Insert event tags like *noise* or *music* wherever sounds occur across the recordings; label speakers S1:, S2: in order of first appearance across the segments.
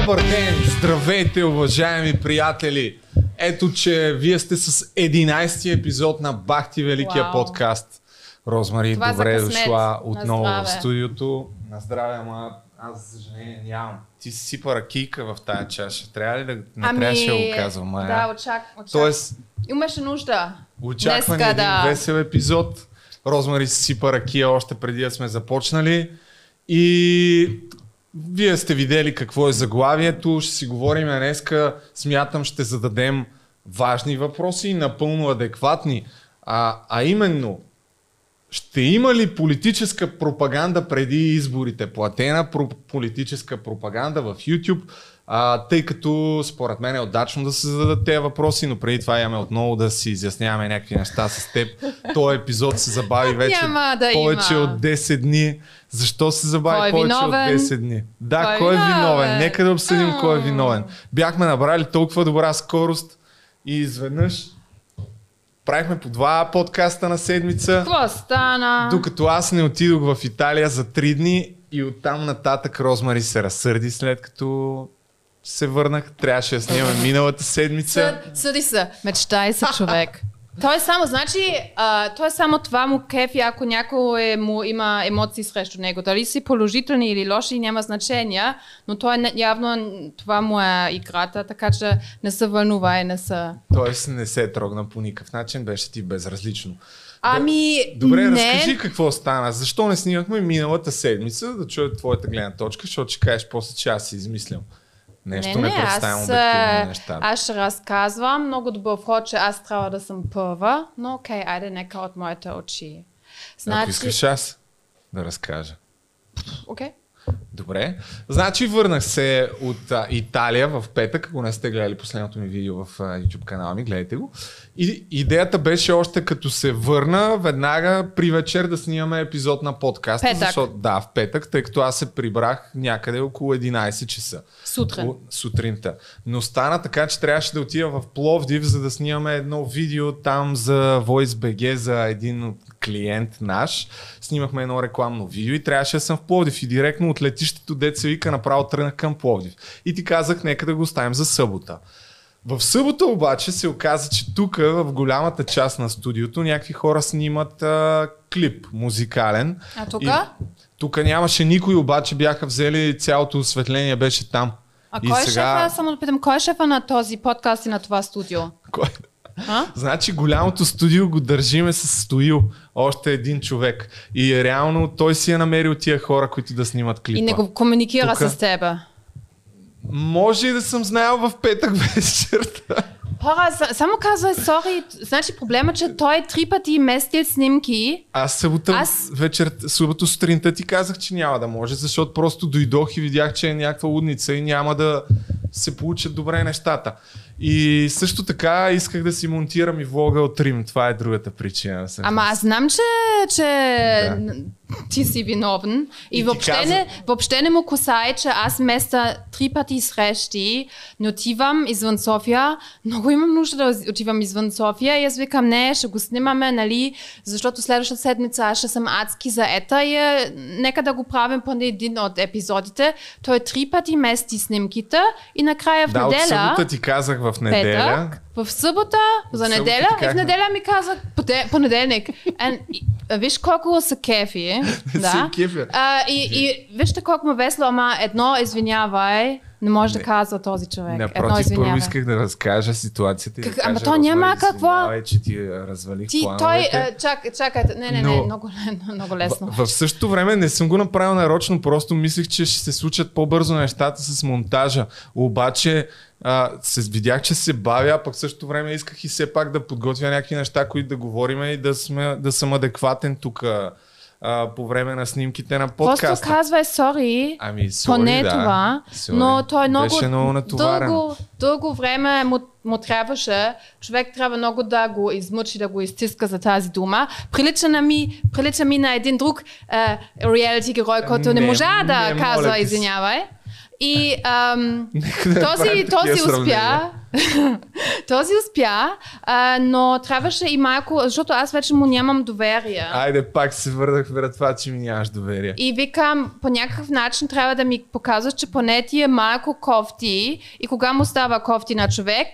S1: Добър ден! Здравейте, уважаеми приятели! Ето, че вие сте с 11-ти епизод на Бахти Великия
S2: Вау.
S1: подкаст. Розмари,
S2: Това
S1: добре е дошла отново в студиото. На здраве, ама аз за съжаление нямам. Ти си сипа ракийка в тая чаша. Трябва ли да не трябваше да го казвам? Мая?
S2: Да, очак, очак.
S1: Тоест,
S2: Имаше нужда.
S1: Очакван
S2: Днеска,
S1: един
S2: да.
S1: весел епизод. Розмари си сипа ракия още преди да сме започнали. И вие сте видели какво е заглавието. Ще си говорим днеска. Смятам, ще зададем важни въпроси, напълно адекватни. А, а именно, ще има ли политическа пропаганда преди изборите? Платена про- политическа пропаганда в YouTube? А, тъй като според мен е удачно да се зададат тези въпроси, но преди това имаме отново да си изясняваме някакви неща с теб. Този епизод се забави вече
S2: да
S1: повече
S2: има.
S1: от 10 дни. Защо се забави
S2: Кой е
S1: повече
S2: виновен?
S1: от 10 дни? Да,
S2: Кой е
S1: кой е
S2: виновен?
S1: виновен? Нека да обсъдим кой е виновен. Бяхме набрали толкова добра скорост и изведнъж правихме по два подкаста на седмица.
S2: Какво стана?
S1: Докато аз не отидох в Италия за три дни и оттам нататък Розмари се разсърди след като се върнах. Трябваше да снимаме миналата седмица.
S2: Съд, съди се. Мечтай се, човек. *laughs* Той е само, значи, а, той е само това му кефи, ако някой е, му има емоции срещу него. Дали си положителни или лоши, няма значение, но той е явно това му е играта, така че не се вълнувай, не се...
S1: Тоест не се трогна по никакъв начин, беше ти безразлично.
S2: Ами,
S1: Добре,
S2: не.
S1: разкажи какво стана. Защо не снимахме миналата седмица, да чуя твоята гледна точка, защото ще кажеш после, че аз си измислям. Нещо не, представям
S2: аз,
S1: неща.
S2: аз ще разказвам много вход, че аз трябва да съм първа, но окей, айде нека от моите очи.
S1: Значи... Ако искаш аз да разкажа.
S2: Окей.
S1: Добре. Значи върнах се от а, Италия в петък. Ако не сте гледали последното ми видео в а, YouTube канала ми, гледайте го. И идеята беше още като се върна, веднага при вечер да снимаме епизод на подкаста.
S2: Петък.
S1: Защото, да, в петък, тъй като аз се прибрах някъде около 11 часа.
S2: Сутрин.
S1: О, сутринта. Но стана така, че трябваше да отида в Пловдив, за да снимаме едно видео там за VoiceBG, за един клиент наш. Снимахме едно рекламно видео и трябваше да съм в Пловдив. И директно от летището деца вика направо тръгнах към Пловдив. И ти казах, нека да го оставим за събота. В събота обаче се оказа, че тук в голямата част на студиото някакви хора снимат а, клип музикален.
S2: А тук?
S1: Тук нямаше никой, обаче бяха взели цялото осветление беше там.
S2: А
S1: И
S2: кой е
S1: сега-
S2: шефа, само да питам, кой е шефа на този подкаст и на това студио?
S1: Кой?
S2: А?
S1: Значи голямото студио го държиме с стоил. Още един човек. И реално той си е намерил тия хора, които да снимат клипа.
S2: И не го комуникира
S1: Тука.
S2: с тебе.
S1: Може и да съм знаел в петък *laughs* вечерта.
S2: Хора, са- само казвай, сори, значи проблема, че той три пъти местил снимки.
S1: Аз събота
S2: Аз-
S1: вечер, събота сутринта ти казах, че няма да може, защото просто дойдох и видях, че е някаква лудница и няма да се получат добре нещата. И също така исках да си монтирам и влога от Рим. Това е другата причина. всъщност.
S2: Ама аз знам, че, че
S1: Да.
S2: ти си виновен. И,
S1: И
S2: въобще,
S1: каза-
S2: не, въобще не му косае, че аз места три пъти срещи, не отивам извън София. Много имам нужда да отивам извън София и аз викам, не, ще го снимаме, нали, защото следващата седмица аз ще съм адски заета и е, нека да го правим по един от епизодите. Той три пъти мести снимките и накрая в
S1: да,
S2: неделя...
S1: събота ти казах в неделя.
S2: Петък, в събота, за
S1: събота
S2: неделя и в неделя ми каза понеделник. And, и- а, виж колко са кефи. *laughs* да. А, и, и вижте колко ме весело, ама едно извинявай, не може
S1: Не.
S2: да казва този човек. едно
S1: Напротив, първо
S2: извинявай.
S1: исках да разкажа ситуацията и
S2: Как-
S1: да
S2: ама то няма какво.
S1: извинявай, че ти развалих
S2: Ти, той,
S1: плановете.
S2: а, чак, чакайте, не, не, не,
S1: Но-
S2: много, *laughs* много лесно.
S1: В, в същото време не съм го направил нарочно, просто мислех, че ще се случат по-бързо нещата с монтажа. Обаче а, се, видях, че се бавя, а пък в същото време исках и все пак да подготвя някакви неща, които да говорим и да, сме, да съм адекватен тук а, по време на снимките на подкаста.
S2: Просто казвай сори.
S1: Ами, sorry,
S2: Поне
S1: да.
S2: това,
S1: Sorry.
S2: но той много,
S1: Беше много натоварен.
S2: дълго, дълго време му, му трябваше. Човек трябва много да го измъчи, да го изтиска за тази дума. Прилича, на ми, прилича ми на един друг е, реалити герой, който не,
S1: Не,
S2: можа да
S1: не,
S2: казва
S1: ти се.
S2: И ам, *laughs* този, този успя. *laughs* Този успя, а, но трябваше и малко, защото аз вече му нямам доверие.
S1: Айде, пак се върнах върна това, че ми нямаш доверие.
S2: И викам, по някакъв начин трябва да ми показваш, че поне ти е малко кофти и кога му става кофти на човек,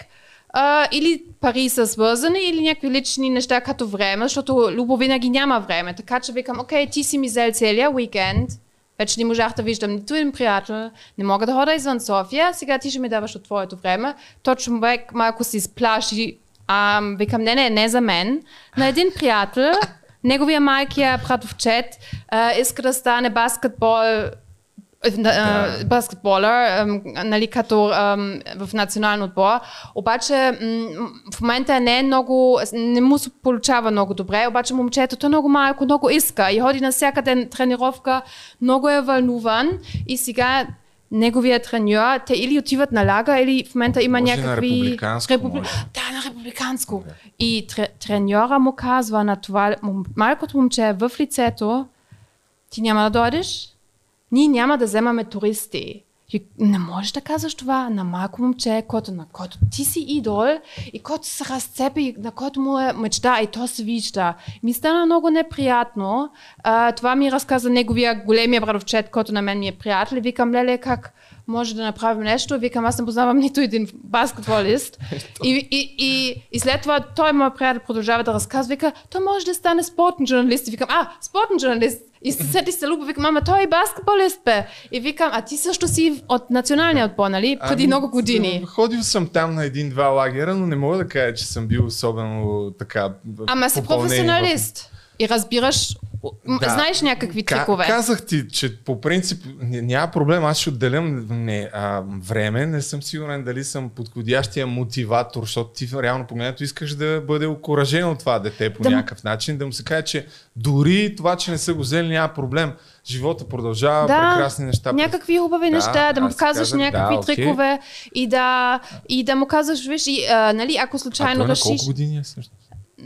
S2: а, или пари са свързани, или някакви лични неща като време, защото Любо винаги няма време. Така че викам, окей, ти си ми взел целия уикенд, вече не можах да виждам нито един приятел, не мога да хода извън София, сега ти ще ми даваш от твоето време. То човек малко си сплаши, а, викам, не, не, не за мен. На един приятел, *laughs* неговия майкия братовчет а, иска да стане баскетбол да. баскетболър, нали, като в национален отбор. Обаче в момента не е много, не му се получава много добре, обаче момчето е много малко, много иска и ходи на всяка ден тренировка, много е вълнуван и сега неговия треньор, те или отиват на лага, или в момента има
S1: Може
S2: някакви...
S1: на републиканско,
S2: Републи... Да, на републиканско. И тре... треньора му казва на това малкото момче в лицето, ти няма да дойдеш, ние няма да вземаме туристи. И не можеш да казваш това на малко момче, който, на който ти си идол и който се разцепи, на който му е мечта и то се вижда. Ми стана много неприятно. А, това ми разказа неговия големия братовчет, който на мен ми е приятел. Викам, леле, как може да направим нещо? Викам, аз не познавам нито един баскетболист. *laughs* и, и, и, и след това той, моят приятел, продължава да разказва. Вика, той може да стане спортен журналист. И викам, а, спортен журналист. И се сети се Любо, викам, мама, той е баскетболист, бе. И викам, а ти също си от националния отбор, нали? Преди
S1: Ами,
S2: много години.
S1: Ходил съм там на един-два лагера, но не мога да кажа, че съм бил особено така.
S2: Ама си
S1: попълнение в-
S2: професионалист. И разбираш,
S1: Да.
S2: знаеш някакви
S1: Ка-
S2: трикове.
S1: Казах ти, че по принцип ня- няма проблем, аз ще отделям не, а, време, не съм сигурен дали съм подходящия мотиватор, защото ти реално погледнато искаш да бъде окоръжено от това дете по
S2: Да
S1: някакъв начин, да му се каже, че дори това, че не са го взели, няма проблем. Живота продължава,
S2: Да,
S1: прекрасни неща.
S2: Някакви хубави
S1: Да,
S2: неща, да му казваш
S1: казах,
S2: някакви
S1: да,
S2: трикове и да, и да му казваш, виж, и, а, нали, ако
S1: а
S2: случайно
S1: той на
S2: решиш...
S1: колко години е също?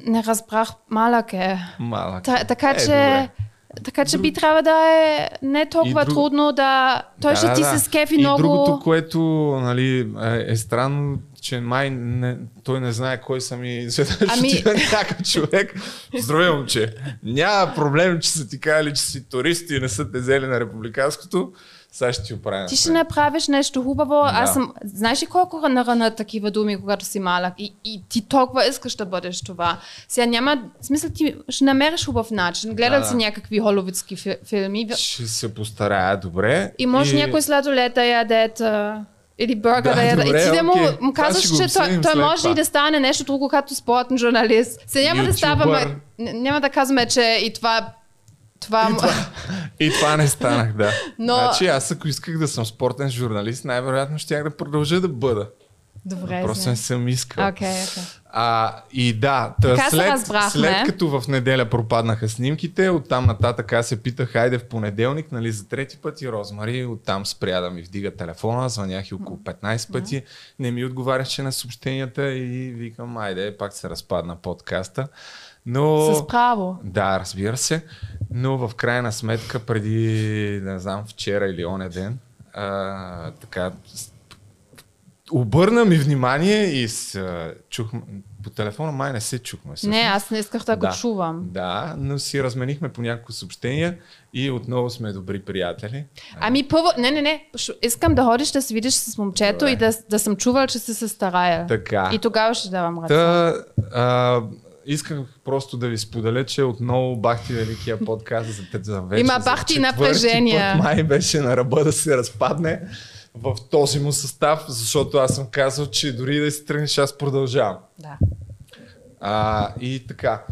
S2: Не разбрах, малък е.
S1: Малък.
S2: Та, така,
S1: Е,
S2: че,
S1: добре.
S2: така че би трябва да е не толкова
S1: друг-
S2: трудно да... Той
S1: Да,
S2: ще ти
S1: да.
S2: се скефи
S1: и
S2: много...
S1: другото, което нали, е, е странно, че май не, той не знае кой съм и *laughs*
S2: Ами-
S1: отива някакъв човек. Здравей, момче. Няма проблем, че са ти казали, че си туристи и не са те взели на републиканското. Сега ще ти оправя.
S2: Ти ще направиш нещо хубаво. Да. Аз
S1: Да.
S2: съм... Знаеш ли колко рана на такива думи, когато си малък? И, и ти толкова искаш да бъдеш това. Сега няма... Смисъл, ти ще намериш хубав начин. Гледал
S1: Да,
S2: си
S1: да.
S2: някакви холовицки фи- филми.
S1: Ще се постарая добре.
S2: И може
S1: и...
S2: някой сладолет да ядет. Или бъргър да,
S1: Да, добре,
S2: и ти да му,
S1: окей.
S2: му казваш, че той, той може
S1: това.
S2: и да стане нещо друго като спортен журналист. Сега няма да
S1: Ютубър.
S2: ставаме... Няма да казваме, че и това... Това...
S1: И това, *laughs* и това не станах, да.
S2: Но-
S1: Значи аз ако исках да съм спортен журналист, най-вероятно щях да продължа да бъда.
S2: Добре,
S1: Просто не съм искал.
S2: Окей, окей.
S1: А, и да, тъ,
S2: Така
S1: след, след като в неделя пропаднаха снимките, оттам нататък аз се питах, хайде в понеделник, нали, за трети път и Розмари, оттам спря да ми вдига телефона, звънях и около 15 пъти, не ми отговаряше на съобщенията и викам, айде, пак се разпадна подкаста. Но...
S2: С право.
S1: Да, разбира се. Но в крайна сметка, преди, не знам, вчера или оня ден, а, така, обърна ми внимание и с, чух, по телефона май не се чухме. всъщност.
S2: Не, аз не исках да го
S1: Да.
S2: чувам.
S1: Да, но си разменихме по няколко съобщения и отново сме добри приятели.
S2: Ами първо, не, не, не, искам да ходиш да се видиш с момчето
S1: Добре.
S2: и да, да съм чувал, че си се старая.
S1: Така.
S2: И тогава ще давам ръце.
S1: Та, а, исках просто да ви споделя, че отново Бахти Великия подкаст за, за вече
S2: Има Бахти напрежение.
S1: Път май беше на ръба да се разпадне в този му състав, защото аз съм казал, че дори да си тръгнеш, аз продължавам.
S2: Да.
S1: А, и така.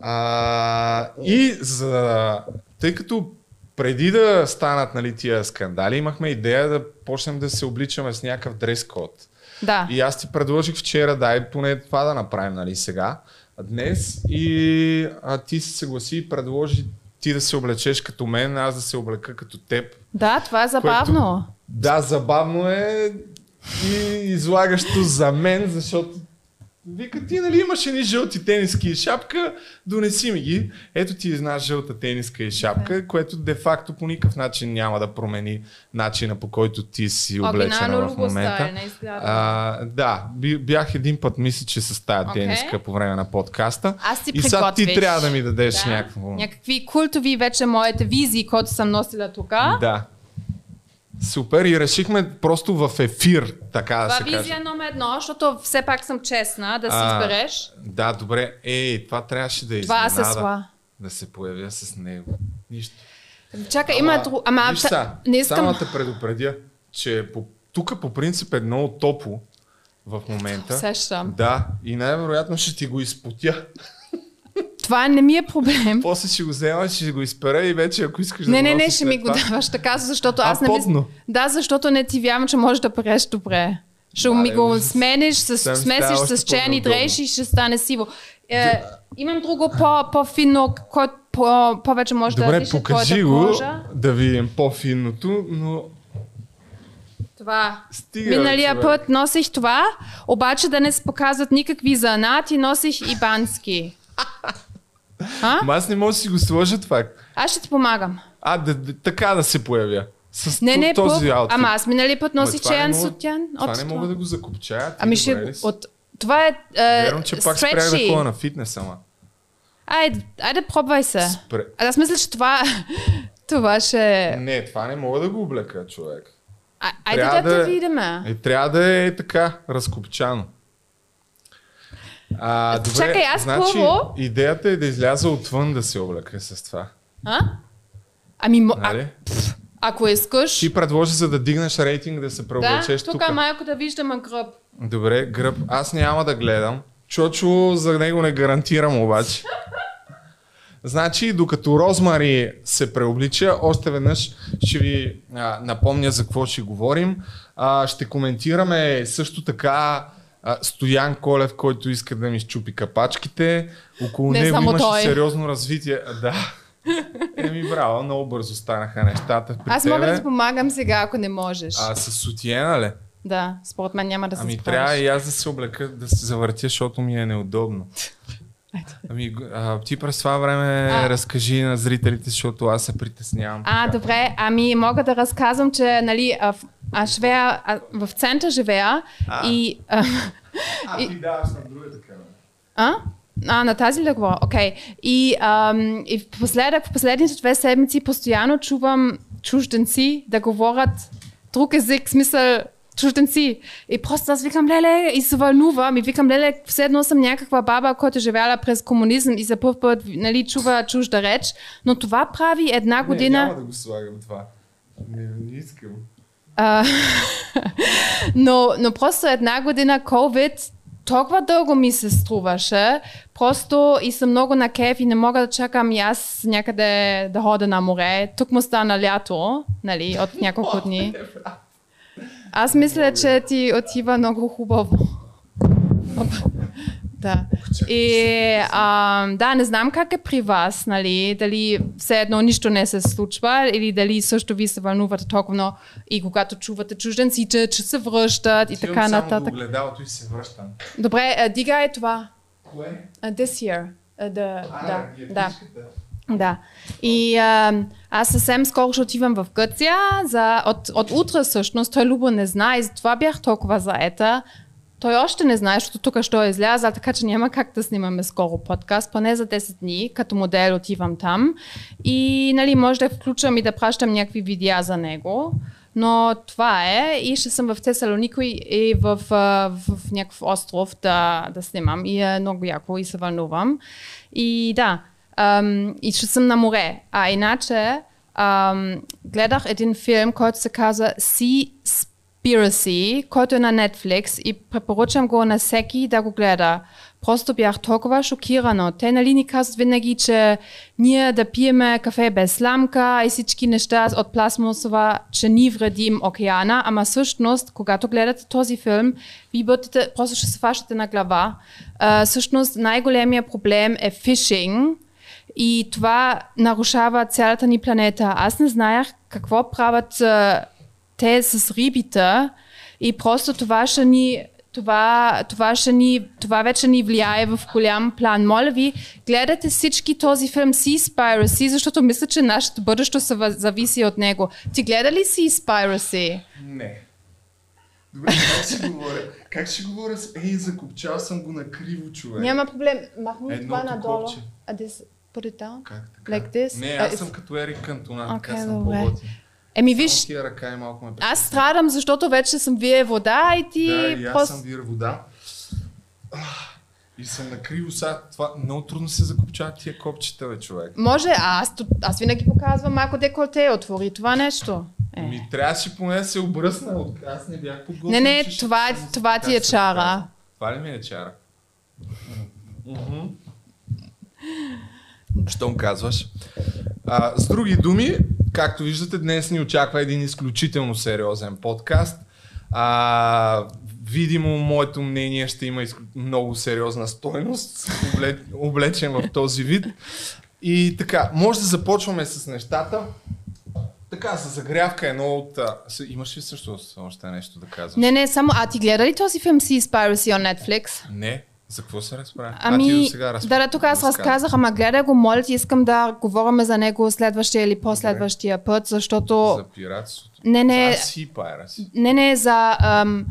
S1: А, и за... Тъй като преди да станат нали, тия скандали, имахме идея да почнем да се обличаме с някакъв дрес-код.
S2: Да.
S1: И аз ти предложих вчера, дай поне това да направим, нали, сега, днес. И а, ти се съгласи и предложи ти да се облечеш като мен, аз да се облека като теб.
S2: Да, това е забавно.
S1: Да, забавно е и излагащо за мен, защото Вика, ти нали имаш едни жълти тениски и шапка, донеси ми ги. Ето ти една жълта тениска и шапка, което де-факто по никакъв начин няма да промени начина по който ти си облечена
S2: Оригинално
S1: в момента.
S2: не изгледа.
S1: А, да, бях един път, мисля, че с тая
S2: Окей.
S1: тениска по време на подкаста.
S2: Аз ти
S1: и сега ти трябва да ми дадеш
S2: Да.
S1: някакво.
S2: Някакви култови вече моите визии, които съм носила тук.
S1: Да. Супер. И решихме просто в ефир, така да
S2: Това
S1: се
S2: визия
S1: каже.
S2: номер едно, защото все пак съм честна, да
S1: А,
S2: избереш.
S1: Да, добре. Ей, това трябваше да е
S2: Това
S1: изненада.
S2: асесуар.
S1: Да се появя с него. Нищо.
S2: Чакай, има друго. Ама,
S1: виж
S2: та-
S1: са,
S2: не искам.
S1: Само да те предупредя, че по, тук по принцип е много топло в момента.
S2: Усещам.
S1: Да, и най-вероятно ще ти го изпотя.
S2: Това не ми е проблем.
S1: После ще го взема, ще го изпера и вече ако искаш да
S2: Не,
S1: го
S2: не, не,
S1: носиш
S2: ще ми го даваш така, защото
S1: А,
S2: аз не мисля. Да, защото не ти вярвам, че можеш да переш добре. Ще ми
S1: Мале,
S2: го
S1: ужас.
S2: смениш, с, смесиш с черни дрежи и ще стане сиво. Е, имам друго по, по-фино, което по, повече може да
S1: Добре,
S2: диши
S1: покажи
S2: твоята
S1: го,
S2: кожа.
S1: да видим по-финното, но
S2: Това.
S1: стига.
S2: Миналия
S1: човек.
S2: път носих това, обаче да не се показват никакви занати, носих и бански. А?
S1: Ма аз не мога да си го сложа това.
S2: Аз ще ти помагам.
S1: А, да, да, така да се появя. С
S2: Не, не,
S1: този аутфит.
S2: Ама аз миналия път черен
S1: мога-
S2: сутян.
S1: Това не мога да го закопчая. Ти
S2: Ами ще... От... Това е е,
S1: Вярвам, че пак спрях да ходя на фитнес, ама.
S2: Айде, айде, пробвай се.
S1: Спре...
S2: А, Аз мисля, че това, това ще...
S1: Не, това не мога да го облека, човек.
S2: А, айде
S1: Трябва
S2: да,
S1: да-
S2: те видим.
S1: Е, трябва да е така, разкопчано. А, добре,
S2: Чакай, аз
S1: значи,
S2: първо-
S1: идеята е да изляза отвън да се облека с това.
S2: А? Ами, мо- а,
S1: Нали?
S2: ако искаш...
S1: Ти предложи за да дигнеш рейтинг да се
S2: Да,
S1: преоблечеш
S2: тук
S1: тук.
S2: малко да виждам гръб.
S1: Добре, гръб. Аз няма да гледам. Чочо за него не гарантирам обаче. Значи, докато Розмари се преоблича, още веднъж ще ви а, напомня за какво ще говорим. А, ще коментираме също така а, Стоян Колев, който иска да ми щупи капачките. Около
S2: Не
S1: него имаше
S2: той.
S1: сериозно развитие. Да. *laughs* Еми, браво, много бързо станаха нещата при
S2: Аз
S1: тебе.
S2: мога да ти помагам сега, ако не можеш.
S1: А с сутиена ли?
S2: Да, според мен няма да се
S1: Ами
S2: справиш.
S1: трябва и аз да се облека, да се завъртя, защото ми е неудобно. *laughs* Ами, а, ти през това време
S2: А.
S1: разкажи на зрителите, защото аз се притеснявам.
S2: А,
S1: така.
S2: добре, ами мога да разказвам, че нали, а, аз живея, а, в център живея
S1: А.
S2: и... А,
S1: А, *laughs* ти даваш на другата камера.
S2: а? А, на тази ли говоря? Окей. И, ам, и в, последък, в последните две седмици постоянно чувам чужденци да говорят друг език, смисъл чужденци. И просто аз викам, леле, и се вълнувам, и викам, леле, все едно съм някаква баба, която е живяла през комунизъм и за първ път нали, чува чужда реч, но това прави една година...
S1: Не, няма да го слагам това. Не, не искам.
S2: А, *laughs* но, но просто една година COVID толкова дълго ми се струваше, просто и съм много на кеф и не мога да чакам и аз някъде да хода на море. Тук му стана лято, нали, от няколко дни. Аз мисля, че ти отива много хубаво. Да. И а, да, не знам как е при вас, нали, дали все едно нищо не се случва или дали също ви се вълнувате толкова много и когато чувате чужденците, че се връщат и
S1: Отивам
S2: така
S1: само
S2: нататък.
S1: до огледалото и се връщам.
S2: Добре, а, дигай това.
S1: Кое?
S2: Uh, this year. Uh, the,
S1: А,
S2: да,
S1: е
S2: да. Да. И а, аз съвсем скоро ще отивам в Гърция. За, от, от утре всъщност той Любо не знае и затова бях толкова заета. Той още не знае, защото тук ще е изляза, така че няма как да снимаме скоро подкаст, поне за 10 дни, като модел отивам там. И нали, може да включвам и да пращам някакви видеа за него. Но това е и ще съм в Тесалоники и в, а, в, в някакъв остров да, да снимам. И е много яко и се вълнувам. И да, ам, и ще съм на море. А иначе ам, гледах един филм, който се казва Sea Spiracy, който е на Netflix и препоръчам го на всеки да го гледа. Просто бях толкова шокирана. Те нали ни казват винаги, че ние да пиеме кафе без сламка и всички неща от пластмасова, че ни вредим океана, ама всъщност, когато гледате този филм, ви бъдете, просто ще се фащате на глава. А, всъщност най-големия проблем е фишинг, и това нарушава цялата ни планета. Аз не знаех какво правят а, те с рибите и просто това ще ни това, това, ще ни, това вече ни влияе в голям план. Моля ви, гледате всички този филм Seaspiracy, защото мисля, че нашето бъдеще се зависи от него. Ти гледа ли Seaspiracy?
S1: Не. Добре, как ще говоря? Как ще говоря с... Ей, закопчал съм го на криво, човек.
S2: Няма проблем. Махни това надолу.
S1: копче.
S2: А down?
S1: Как така?
S2: Like this?
S1: Не, аз съм като Ерик Кантона,
S2: Окей,
S1: така съм
S2: добре.
S1: по-готин.
S2: Еми
S1: Виж... Тия ръка и малко ме
S2: аз страдам, защото вече съм вие вода и ти
S1: Да, и аз
S2: просто...
S1: съм вир вода. И съм накриво сега. Това много трудно се закопчават тия копчета, бе, човек.
S2: Може, а аз, аз винаги показвам малко деколте, отвори това нещо. Е.
S1: Ми трябваше поне да се обръсна. От... Аз не бях подготвен.
S2: Не, не,
S1: че ще
S2: това,
S1: се-
S2: това ти е чара.
S1: Това ли ми е чара? Мгм. Щом казваш. А, с други думи, както виждате, днес ни очаква един изключително сериозен подкаст. А, видимо, моето мнение ще има много сериозна стойност, обле- облечен в този вид. И така, може да започваме с нещата. Така, за загрявка едно от... Имаш ли също още нещо да казваш?
S2: Не, не, само, а ти гледа ли този филм Seaspiracy on Netflix?
S1: Не. За какво се разправя? а ти
S2: Ами,
S1: до сега разп...
S2: да, тук аз разказах, ама гледай го, моля ти, искам да говорим за него следващия или последващия път, защото...
S1: За пиратството.
S2: Не, не,
S1: За си
S2: не, не, за ам,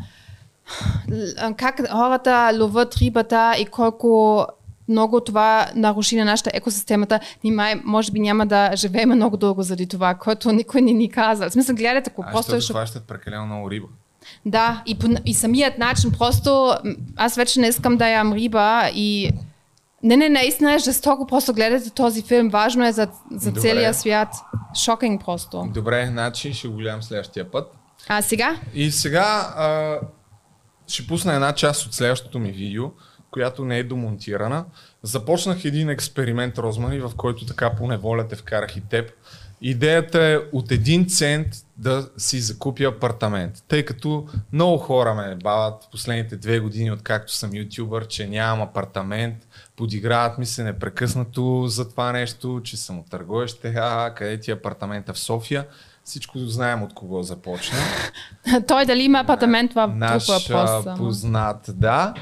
S2: как хората ловят рибата и колко много това наруши на нашата екосистемата. Ние май, може би няма да живеем много дълго заради това, което никой не ни каза. В смисъл, гледайте го,
S1: А
S2: просто е
S1: защото
S2: шок...
S1: хващат прекалено много риба.
S2: Да, и, и самият начин, просто аз вече не искам да ям риба и не, не, наистина е жестоко, просто гледайте този филм, важно е за, за
S1: Добре.
S2: целия свят. Шокинг просто.
S1: Добре, значи ще го гледам следващия път.
S2: А сега?
S1: И сега а, ще пусна една част от следващото ми видео, която не е домонтирана. Започнах един експеримент, Розмари, в който така по неволя те вкарах и теб. Идеята е от един цент да си закупя апартамент. Тъй като много хора ме бават в последните две години, откакто съм ютубър, че нямам апартамент. Подиграват ми се непрекъснато за това нещо, че съм от търговище. А, къде ти е апартамента в София? Всичко знаем от кого започна. *laughs*
S2: Той дали има апартамент в
S1: Наш
S2: въпрос.
S1: познат, да.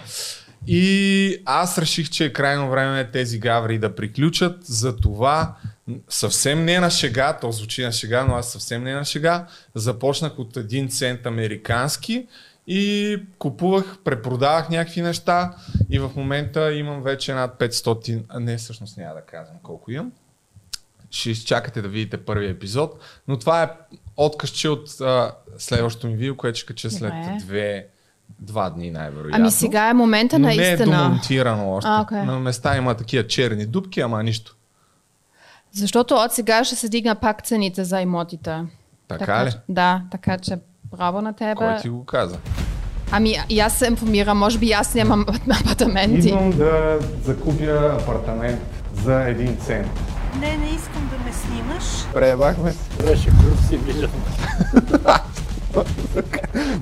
S1: И аз реших, че е крайно време тези гаври да приключат. За това съвсем не на шега, то звучи на шега, но аз съвсем не на шега. Започнах от един цент американски и купувах, препродавах някакви неща и в момента имам вече над 500, а не всъщност няма да казвам колко имам. Ще изчакате да видите първия епизод, но това е откъсче от а, следващото ми видео, което ще кача след
S2: Добре.
S1: две, два дни най-вероятно.
S2: Ами сега е момента
S1: но не е
S2: наистина.
S1: домонтирано още.
S2: А, окей.
S1: На места има такива черни дупки, ама нищо.
S2: Защото от сега ще се дигна пак цените за имотите.
S1: Така ли?
S2: че- Да, така че браво на тебе.
S1: Кой ти го каза?
S2: Ами и аз се информирам, може би аз нямам *laughs* апартаменти.
S1: да закупя апартамент за един цент.
S3: Не, не искам да ме снимаш.
S1: Пребахме.
S4: Беше си виждам.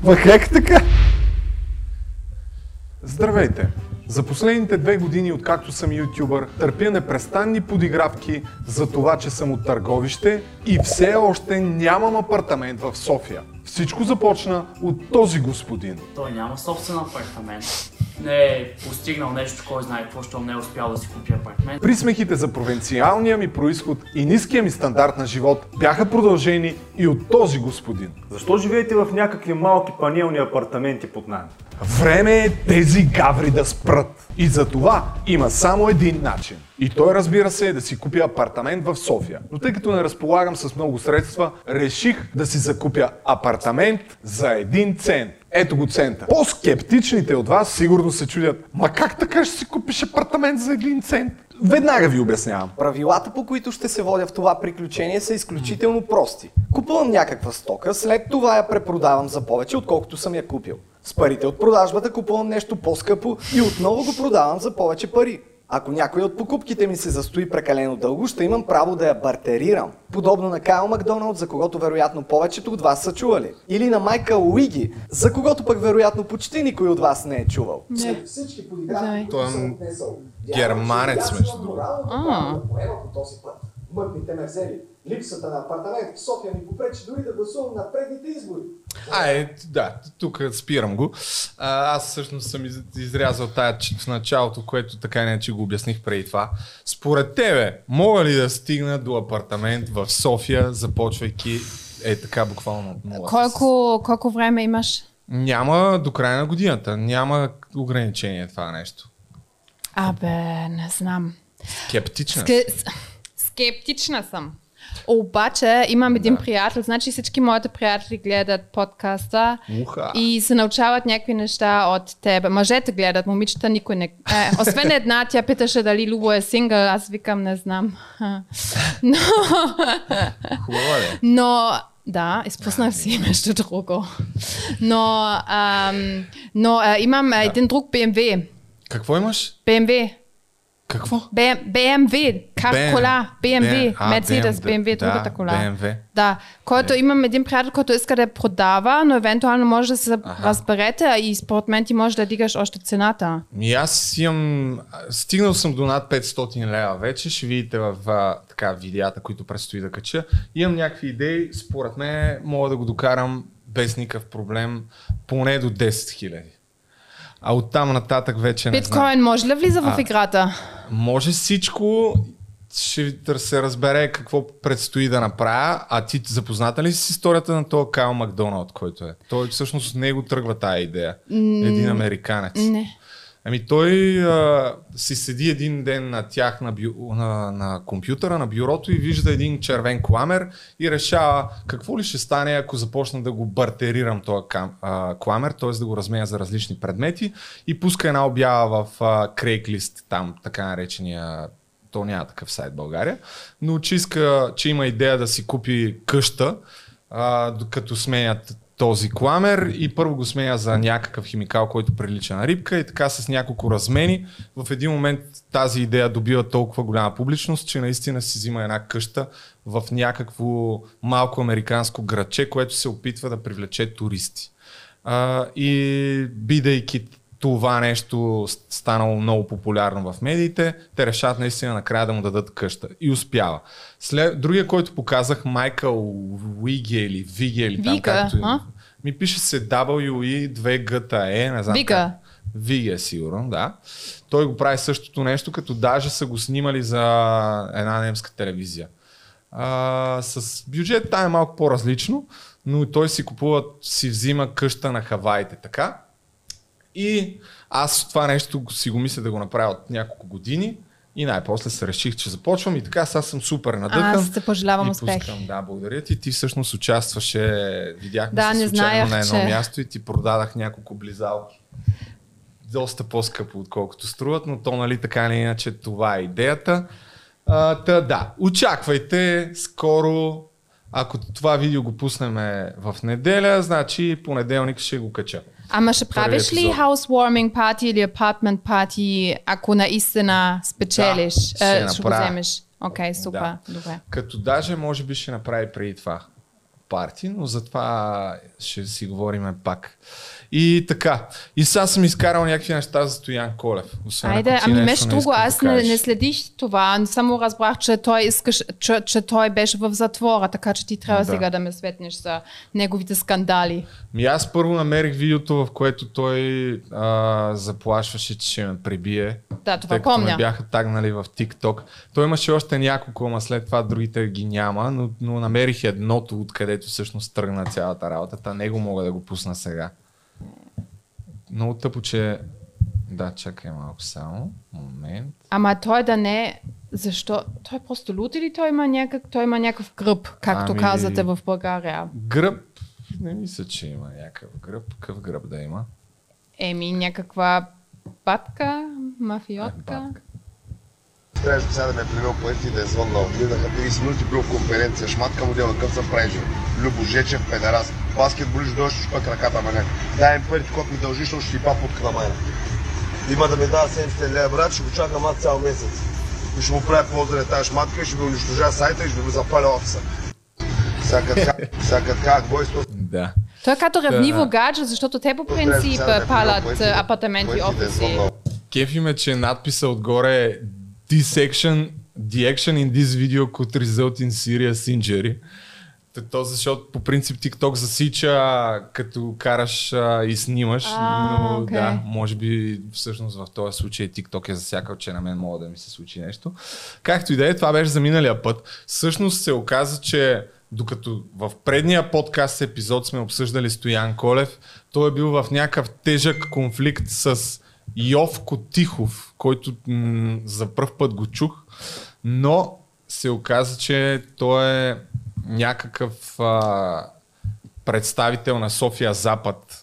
S1: Ма как така? Здравейте! За последните две години, откакто съм ютубър, търпя непрестанни подигравки за това, че съм от Търговище и все още нямам апартамент в София. Всичко започна от този господин.
S4: Той няма собствен апартамент. Не е постигнал нещо, кой знае какво, щом не е успял да си купи апартамент.
S1: Присмехите за провинциалния ми происход и ниския ми стандарт на живот бяха продължени и от този господин.
S5: Защо живеете в някакви малки панелни апартаменти под найем?
S1: Време е тези гаври да спрат. И за това има само един начин. И той разбира се е да си купя апартамент в София. Но тъй като не разполагам с много средства, реших да си закупя апартамент за един цент. Ето го цента. По-скептичните от вас сигурно се чудят, ма как така ще си купиш апартамент за един цент? Веднага ви обяснявам.
S6: Правилата, по които ще се водя в това приключение са изключително прости. Купувам някаква стока, след това я препродавам за повече, отколкото съм я купил. С парите от продажбата купувам нещо по-скъпо и отново го продавам за повече пари. Ако някой от покупките ми се застои прекалено дълго, ще имам право да я бартерирам. Подобно на Кайл Макдоналд, за когото вероятно повечето от вас са чували. Или на Майкъл Уиги, за когото пък вероятно почти никой от вас не е чувал.
S2: Не.
S6: Всички
S2: Знай.
S1: Той е германец, между другото.
S2: А.
S6: по този път. Мътните ме взели. Липсата на апартамент в София ми попречи дори да гласувам на предните избори.
S1: А, е, да, тук спирам го. А, аз всъщност съм из, изрязал тая ч- в началото, което така не че го обясних преди това. Според тебе, мога ли да стигна до апартамент в София, започвайки е така буквално от нула?
S2: Колко, колко време имаш?
S1: Няма до края на годината. Няма ограничение това нещо.
S2: Абе, не знам.
S1: Скептична. си.
S2: Ske- с- скептична съм. Обаче имам един приятел, значи всички моите приятели гледат подкаста
S1: Уха.
S2: и се научават някакви неща от тебе. Мъжете гледат, момичета никой не... Е, освен една, тя питаше дали Любо е сингъл, аз викам не знам. *laughs* Но,
S1: Хубаво е.
S2: но да, изпуснах си между друго. Но, ам, но а, имам а, един друг BMW.
S1: Какво имаш?
S2: BMW.
S1: Какво?
S2: BM, BMW, кар
S1: BM.
S2: кола, BMW,
S1: А, BM,
S2: BMW,
S1: да,
S2: другата кола.
S1: BMW.
S2: Да, който имам един приятел, който иска да продава, но евентуално може да се разберете и според мен ти може да дигаш още цената.
S1: Ми аз имам... Стигнал съм до над 500 лева вече. Ще видите в така, видеята, които предстои да кача. Имам някакви идеи. Според мен мога да го докарам без никакъв проблем поне до 10 000. А оттам нататък вече не знам.
S2: Биткоин може ли влиза в играта?
S1: Може всичко, ще се разбере какво предстои да направя, а ти запозната ли си с историята на този Кайл Макдоналд, който е? Той всъщност от него тръгва тая идея. Един американец.
S2: Не.
S1: Ами той а, си седи един ден на тях на, бю, на, на компютъра, на бюрото и вижда един червен кламер и решава какво ли ще стане, ако започна да го бартерирам този кламер, т.е. да го разменя за различни предмети и пуска една обява в а, Craigslist, там така наречения то няма такъв сайт в България, но че иска, че има идея да си купи къща, а, докато сменят този кламер и първо го сменя за някакъв химикал, който прилича на рибка и така с няколко размени. В един момент тази идея добива толкова голяма публичност, че наистина си взима една къща в някакво малко американско градче, което се опитва да привлече туристи. А, и бидейки това нещо станало много популярно в медиите, те решават наистина накрая да му дадат къща. И успява. След, другия, който показах, Майкъл Уиге или Виге или там както
S2: а?
S1: ми пише се W, 2 G, не знам
S2: Вига.
S1: как. Виге, сигурно, да. Той го прави същото нещо, като даже са го снимали за една немска телевизия. А, с бюджет там е малко по-различно, но той си купува, си взима къща на Хаваите, така. И аз това нещо си го мисля да го направя от няколко години и най-после се реших, че започвам и така сега съм супер надъхан.
S2: Аз те пожелавам успех.
S1: Пускам, да, благодаря ти. Ти всъщност участваше, видяхме
S2: Да,
S1: се
S2: не
S1: случайно
S2: знаех,
S1: на едно
S2: че-
S1: място и ти продадах няколко близалки. Доста по-скъпо, отколкото струват, но то нали така или иначе това е идеята. А, та, да, очаквайте скоро, ако това видео го пуснем в неделя, значи понеделник ще го кача.
S2: Ама ще правиш ли
S1: епизод.
S2: housewarming party или apartment party, ако наистина спечелиш?
S1: Да, ще
S2: Е, ще го
S1: направя.
S2: вземеш. Окей, супер.
S1: Да.
S2: Добре.
S1: Като даже може би ще направи преди това парти, но за това ще си говорим пак. И така. И сега съм изкарал някакви неща за Стоян Колев. Освен
S2: Айде, ами между
S1: не
S2: друго,
S1: искаш да
S2: аз не, не следих това, само разбрах, че той, искаш, че, че той беше в затвора, така че ти трябва
S1: Да.
S2: сега да ме светнеш за неговите скандали.
S1: Ми аз първо намерих видеото, в което той а, заплашваше, че ще ме прибие.
S2: Да, това
S1: тъй като ме бяха тагнали в TikTok. Той имаше още няколко, ама след това другите ги няма, но, но намерих едното, откъдето всъщност тръгна цялата работа. Та него мога да го пусна сега. Много тъпо, че... Да, чакай малко само. Момент.
S2: Ама той да не... Защо? Той е просто лут или той има, някак, той има някакъв гръб, както
S1: Ами-
S2: казвате в България?
S1: Гръб. Не мисля, че има някакъв гръб. Какъв гръб да има?
S2: Еми, някаква батка,
S1: Е,
S2: мафиотка.
S1: батка.
S7: Трябваше сега да ме е привел поет и да е звъннал. Минаха 30 минути, бил в конференция, шматка модела, какъв съм правил. Любо Жечев. Баскетболист, дойш, ще пък ръката маняк. Дай им парите, когато ми дължиш, защото ще ти па путка на майна. Има да ми дава 70 лева, брат, ще го чакам аз цял месец. И ще му правя полза тази шматка и ще ви унищожа сайта и ще го запаля офиса. Сега как, бойство,
S1: Да.
S2: Той е като ревниво
S1: Да.
S2: гадже, защото те по принцип палят апартаменти,
S7: е
S2: офиси.
S1: Кефи ме, че надписа отгоре е D-Section the action in this video could result in serious injury. То защото по принцип TikTok засича като караш а, и снимаш,
S2: А,
S1: но
S2: окей.
S1: да, може би всъщност в този случай TikTok е засякал, че на мен мога да ми се случи нещо. Както и да е, това беше за миналия път. Всъщност се оказа, че докато в предния подкаст епизод сме обсъждали Стоян Колев, той е бил в някакъв тежък конфликт с Йовко Тихов, който м- за първ път го чух, но се оказа, че той е някакъв а, представител на София Запад.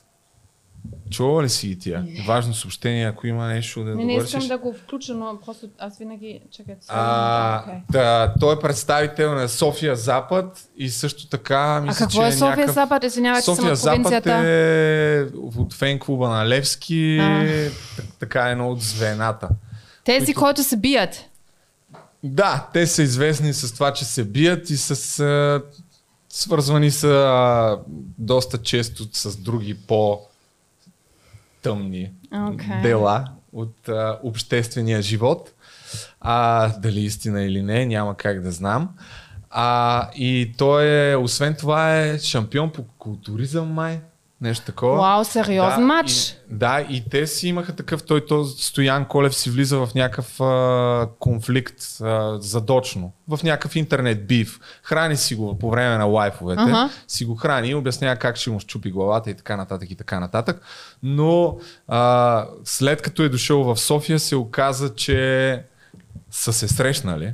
S1: Чува ли си ги тия? Важно съобщение, ако има нещо да
S2: Не, не искам да го включа, но просто аз винаги... Чакайте.
S1: А, да, той е представител на София Запад и също така
S2: А
S1: мисля,
S2: какво
S1: че
S2: е София
S1: някакъв...
S2: Запад? Извинявайте, съм
S1: София
S2: от
S1: Запад е от фен клуба на Левски,
S2: А.
S1: така е едно от звената.
S2: Тези,
S1: които-
S2: които се бият.
S1: Да, те са известни с това, че се бият и с... А, свързвани са а, доста често с други по тъмни
S2: Окей.
S1: дела от а, обществения живот. А, дали истина или не, няма как да знам. А, и той е, освен това е шампион по културизъм май. Нещо такова.
S2: Вау, сериозен матч.
S1: И, да, и те си имаха такъв, той, той Стоян Колев си влиза в някакъв а, конфликт а, задочно, в някакъв интернет бив. Храни си го по време на лайфовете,
S2: Ага.
S1: си го храни и обяснява как ще му щупи главата и така нататък и така нататък. Но а, след като е дошъл в София се оказа, че са се срещнали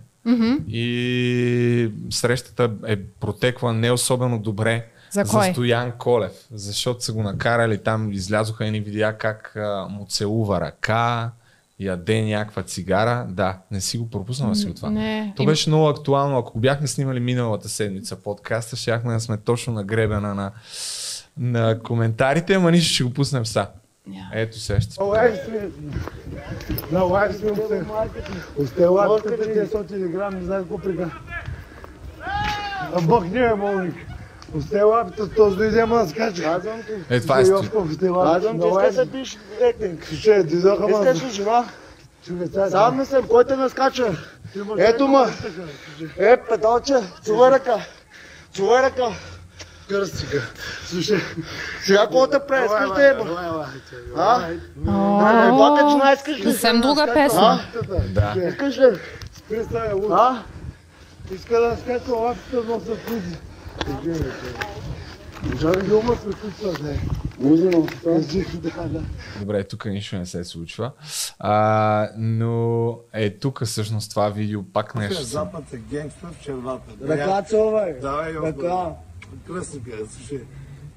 S1: и срещата е протекла не особено добре
S2: За
S1: за
S2: кой?
S1: Стоян Колев, защото са го накарали там, излязоха едни видеа как а, му целува ръка, яде някаква цигара. Да, не си го пропуснала си от това.
S2: Не.
S1: То беше много актуално. Ако го бяхме снимали миналата седмица подкаста, щяхме да сме точно на гребена на, на коментарите, ама нищо ще го пуснем са.
S2: Ja.
S1: Ето сега ще.
S8: Não é isso mesmo. Não é isso mesmo. Você- Os teus hábitos têm só telegramas, todos os dias é mais caixa.
S1: Е, това е
S8: com os teus hábitos. Não é isso. Ще ти захвана.
S9: Искаш ли
S8: сега.
S9: Сам съм, кой те наскача? Ето ма. Е, педалче, чувай ръка. Чувай ръка.
S8: Кръстика. Слушай.
S9: Сега какво те прави? Искаш да еба? А?
S2: О,
S9: Плака, че не искаш ли?
S2: Съвсем друга песен.
S1: Да.
S9: Искаш ли?
S8: Представя, луд.
S9: А?
S8: Иска да скача лапите, но се кузи. Не.
S1: Добре, тук нищо не се случва. А, но е тук всъщност това видео пак нещо. съм-
S8: Запад е генгстър в червата.
S9: Ръка целувай.
S8: Давай,
S9: Ръка.
S8: Кръстника, слушай.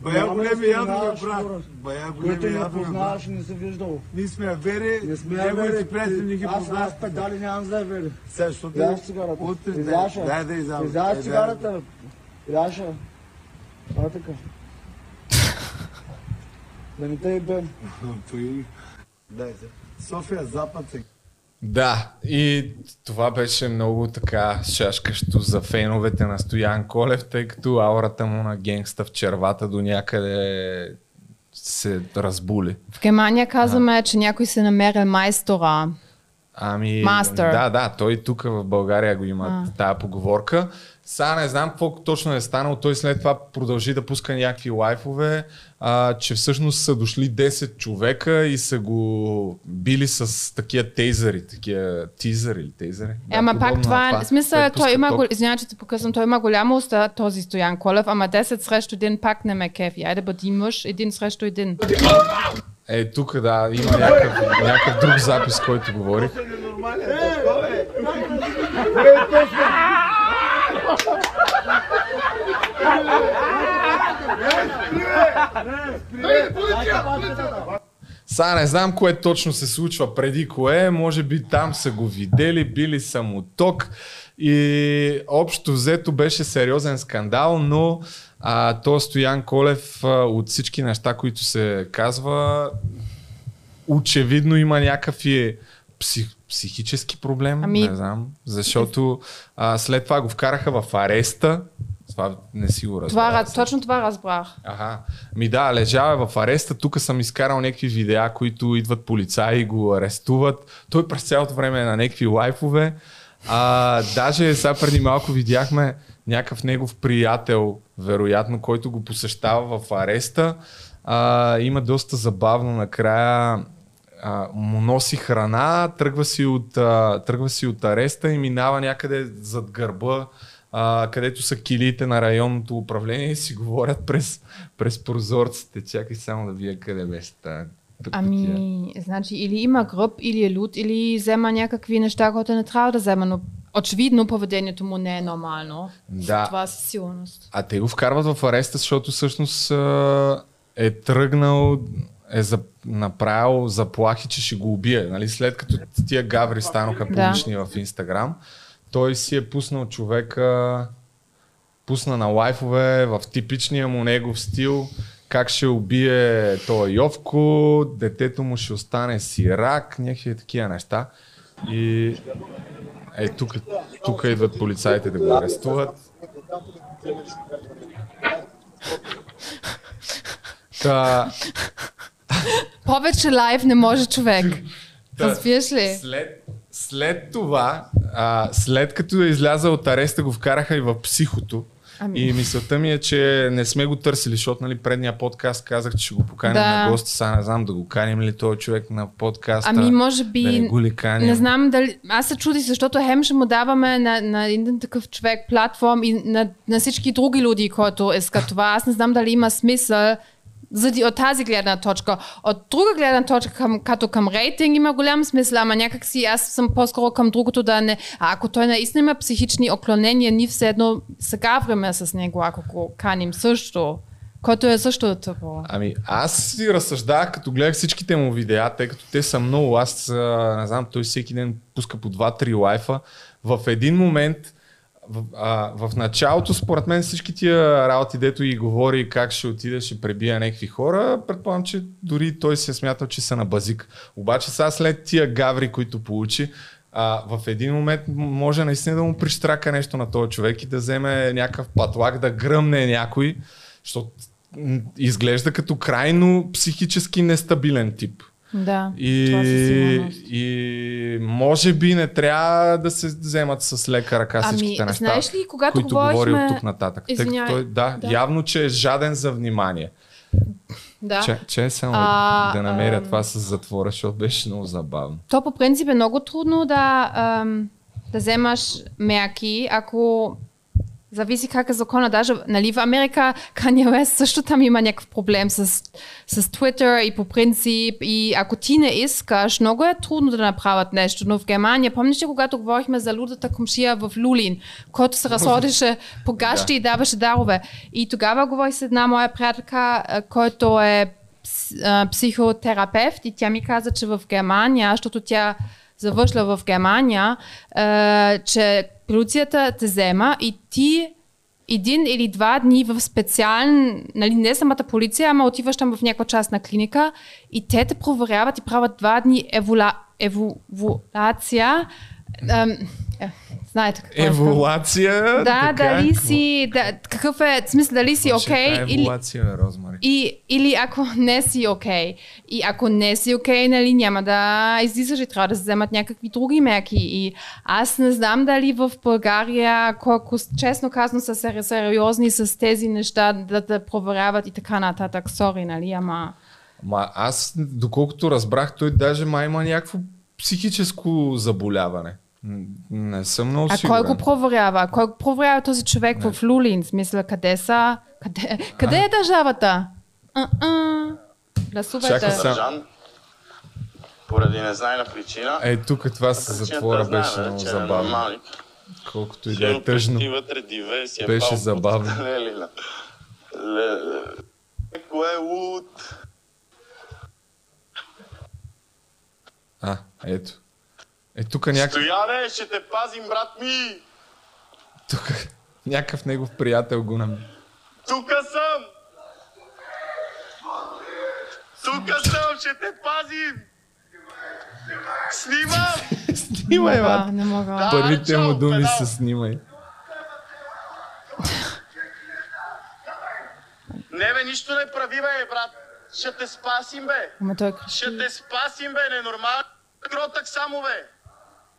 S8: Бая големи ядове, брат. Бая големи
S9: не
S8: ядове, брат.
S9: познаваш, не се виждал.
S8: Ние сме вери,
S9: Не сме
S8: неговите
S9: вери.
S8: приятели не ги
S9: Аз
S8: познават.
S9: аз педали нямам за вери.
S8: Сега, защото
S9: Изляш цигарата.
S8: дай да изям.
S9: Изляш цигарата. Бе. Изляш я. Това е така. Да не те ебем. *laughs*
S8: Той, дай се. София Запад е
S1: Да, и това беше много така шашкащо за феновете на Стоян Колев, тъй като аурата му на генгста в червата до някъде се разбули.
S2: В Германия казваме, че някой се намерил майстора.
S1: Ами,
S2: Мастер.
S1: да, да, той тук в България го има
S2: А.
S1: тая поговорка. Сега не знам какво точно е станало. Той след това продължи да пуска някакви лайфове, а, че всъщност са дошли 10 човека и са го били с такива тейзъри, такива тизъри или тейзъри.
S2: Е, ама пак това е, смисъл, той
S1: пуска
S2: има, извинявай, че те покъсвам, той има голяма уста, този Стоян Колев, ама 10 срещу един пак не ме кефи. Айде бъди мъж, един срещу един.
S1: Е, тук да, има някакъв, някакъв друг запис, който говори. Сега не знам кое точно се случва преди кое, може би там са го видели, били са му ток. И общо взето беше сериозен скандал, но а, то Стоян Колев а, от всички неща, които се казва, очевидно има някакви псих, психически проблем,
S2: Ами-
S1: не знам, защото а, след това го вкараха в ареста, това не си го
S2: Това,
S1: разбрах.
S2: раз- точно това разбрах.
S1: Аха. Ми да, лежава в ареста. Тук съм изкарал някакви видеа, които идват полицаи и го арестуват. Той през цялото време е на някакви лайфове. А, даже сега преди малко видяхме някакъв негов приятел, вероятно, който го посещава в ареста. А, има доста забавно накрая. А, му носи храна, тръгва си, от, а, тръгва си от ареста и минава някъде зад гърба, а, където са килите на районното управление и си говорят през, през прозорците. Чакай само да вия къде беше тази.
S2: Ами, значи, или има гръб, или е луд, или взема някакви неща, които не трябва да взема, но очевидно поведението му не е нормално.
S1: Да.
S2: Това със сигурност.
S1: А те го вкарват в ареста, защото всъщност е тръгнал, е за, направил заплахи, че ще го убие. Нали? След като тия гаври станаха
S2: Да.
S1: публични в Инстаграм, той си е пуснал човека, пусна на лайфове в типичния му негов стил, как ще убие той Йовко, детето му ще остане сирак, някакви такива неща. И е, тук, тук идват полицаите да го арестуват. Та,
S2: Повече лайв не може човек. Разбираш ли?
S1: След, след това, а, след като е излязъл от ареста, го вкараха и в психото.
S2: Ами.
S1: И мисълта ми е, че не сме го търсили, защото нали, предния подкаст казах, че ще го поканим
S2: Да.
S1: на гости. Сега не знам да го каним ли този човек на подкаста.
S2: Ами, може би.
S1: Да не го ли каним?
S2: Не знам дали. Аз се чудих, защото хем ще му даваме на, на един такъв човек платформ и на, на всички други люди, които искат това. Аз не знам дали има смисъл заради от тази гледна точка. От друга гледна точка, към, като към рейтинг има голям смисъл, ама някакси аз съм по-скоро към другото да не... А ако той наистина има психични оклонения, ние все едно се гавриме с него, ако го каним също. Който е също тъпо.
S1: Ами аз си разсъждах, като гледах всичките му видеа, тъй като те са много. Аз не знам, той всеки ден пуска по 2-3 лайфа. В един момент, в, а, в началото, според мен всички тия работи, дето и говори как ще отиде, ще пребия някакви хора, предполагам, че дори той си е смятал, че са на базик. Обаче сега след тия гаври, които получи, а, в един момент може наистина да му прищрака нещо на този човек и да вземе някакъв патлак, да гръмне някой, защото изглежда като крайно психически нестабилен тип.
S2: Да,
S1: И,
S2: това
S1: и може би не трябва да се вземат с лека ръка
S2: Ами,
S1: всичките неща,
S2: знаеш ли, когато
S1: които говори
S2: говорихме-
S1: от тук нататък.
S2: Извинявай.
S1: той, да,
S2: Да.
S1: явно, че е жаден за внимание.
S2: Да.
S1: Че, че само
S2: А,
S1: да намеря
S2: ам.
S1: това с затвора, защото беше много забавно.
S2: То по принцип е много трудно да, ам, да вземаш мерки, ако зависи как е закона. Даже нали, в Америка Kanye West също там има някакъв проблем с, с Twitter и по принцип. И ако ти не искаш, много е трудно да направят нещо. Но в Германия, помниш ли, когато говорихме за лудата комшия в Лулин, който се разходеше по гащи
S1: Да.
S2: и даваше дарове. И тогава говорих с една моя приятелка, който е психотерапевт и тя ми каза, че в Германия, защото тя завършила в Германия, че полицията те взема и ти един или два дни в специален, нали, не самата полиция, ама отиваш там в някаква частна клиника и те те проверяват и правят два дни евола, еволюция. Ем, знаете какво.
S1: Еволация.
S2: Да,
S1: така,
S2: дали
S1: какво?
S2: си, да, какъв е, в смисъл, дали си окей
S1: Чета
S2: или,
S1: Еволация, бе, Розмари.
S2: и, или ако не си окей. И ако не си окей, нали, няма да излизаш и трябва да се вземат някакви други мерки. И аз не знам дали в България, колко честно казано са сер- сериозни с тези неща, да те проверяват и така нататък. Сори, нали, ама...
S1: Ма аз, доколкото разбрах, той даже май има някакво психическо заболяване. Не съм много
S2: А
S1: сигурен.
S2: кой го проверява? Кой го проверява този човек в Лулин? Смисъл, къде са? Къде, къде е държавата? А-а.
S1: Чакай.
S10: Задържан поради незнайна причина.
S1: Е, тук това с затвора беше
S10: бе,
S1: много
S10: е
S1: забавно. Колкото и да е тъжно.
S10: вътре диве си е
S1: Беше забавно.
S10: Кое е луд?
S1: А, ето. Е, тук някакъв,
S10: Стояне, ще те пазим, брат ми!
S1: тук, някакъв негов приятел го нам...
S10: Тука съм! Тука съм, ще те пазим! Снимам! *laughs*
S1: Снимай,
S2: А,
S1: бат!
S2: не мога.
S10: Да,
S1: Първите му думи са снимай.
S10: Не бе, нищо не прави, бе, брат! Ще те спасим, бе!
S2: Ама той крещи.
S10: Ще те спасим, бе, ненормално. Кротък само, бе!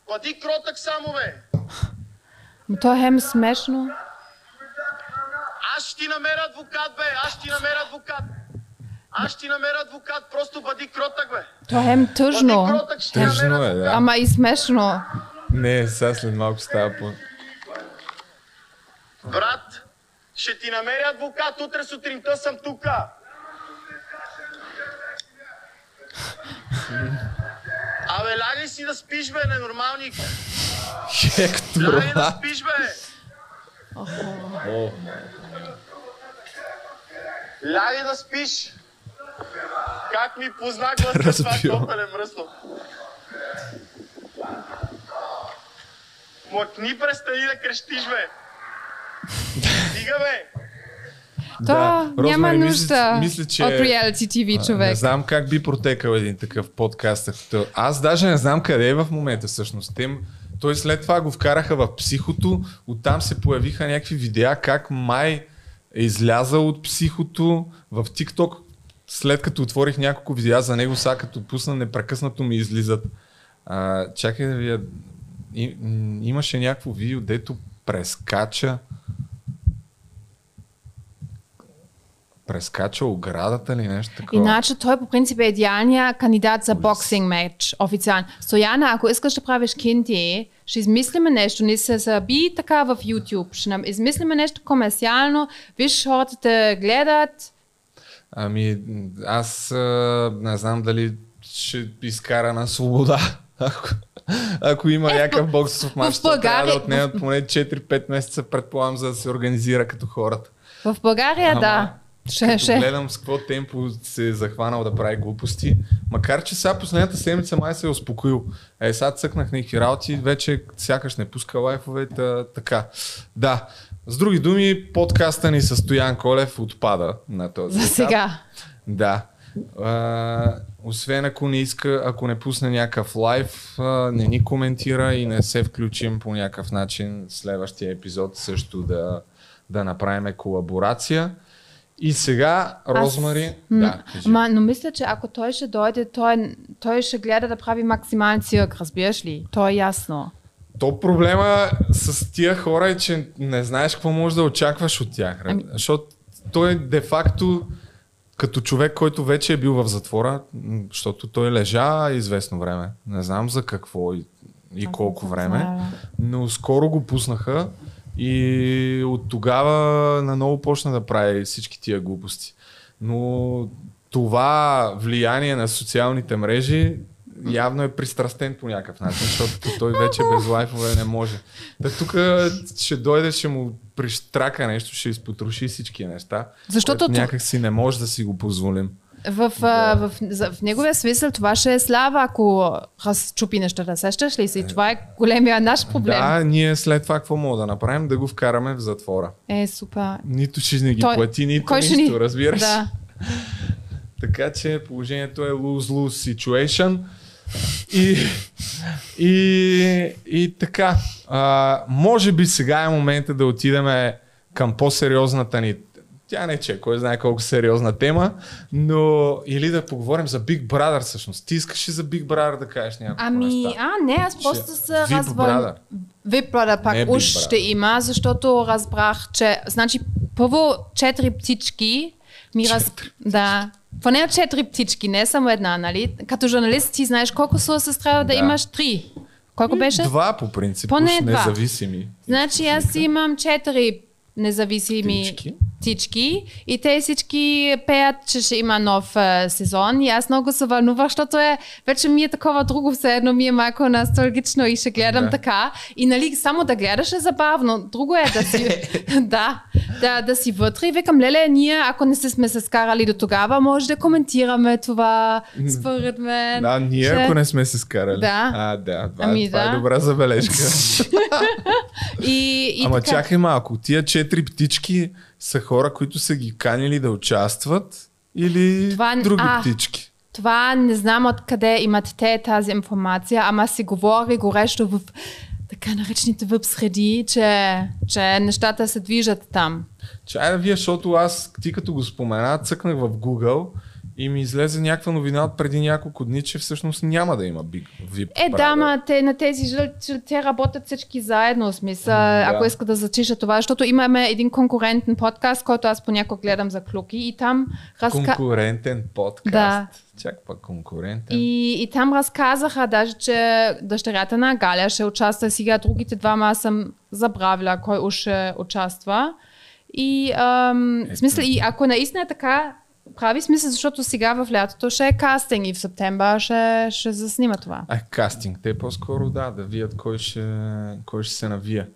S10: Бъди кротък само, бе!
S2: Ма То е хем смешно.
S10: Аз ще ти намеря адвокат, бе! Аз ще ти намеря адвокат! Аз ще ти намеря адвокат, просто бъди кротък, бе!
S2: То е хем тъжно.
S10: Бъди кротък, ще ти
S1: Тъжно е, да.
S2: Ама и смешно.
S1: Не, сега след малко става по...
S10: Брат, ще ти намеря адвокат, утре сутринта съм тука. Абе, лягай си да спиш, бе, ненормалник.
S1: Хектор,
S10: Лягай да спиш, бе. Лягай да спиш. Как ми позна гласа това копеле мръсно. Млъкни, престани да крещиш, бе. Стига, бе.
S2: То няма
S1: Розмари,
S2: нужда
S1: мисля, мисля, че...
S2: от реалити TV
S1: А, Не
S2: човек.
S1: знам как би протекал един такъв подкаст. Аз даже не знам къде е в момента всъщност. Тем, той след това го вкараха в психото, оттам се появиха някакви видеа как май е излязал от психото в TikTok. След като отворих няколко видеа за него, сега като пусна непрекъснато ми излизат. А, чакай да ви... И, имаше някакво видео, дето прескача прескача оградата или нещо такова.
S2: Иначе той по принцип е идеалният кандидат за боксинг меч, официално. Стояна, ако искаш да правиш кинти, ще измислиме нещо, не се заби така в YouTube, ще нам измислиме нещо комерциално, виж хората те гледат,
S1: Ами, аз а, не знам дали ще изкара на свобода. *laughs* Ако, ако има
S2: Е,
S1: някакъв боксов матч,
S2: в
S1: то трябва да
S2: България-
S1: отнемат поне 4-5 месеца, предполагам, за да се организира като хората.
S2: в България
S1: Ама,
S2: да. Ще,
S1: Като
S2: ще.
S1: гледам с какво темпо се е захванал да прави глупости. Макар, че сега последната седмица май се е успокоил. Е, сега цъкнах някакви работи, вече сякаш не пуска лайфове, та, така. Да. С други думи, подкаста ни с Стоян Колев отпада на този
S2: За сега.
S1: Да. А, освен ако не иска, ако не пусне някакъв лайв, а, не ни коментира и не се включим по някакъв начин следващия епизод също да, да направим колаборация. И сега, Розмари, да, кажи.
S2: Ма, но мисля, че ако той ще дойде, той, той ще гледа да прави максимален цирк, разбираш ли? То е ясно.
S1: То проблема с тия хора е, че не знаеш какво можеш да очакваш от тях.
S2: Ами-
S1: Защото той де-факто като човек, който вече е бил в затвора, защото той лежа известно време. Не знам за какво и, и колко време, но скоро го пуснаха и от тогава наново почна да прави всички тия глупости. Но това влияние на социалните мрежи явно е пристрастен по някакъв начин, защото той вече без лайфове не може. Да тук ще дойде, ще му прищрака нещо, ще изпотруши всички неща.
S2: Защото
S1: някак си не може да си го позволим.
S2: В, а, в, за- в неговия смисъл това ще е слава, ако разчупи нещата. Сещаш ли си? Това е големия наш проблем.
S1: Да, ние след това какво мога да направим? Да го вкараме в затвора.
S2: Е, супер.
S1: Нито ще не ги
S2: Той-
S1: плати, нито
S2: кой
S1: нищо,
S2: ни-
S1: разбираш?
S2: Да. *laughs*
S1: Така че положението е lose-lose situation. И, и, и така, а, може би сега е момента да отидем към по-сериозната ни тя не че, кой знае колко сериозна тема, но или да поговорим за Big Brother всъщност. Ти искаш ли за Big Brother да кажеш някакво
S2: Ами,
S1: неща?
S2: а, не, аз просто се
S1: VIP
S2: развън...
S1: Brother.
S2: Пак
S1: Не Big
S2: уж ще има, защото разбрах, че... Значи, първо четири птички ми раз... Да. Поне четири птички, не само една, нали? Като журналист ти знаеш колко са се трябва да,
S1: Да.
S2: имаш три. Колко беше?
S1: Два по принцип,
S2: Поне два.
S1: независими.
S2: Значи аз имам четири независими
S1: Птички.
S2: птички и те всички пеят, че ще има нов е, сезон и аз много се вълнувах, защото е, вече ми е такова друго все едно, ми е малко носталгично и ще гледам
S1: Да.
S2: така. И нали, само да гледаш е забавно. Друго е да си, *laughs* да, да, да си вътре и викам, леле, ние, ако не се сме се скарали до тогава, може да коментираме това, според мен.
S1: Да, ние
S2: Ще-
S1: ако не сме се скарали.
S2: Да.
S1: А, да, това,
S2: Ами
S1: това е
S2: да.
S1: добра забележка. *laughs*
S2: И, и
S1: Ама
S2: така.
S1: чакай малко, тия четири птички са хора, които са ги канили да участват или
S2: Това-
S1: други
S2: а.
S1: птички?
S2: Това не знам откъде имат те тази информация, ама си говори горещо в така наречените веб среди, че, че нещата се движат там.
S1: Чай да вие, защото аз, ти като го спомена, цъкнах в Google И ми излезе някаква новина от преди няколко дни, че всъщност няма да има Big VIP.
S2: Е, да, ма те, на тези че те работят всички заедно, в смисъл,
S1: да.
S2: ако искат да зачиша това, защото имаме един конкурентен подкаст, който аз понякога гледам за клуки и там разка...
S1: Конкурентен подкаст.
S2: Да.
S1: Чак пак конкурентен.
S2: И, и там разказаха даже, че дъщерята на Галя ще участва сега, другите двама аз съм забравила кой уж ще участва. И ам, в смисъл, и ако наистина е така, прави смисъл, защото сега в лятото ще е кастинг и в септември ще, ще заснима това.
S1: А, кастинг. Те по-скоро да, да вият кой ще, кой ще се навия.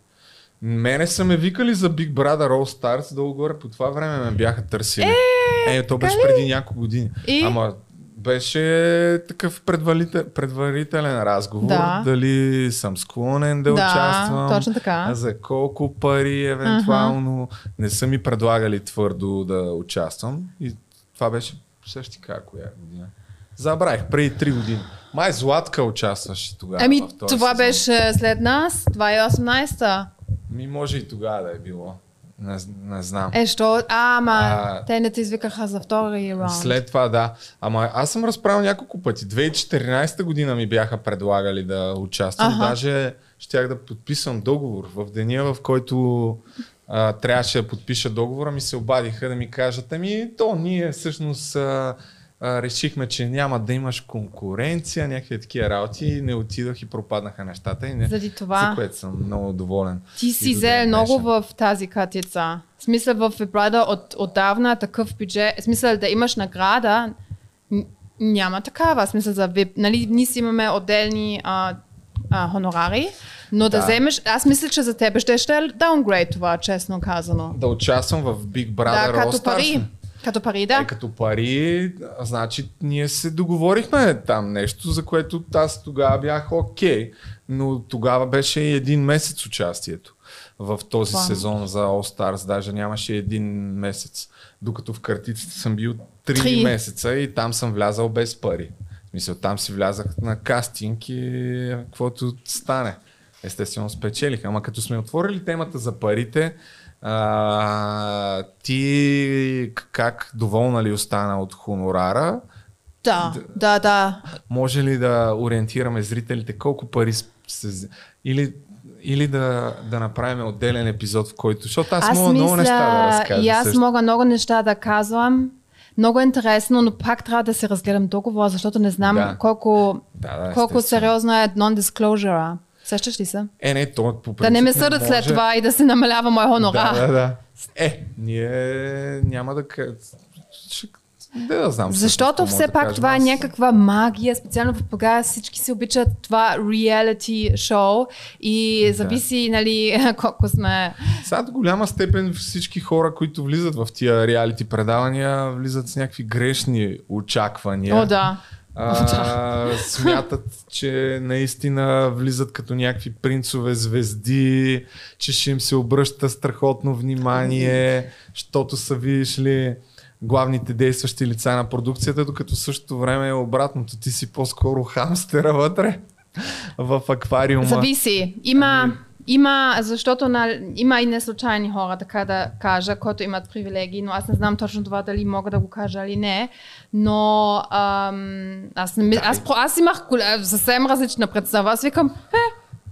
S1: Мене са ме викали за Big Brother All Stars, долу горе по това време ме бяха търсили. Е, то беше
S2: така ли?
S1: преди няколко години.
S2: И?
S1: Ама беше такъв предварител, предварителен разговор.
S2: Да.
S1: Дали съм склонен да,
S2: Да,
S1: участвам.
S2: точно така.
S1: За колко пари евентуално. Не са ми предлагали твърдо да участвам. И това беше същи как коя година. Забравих, преди 3 години. Май Златка участваше тогава.
S2: Ами, това
S1: сезон.
S2: беше след нас, 2018-та.
S1: Ми може и тогава да е било. Не, не знам.
S2: Е, що? А, ама,
S1: А,
S2: те не те извикаха за втори раунд.
S1: След това да. Ама аз съм разправил няколко пъти. 2014 година ми бяха предлагали да участвам.
S2: Аха.
S1: Даже щях да подписвам договор. В деня, в който а, трябваше да подпиша договора, ми се обадиха да ми кажат, ами то ние всъщност а, а, решихме, че няма да имаш конкуренция, някакви такива работи. И Не отидох и пропаднаха нещата. И не,
S2: Заради това.
S1: За което съм много доволен.
S2: Ти си взе много в тази катица. В смисъл в Brother от, отдавна такъв бюджет. В смисъл да имаш награда, няма такава. В смисъл за VIP. Нали, ние си имаме отделни а, а, хонорари, но да.
S1: Да.
S2: вземеш... Аз мисля, че за тебе ще, ще е даунгрейд това, честно казано.
S1: Да участвам в Big Brother
S2: да, като
S1: All Stars.
S2: пари. Като пари, да.
S1: Е, като пари, значи ние се договорихме там нещо, за което аз тогава бях окей, но тогава беше и един месец участието в този
S2: Това.
S1: сезон за All Stars, даже нямаше един месец, докато в картиците съм бил три,
S2: Три.
S1: месеца и там съм влязал без пари. Смисъл, там си влязах на кастинг и каквото стане. Естествено спечелих, ама като сме отворили темата за парите, а, ти как доволна ли остана от хонорара?
S2: Да, да, да.
S1: Може ли да ориентираме зрителите колко пари се... Или, или да, да направим отделен епизод, в който... Защото аз,
S2: Аз
S1: мога много неща да разкажа.
S2: и аз
S1: също.
S2: мога много неща да казвам. Много интересно, но пак трябва да се разгледам договора, защото не знам
S1: Да.
S2: колко,
S1: Да, да,
S2: колко сериозно е non-disclosure. Сещаш ли се?
S1: Е, не, то по
S2: Да не ме съдат след това и да се намалява мой хонорар.
S1: Да, да, да. *laughs* Е, ние няма да... Не да знам.
S2: Защото все
S1: да
S2: пак
S1: кажем.
S2: това е
S1: Аз-
S2: някаква магия, специално в България всички се обичат това реалити шоу и зависи, нали, *laughs* колко сме...
S1: Сега до голяма степен всички хора, които влизат в тия реалити предавания, влизат с някакви грешни очаквания.
S2: О, да.
S1: А, *laughs* смятат, че наистина влизат като някакви принцове звезди, че ще им се обръща страхотно внимание, защото са, видиш ли, главните действащи лица на продукцията, докато в същото време е обратното. Ти си по-скоро хамстера вътре в аквариума.
S2: Зависи. Има, има, защото на, има и неслучайни хора, така да кажа, които имат привилегии, но аз не знам точно това дали мога да го кажа или не. Но ам, аз, не, аз, про- аз имах съвсем различна представа. Аз викам, е,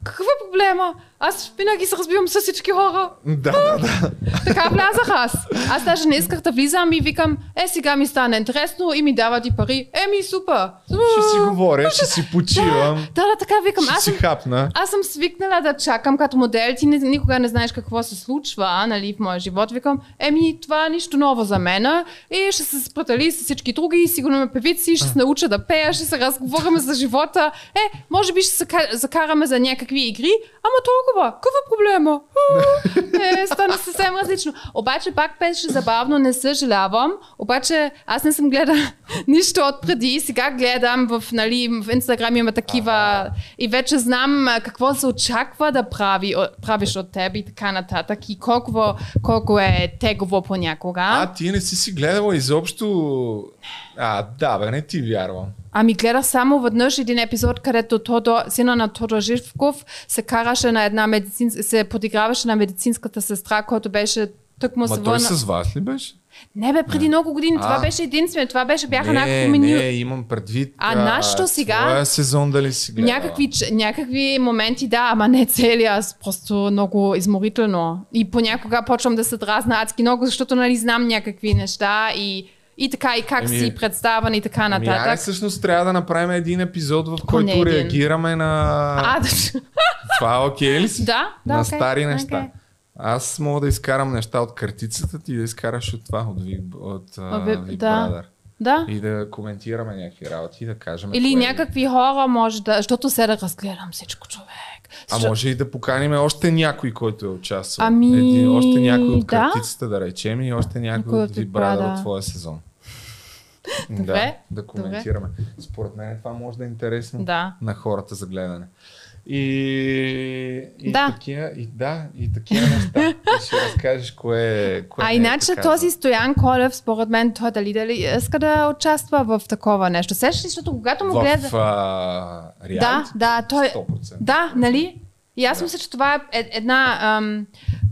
S2: какъв е проблема? Аз винаги се разбивам с всички хора.
S1: Да, да, да.
S2: Така влязах аз. Аз даже не исках да влизам и викам, е, сега ми стана интересно и ми дават и пари. Еми, супер.
S1: Ще си говоря, ще си почивам.
S2: Да, да, така викам.
S1: Ще
S2: Аз
S1: си
S2: съм,
S1: хапна.
S2: аз съм свикнала да чакам като модел. Ти ни- никога не знаеш какво се случва нали, в моя живот. Викам, еми, това е нищо ново за мен. И ще се спратали с всички други. Сигурно ме певици, ще се науча да пея, ще се разговорим за живота. Е, може би ще се ка- закараме за някакви игри. Ама толкова, какъв е проблема? Е, стана съвсем различно. Обаче пак беше забавно, не съжалявам. Обаче аз не съм гледала *laughs* нищо от преди. Сега гледам в, нали, в Инстаграм има такива и вече знам какво се очаква да прави, правиш от теб и така нататък и колко, колко е тегово понякога.
S1: А, ти не си си гледала изобщо... А, да, бе, не ти вярвам.
S2: Ами гледах само веднъж един епизод, където Тодор, сина на Тодор Живков се караше на една медицинска, се подиграваше на медицинската сестра, който беше Тък му се
S1: Ма той с вас ли беше?
S2: Не бе, преди много години. Това
S1: А.
S2: беше единствено. Това беше, бяха
S1: не,
S2: някакво меню.
S1: не, имам предвид.
S2: А нашето сега-
S1: Твоя сезон дали си гледала?
S2: Някакви, някакви моменти, да, ама не цели, аз просто много изморително. И понякога почвам да се дразна адски много, защото нали знам някакви неща и, и така, и как
S1: Еми,
S2: си представан и така
S1: Ами,
S2: нататък.
S1: всъщност трябва да направим един епизод, в който
S2: един.
S1: реагираме на...
S2: А, да. *laughs*
S1: Това окей ли си?
S2: Да, да,
S1: На
S2: окей,
S1: стари неща.
S2: окей.
S1: Аз мога да изкарам неща от картицата, ти да изкараш от това, от от, uh,
S2: От Ви-
S1: Big
S2: да.
S1: Brother.
S2: Да.
S1: И да коментираме някакви работи и да кажем.
S2: Или
S1: кое е.
S2: някакви хора може да, защото се да разгледам всичко човек.
S1: А може и да поканим още някой, който е участвал.
S2: Ами,
S1: Един, още някой от
S2: да.
S1: картицата, да речем, и още някой
S2: Някой
S1: от Big Brother от твоя сезон. *laughs*
S2: Добре,
S1: Да, да коментираме. Според мен това може да е интересно
S2: Да.
S1: на хората за гледане. И, и
S2: Да.
S1: такива, и да, и такива неща. И ще разкажеш кое, кое
S2: А
S1: е
S2: иначе
S1: така.
S2: този Стоян Колев, според мен, той дали дали иска да участва в такова нещо. Сещаш ли, защото когато му гледа...
S1: В а,
S2: Да,
S1: реалити?
S2: да, той...
S1: 100%.
S2: Да, нали? И аз мисля, че това е е- една ам,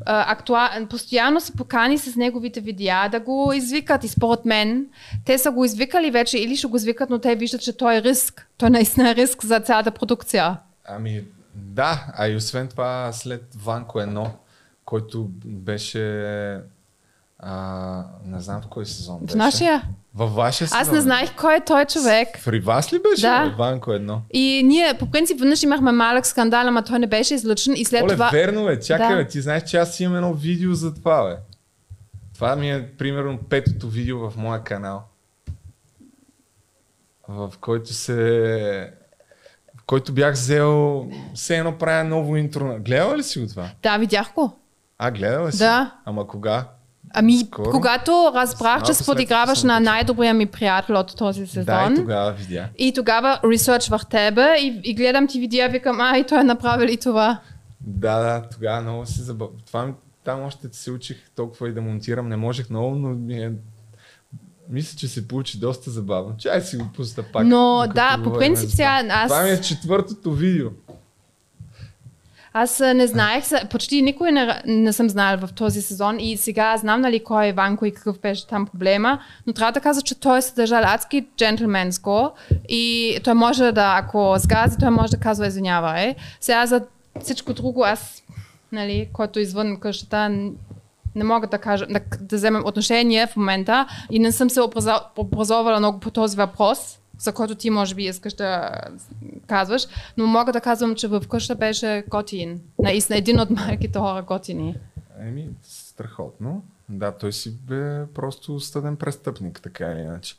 S2: а, актуал... Постоянно се покани с неговите видеа да го извикат. И според мен, те са го извикали вече или ще го извикат, но те виждат, че той е риск. Той наистина е риск за цялата продукция.
S1: Ами да, а и освен това след Ванко едно, който беше а, не знам в кой сезон
S2: В
S1: беше.
S2: нашия?
S1: Във вашия сезон.
S2: Аз не знаех кой е той човек.
S1: При вас ли беше
S2: Да.
S1: Ванко едно?
S2: И ние по принцип веднъж имахме малък скандал, ама той не беше излъчен и след
S1: Оле,
S2: това...
S1: верно е, чакай
S2: Да.
S1: бе, ти знаеш, че аз имам едно видео за това бе. Това ми е примерно петото видео в моя канал. В който се... Който бях взел... Все едно правя ново интро. на- Гледала ли си го това?
S2: Да, видях го.
S1: А, гледала си?
S2: Да.
S1: Ама кога?
S2: Ами,
S1: Скоро?
S2: когато разбрах, че
S1: след
S2: подиграваш
S1: като
S2: на най-добрия ми приятел от този сезон.
S1: Да, и тогава видя.
S2: И тогава ресърчвах тебе и, и гледам ти видеа, викам, а, и той е направил и това.
S1: Да, да, тогава много се забав... Това ми- там още се учих толкова и да монтирам. Не можех много, но ми е... Мисля, че се получи доста забавно. Чай си го пусна пак.
S2: Но да, по принцип сега аз-
S1: Това ми е четвъртото видео.
S2: Аз не знаех, почти никой не, не съм знал в този сезон и сега знам нали кой е Ванко и какъв беше там проблема, но трябва да кажа, че той се държал адски джентлменско и той може да, ако сгази, той може да казва извинявай. Сега за всичко друго аз, нали, който е извън къщата, не мога да кажа, да, да вземем отношение в момента и не съм се образовала много по този въпрос, за който ти може би искаш да казваш, но мога да казвам, че в къща беше готин. Наистина един от малките хора готини.
S1: Еми, страхотно. Да, той си бе просто стъден престъпник, така или иначе.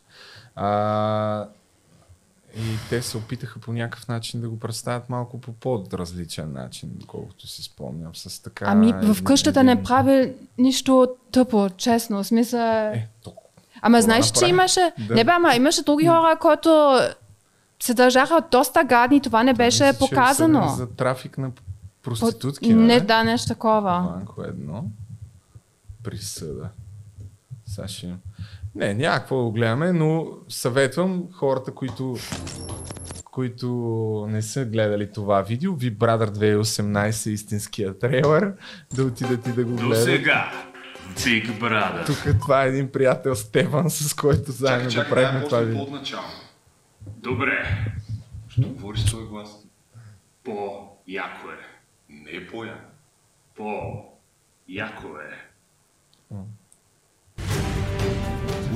S1: А, и те се опитаха по някакъв начин да го представят малко по по-различен начин, колкото си спомням. С така
S2: Ами в къщата не прави нищо тъпо, честно. Смисъл...
S1: Е,
S2: ама
S1: това
S2: знаеш, че имаше...
S1: Да.
S2: Не бе, ама имаше други хора, които се държаха доста гадни. Това не беше
S1: Мисля, че е
S2: показано.
S1: осъден За трафик на проститутки,
S2: не,
S1: не?
S2: да, нещо такова.
S1: Ванко едно. Присъда. Сега ще... Не, няма какво да го гледаме, но съветвам хората, които които не са гледали това видео, Ви Brother 2018 истинския трейлър, да отидат и да го
S11: До
S1: гледат.
S11: сега, Big Brother.
S1: Тук това е един приятел Стефан, с който заедно го правихме това видео.
S11: отначало. Добре. Що говориш с твой глас? По-яко е. Не е по-яко. По-яко е.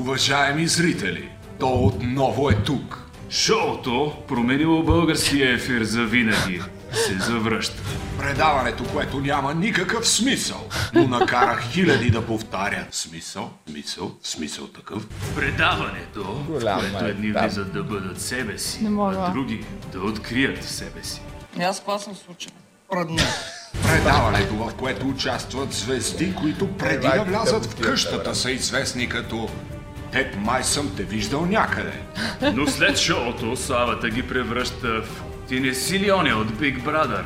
S12: Уважаеми зрители, то отново е тук.
S11: Шоуто, променило българския ефир за винаги, се завръща.
S12: Предаването, което няма никакъв смисъл, но накарах хиляди да повтаря. Смисъл, смисъл, смисъл такъв.
S11: Предаването,
S12: Голям
S11: което
S12: е,
S11: едни
S12: да.
S11: влизат да бъдат себе си,
S2: Не мога.
S11: а други да открият себе си.
S13: Аз това съм случил. Родня.
S12: Предаването, в което участват звезди, които преди да влязат в къщата са известни като Теб май съм те виждал някъде.
S11: Но след шоуто славата ги превръща в Ти не си ли оня от Big Brother?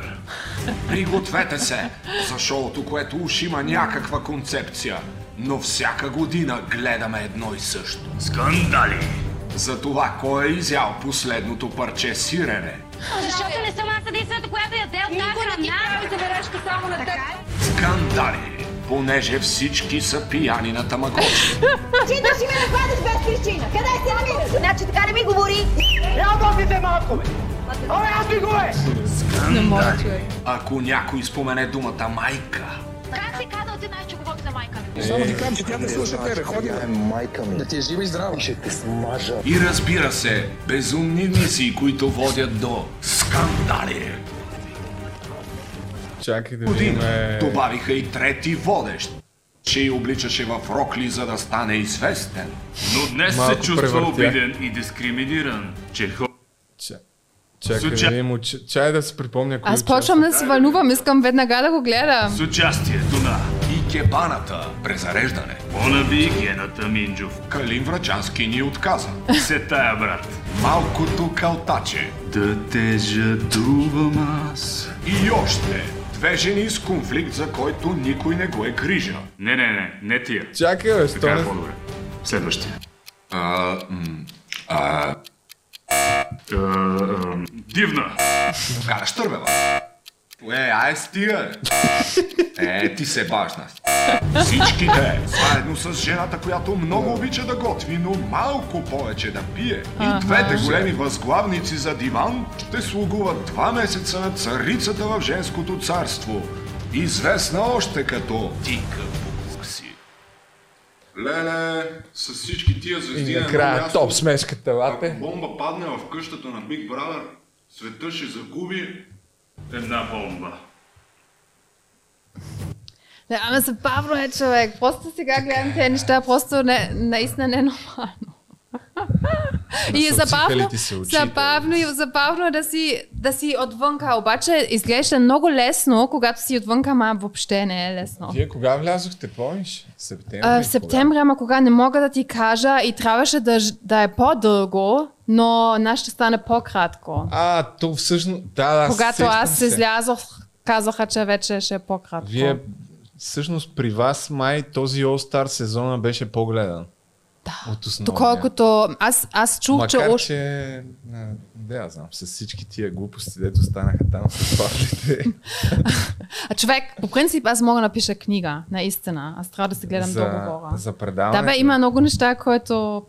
S12: Пригответе се за шоуто, което уж има някаква концепция, но всяка година гледаме едно и също.
S11: Скандали!
S12: За това кой е изял последното парче сирене,
S14: Защото не съм аз единствената, която яде от тази храна. Никой не ти прави забележка само на теб.
S12: скандали, понеже всички са пияни на тамагочи.
S14: Ти да си ме нападаш без причина. Къде се намираш? Значи така не ми говори. Се малко, бе. Абе, аз ви го е!
S12: Скандали. Ако някой спомене думата майка,
S14: Как се казва, ти знаеш, че говори за майка ми?
S12: Само ти казвам, че тя не слуша тебе, ходи. Майка ми. Да ти е жива и здрава. Ще те смажа. И разбира се, безумни мисии, които водят до скандали.
S1: Чакай да видим.
S12: Година добавиха и трети водещ, че обличаше в рокли, за да стане известен.
S11: Но днес
S1: Малко
S11: се чувства
S1: превъртя.
S11: обиден и дискриминиран, че хо...
S1: Чакай да видим. уч- Чай да се припомня кои
S2: Аз почвам да се вълнувам, искам веднага да го гледам.
S11: С участието на
S12: И кебаната, презареждане.
S11: Монаби Гената Минджов.
S12: Калин Врачански ни отказа.
S11: Се тая, брат.
S12: Малкото калтаче.
S11: Да те жадувам аз.
S12: И още жени с конфликт, за който никой не го е грижа.
S11: Не, не, не, не тия.
S1: Чакай, бе,
S11: Така е по-добре. Следващия.
S12: А, м, а,
S11: А, а, Дивна.
S12: Караш търбела. Е, ай стига. *laughs* Е, ти се баш нас. Всички те, заедно с жената, която много обича да готви, но малко повече да пие. И двете големи възглавници за диван ще слугуват два месеца на царицата в женското царство. Известна още като Тика Букси.
S15: Леле, с всички тия звезди
S1: И накрая
S15: място,
S1: топ смешката, лапе.
S15: Ако бомба падне в къщата на Big Brother, света ще загуби
S11: една бомба.
S2: Не, ама забавно е човек. Просто сега гледам тези неща, просто не, наистина не е нормално. И е забавно, забавно, и забавно е да си, да си отвънка. Обаче изглежда много лесно, когато си отвънка, ама въобще не е лесно.
S1: Вие кога влязохте, помниш? Септември?
S2: А, в септември, ама кога не мога да ти кажа и трябваше да, да е по-дълго, но ще стане по-кратко.
S1: А, то всъщност... Да, да,
S2: Когато аз
S1: се.
S2: излязох, казаха, че вече ще е по-кратко.
S1: Вие, всъщност при вас май този All Star сезона беше по-гледан. Да. От основния.
S2: Доколкото аз, аз чух, че...
S1: Макар, че... а, Да, я знам, с всички тия глупости, дето станаха там с павлите. *laughs*
S2: А човек, по принцип аз мога да напиша книга, наистина. Аз трябва да се гледам
S1: за,
S2: договора.
S1: за
S2: Да,
S1: предаването.
S2: бе, има много неща, които...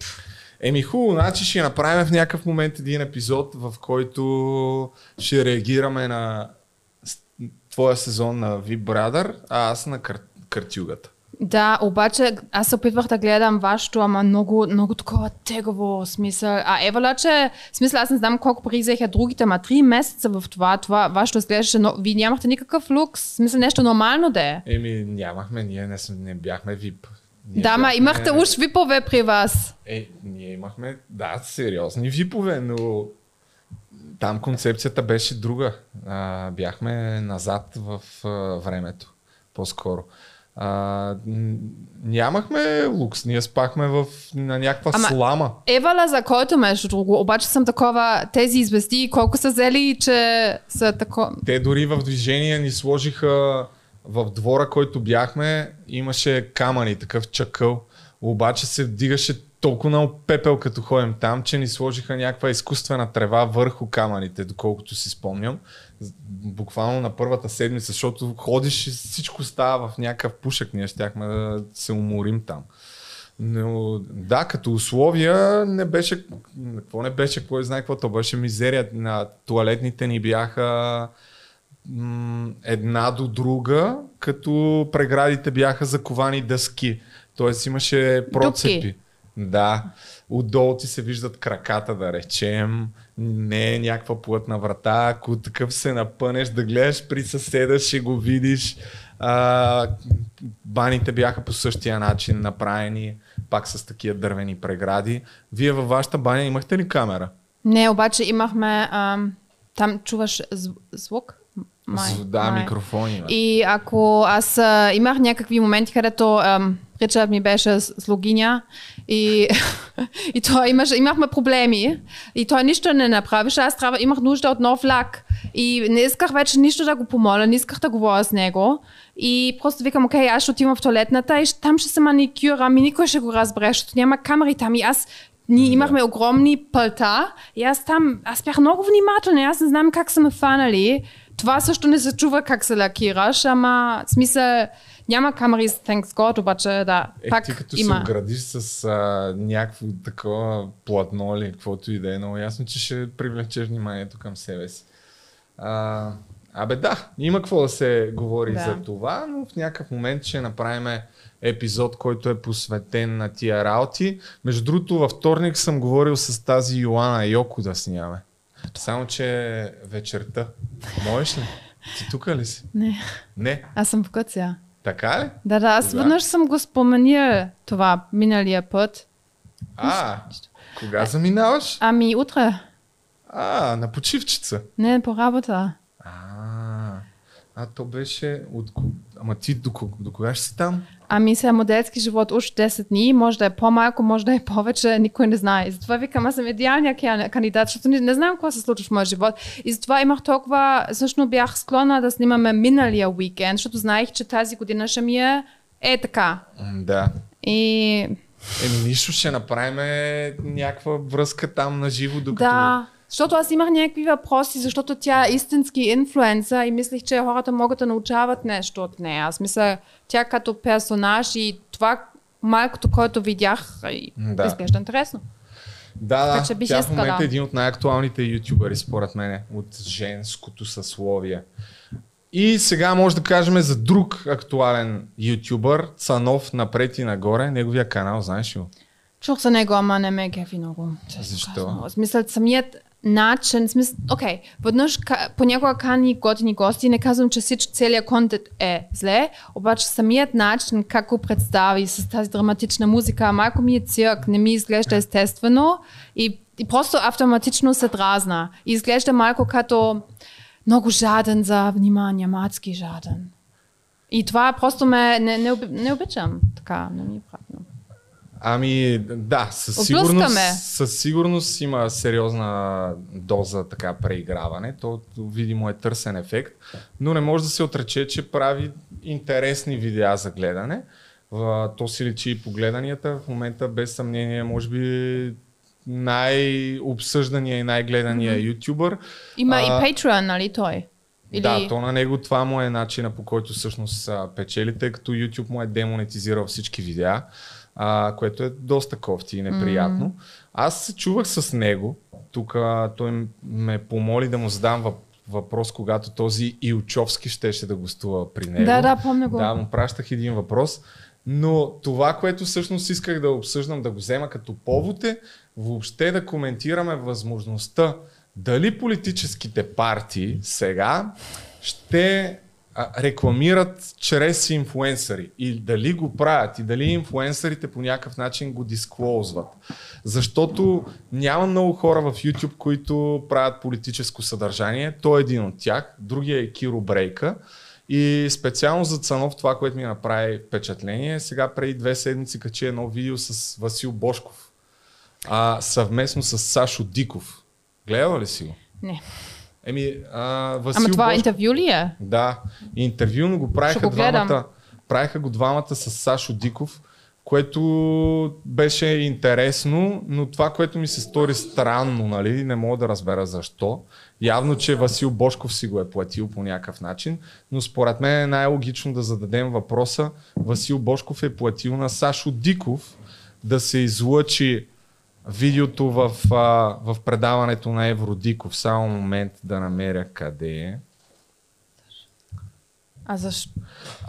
S1: Еми хубаво, значи ще направим в някакъв момент един епизод, в който ще реагираме на твоя сезон на VIP Brother, а аз на кар... картюгата.
S2: Да, обаче аз се опитвах да гледам вашето, ама много, много такова тегаво смисъл. А Евала, че смисъл, аз не знам колко пари взеха другите, ама три месеца в това, това вашето изглеждаше, но вие нямахте никакъв лукс, смисъл нещо нормално да е.
S1: Еми нямахме, ние не, не бяхме VIP. Ние
S2: Да,
S1: бяхме-
S2: имахте уж випове при вас.
S1: Е, ние имахме, да, сериозни випове, но там концепцията беше друга. А, бяхме назад в а, времето, по-скоро. А, нямахме лукс, ние спахме в, на някаква
S2: Ама-
S1: слама.
S2: Евала за който между друго, обаче съм такова, тези звезди, колко са взели, че са тако...
S1: Те дори в движение ни сложиха в двора, който бяхме, имаше камъни, такъв чакъл. Обаче се вдигаше толкова много пепел, като ходим там, че ни сложиха някаква изкуствена трева върху камъните, доколкото си спомням. Буквално на първата седмица, защото ходиш и всичко става в някакъв пушек. Ние щяхме да се уморим там. Но да, като условия не беше, какво не беше, кой знае какво, то беше мизерия. На туалетните ни бяха м, една до друга, като преградите бяха заковани дъски. Тоест имаше процепи.
S2: Дупки.
S1: Да. Отдолу ти се виждат краката, да речем. Не е някаква плътна врата. Ако такъв се напънеш да гледаш при съседа, ще го видиш. А, баните бяха по същия начин направени, пак с такива дървени прегради. Вие във вашата баня имахте ли камера?
S2: Не, обаче имахме, ам, там чуваш зв- звук? Май,
S1: да,
S2: май.
S1: микрофони. има.
S2: И ако аз а, имах някакви моменти, където ам, Ричард ми беше с, с логиня и, *laughs* и той имаше, имахме проблеми. И той нищо не направише, аз трябва, имах нужда от нов лак. И не исках вече нищо да го помоля, не исках да говоря с него. И просто викам, окей, аз ще отивам в туалетната и там ще се маникюрам и никой ще го разбере, защото няма камери там и аз Ние имахме огромни пълта и аз там, аз бях много внимателна, аз не знам как са ме фанали. Това също не се чува как се лакираш, ама смисъл няма камери с thanks God, обаче да,
S1: Е,
S2: пак
S1: ти като
S2: има.
S1: се оградиш с а, някакво такова платно или каквото и да е, много ясно, че ще привлечеш вниманието към себе си. А, абе да, има какво да се говори
S2: Да.
S1: за това, но в някакъв момент ще направим епизод, който е посветен на тия работи. Между другото, във вторник съм говорил с тази Йоана Йоко да снимаме. Само, че вечерта. Можеш ли? Ти тук ли си?
S2: Не,
S1: Не.
S2: аз съм в Гърция.
S1: Така ли?
S2: Да, да, аз
S1: Кога?
S2: веднъж съм го споменил това миналия път.
S1: А, кога заминаваш?
S2: Ами утре,
S1: А, на почивчица.
S2: не по работа.
S1: А, а то беше от... Ама ти до, до кога ще си там?
S2: Ами сега моделски живот уж 10 дни, може да е по-малко, може да е повече, никой не знае. И затова викам, аз съм идеалният ка- кандидат, защото не, не знам какво се случва в моя живот. И затова имах толкова, всъщност бях склонна да снимаме миналия уикенд, защото знаех, че тази година ще ми е, е така.
S1: Да.
S2: И
S1: Еми нищо, ще направим някаква връзка там на живо, докато...
S2: да, защото аз имах някакви въпроси, защото тя е истински инфлуенсър и мислих, че хората могат да научават нещо от нея. Аз мисля, тя като персонаж и това малкото, което видях, и
S1: Да.
S2: изглежда интересно.
S1: Да,
S2: Така че бих
S1: тя в момента е един от най-актуалните ютубъри, според мен, от женското съсловие. И сега може да кажем за друг актуален ютубър, Цанов напред и нагоре. Неговия канал, знаеш ли?
S2: Чух за него, ама не ме кефи много.
S1: Защо?
S2: В смисъл, самият начин, смисъл, окей, веднъж ка- понякога кани готини гости, не казвам, че всич, целият контент е зле, обаче самият начин, как го представи с тази драматична музика, малко ми е цирк, не ми изглежда естествено и, и просто автоматично се дразна. И изглежда малко като много жаден за внимание, мацки жаден. И това просто ме не, не, не обичам. Така, не ми е приятно.
S1: Ами да, със сигурност, със сигурност има сериозна доза така преиграване. То видимо е търсен ефект, но не може да се отрече, че прави интересни видеа за гледане. То си личи и по гледанията. В момента без съмнение може би най-обсъждания и най-гледания
S2: Мгм.
S1: ютубър.
S2: Има
S1: А,
S2: и Patreon, нали той? Или...
S1: Да, то на него това му е начина по който всъщност печели, тъй като YouTube му е демонетизирал всички видеа, а, което е доста кофти и неприятно.
S2: М.
S1: Аз се чувах с него, тук той ме помоли да му задам въп, въпрос, когато този Илчовски щеше да гостува при него.
S2: Да, да, помня го.
S1: Да, му пращах един въпрос. Но това, което всъщност исках да обсъждам, да го взема като повод е въобще да коментираме възможността дали политическите партии сега ще рекламират чрез инфуенсъри и дали го правят и дали инфуенсърите по някакъв начин го дисклоузват. Защото няма много хора в YouTube, които правят политическо съдържание. Той е един от тях. Другия е Киро Брейка. И специално за Цанов това, което ми направи впечатление, сега преди две седмици качи едно видео с Васил Бошков. А, съвместно с Сашо Диков. Гледала ли си го?
S2: Не.
S1: Еми, а, Васил
S2: Ама това
S1: Бошков...
S2: интервю ли е?
S1: Да, интервю, но го правиха
S2: го гледам.
S1: двамата. Правиха го двамата с Сашо Диков, което беше интересно, но това, което ми се стори странно, нали, не мога да разбера защо. Явно, че Васил Бошков си го е платил по някакъв начин, но според мен е най-логично да зададем въпроса. Васил Бошков е платил на Сашо Диков да се излъчи видеото в, а, в предаването на Евродиков. Само момент да намеря къде е.
S2: А защо?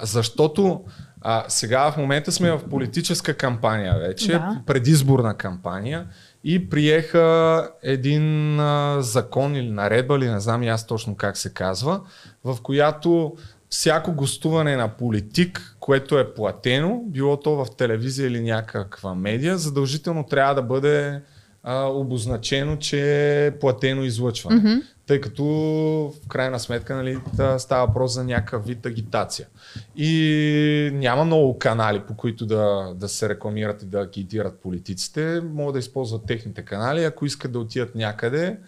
S1: Защото а, сега в момента сме в политическа кампания вече,
S2: Да.
S1: предизборна кампания и приеха един а, закон или наредба, или не знам и аз точно как се казва, в която всяко гостуване на политик, което е платено, било то в телевизия или някаква медия, задължително трябва да бъде а, обозначено, че е платено излъчване.
S2: Мгм.
S1: Тъй като в крайна сметка нали, та става въпрос за някакъв вид агитация. И няма много канали, по които да, да се рекламират и да агитират политиците. Могат да използват техните канали. Ако искат да отидат някъде,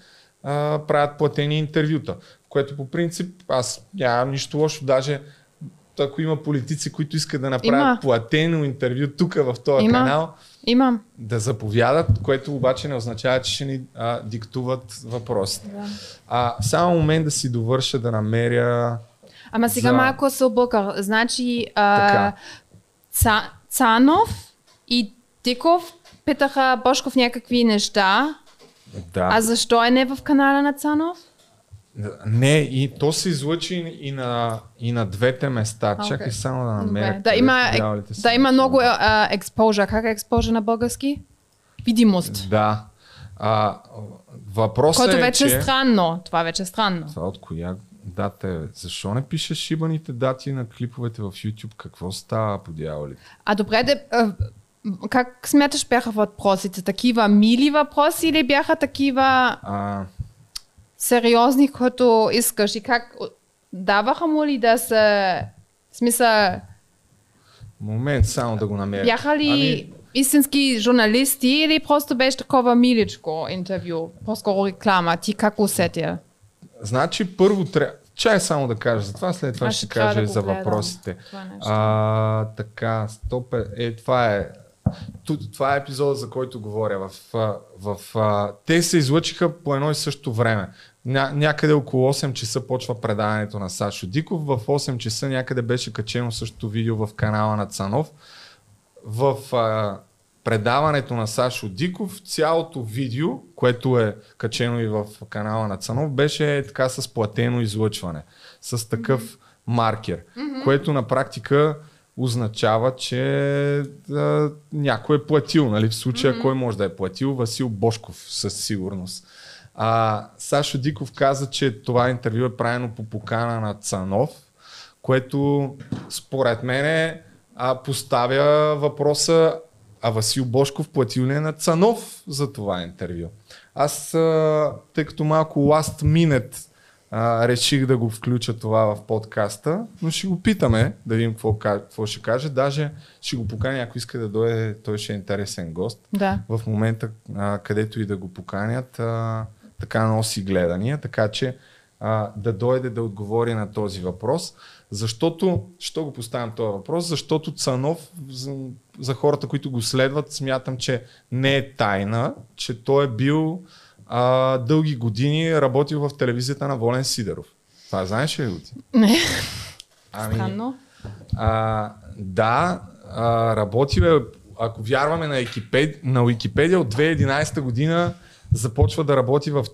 S1: а, правят платени интервюта. Което по принцип аз нямам нищо лошо. Даже ако има политици, които искат да направят
S2: Има.
S1: платено интервю тук в този
S2: Има.
S1: канал,
S2: Имам.
S1: да заповядат, което обаче не означава, че ще ни а, диктуват въпросите.
S2: Да.
S1: А, само момент да си довърша да намеря...
S2: Ама сега
S1: за-
S2: малко се обърках. Значи а,
S1: Така.
S2: Ца, Цанов и Диков питаха Бошков някакви неща.
S1: Да.
S2: А защо е не в канала на Цанов?
S1: Не, и то се излъчи и на, и на двете места.
S2: Окей.
S1: Чакай само да намеря.
S2: Добре. Да има,
S1: са.
S2: да има много а, exposure. Как е exposure на български? Видимост.
S1: Да. А, въпросът
S2: Което
S1: е,
S2: вече е странно. Това вече е странно.
S1: Това от коя дата е? Защо не пишеш шибаните дати на клиповете в YouTube? Какво става по дяволите?
S2: А добре, де, как смяташ бяха въпросите? Такива мили въпроси или бяха такива
S1: А,
S2: сериозни, които искаш? И как даваха му ли да се... В смисъл,
S1: момент само да го намеря.
S2: бяха ли
S1: Ами,
S2: истински журналисти или просто беше такова миличко интервю? По-скоро реклама. Ти как усетя?
S1: значи първо трябва... Чай само да кажа за това, след това
S2: Аз
S1: ще
S2: ще
S1: кажа
S2: да го
S1: за
S2: гледам,
S1: въпросите.
S2: това нещо.
S1: А, така, стоп е, е, това е това е епизода, за който говоря. В, в, те се излъчиха по едно и също време. Ня, някъде около 8 часа почва предаването на Сашо Диков. В 8 часа някъде беше качено същото видео в канала на Цанов. В а, предаването на Сашо Диков цялото видео, което е качено и в канала на Цанов, беше така с платено излъчване. С такъв маркер,
S16: Мгм.
S1: което на практика означава, че а, някой е платил. Нали? В случая
S16: Мгм.
S1: кой може да е платил? Васил Бошков със сигурност. А, Сашо Диков каза, че това интервю е правено по покана на Цанов, което според мен а, поставя въпроса а Васил Бошков платил ли е на Цанов за това интервю? Аз, а, тъй като малко last minute а, реших да го включа това в подкаста, но ще го питаме, да видим какво, ка- какво ще каже. Даже ще го поканя, ако иска да дойде, той ще е интересен гост.
S2: Да.
S1: В момента, а, където и да го поканят, а, така носи гледания, така че а, да дойде да отговори на този въпрос. Защото, що го поставям този въпрос? Защото Цанов, за, за хората, които го следват, смятам, че не е тайна, че той е бил а, дълги години работил в телевизията на Волен Сидеров. Това знаеш ли го ти?
S2: Не.
S1: Ами,
S2: Странно.
S1: а, да, а, работил е, ако вярваме на, Екипед, на Википедия, от 2011 година започва да работи в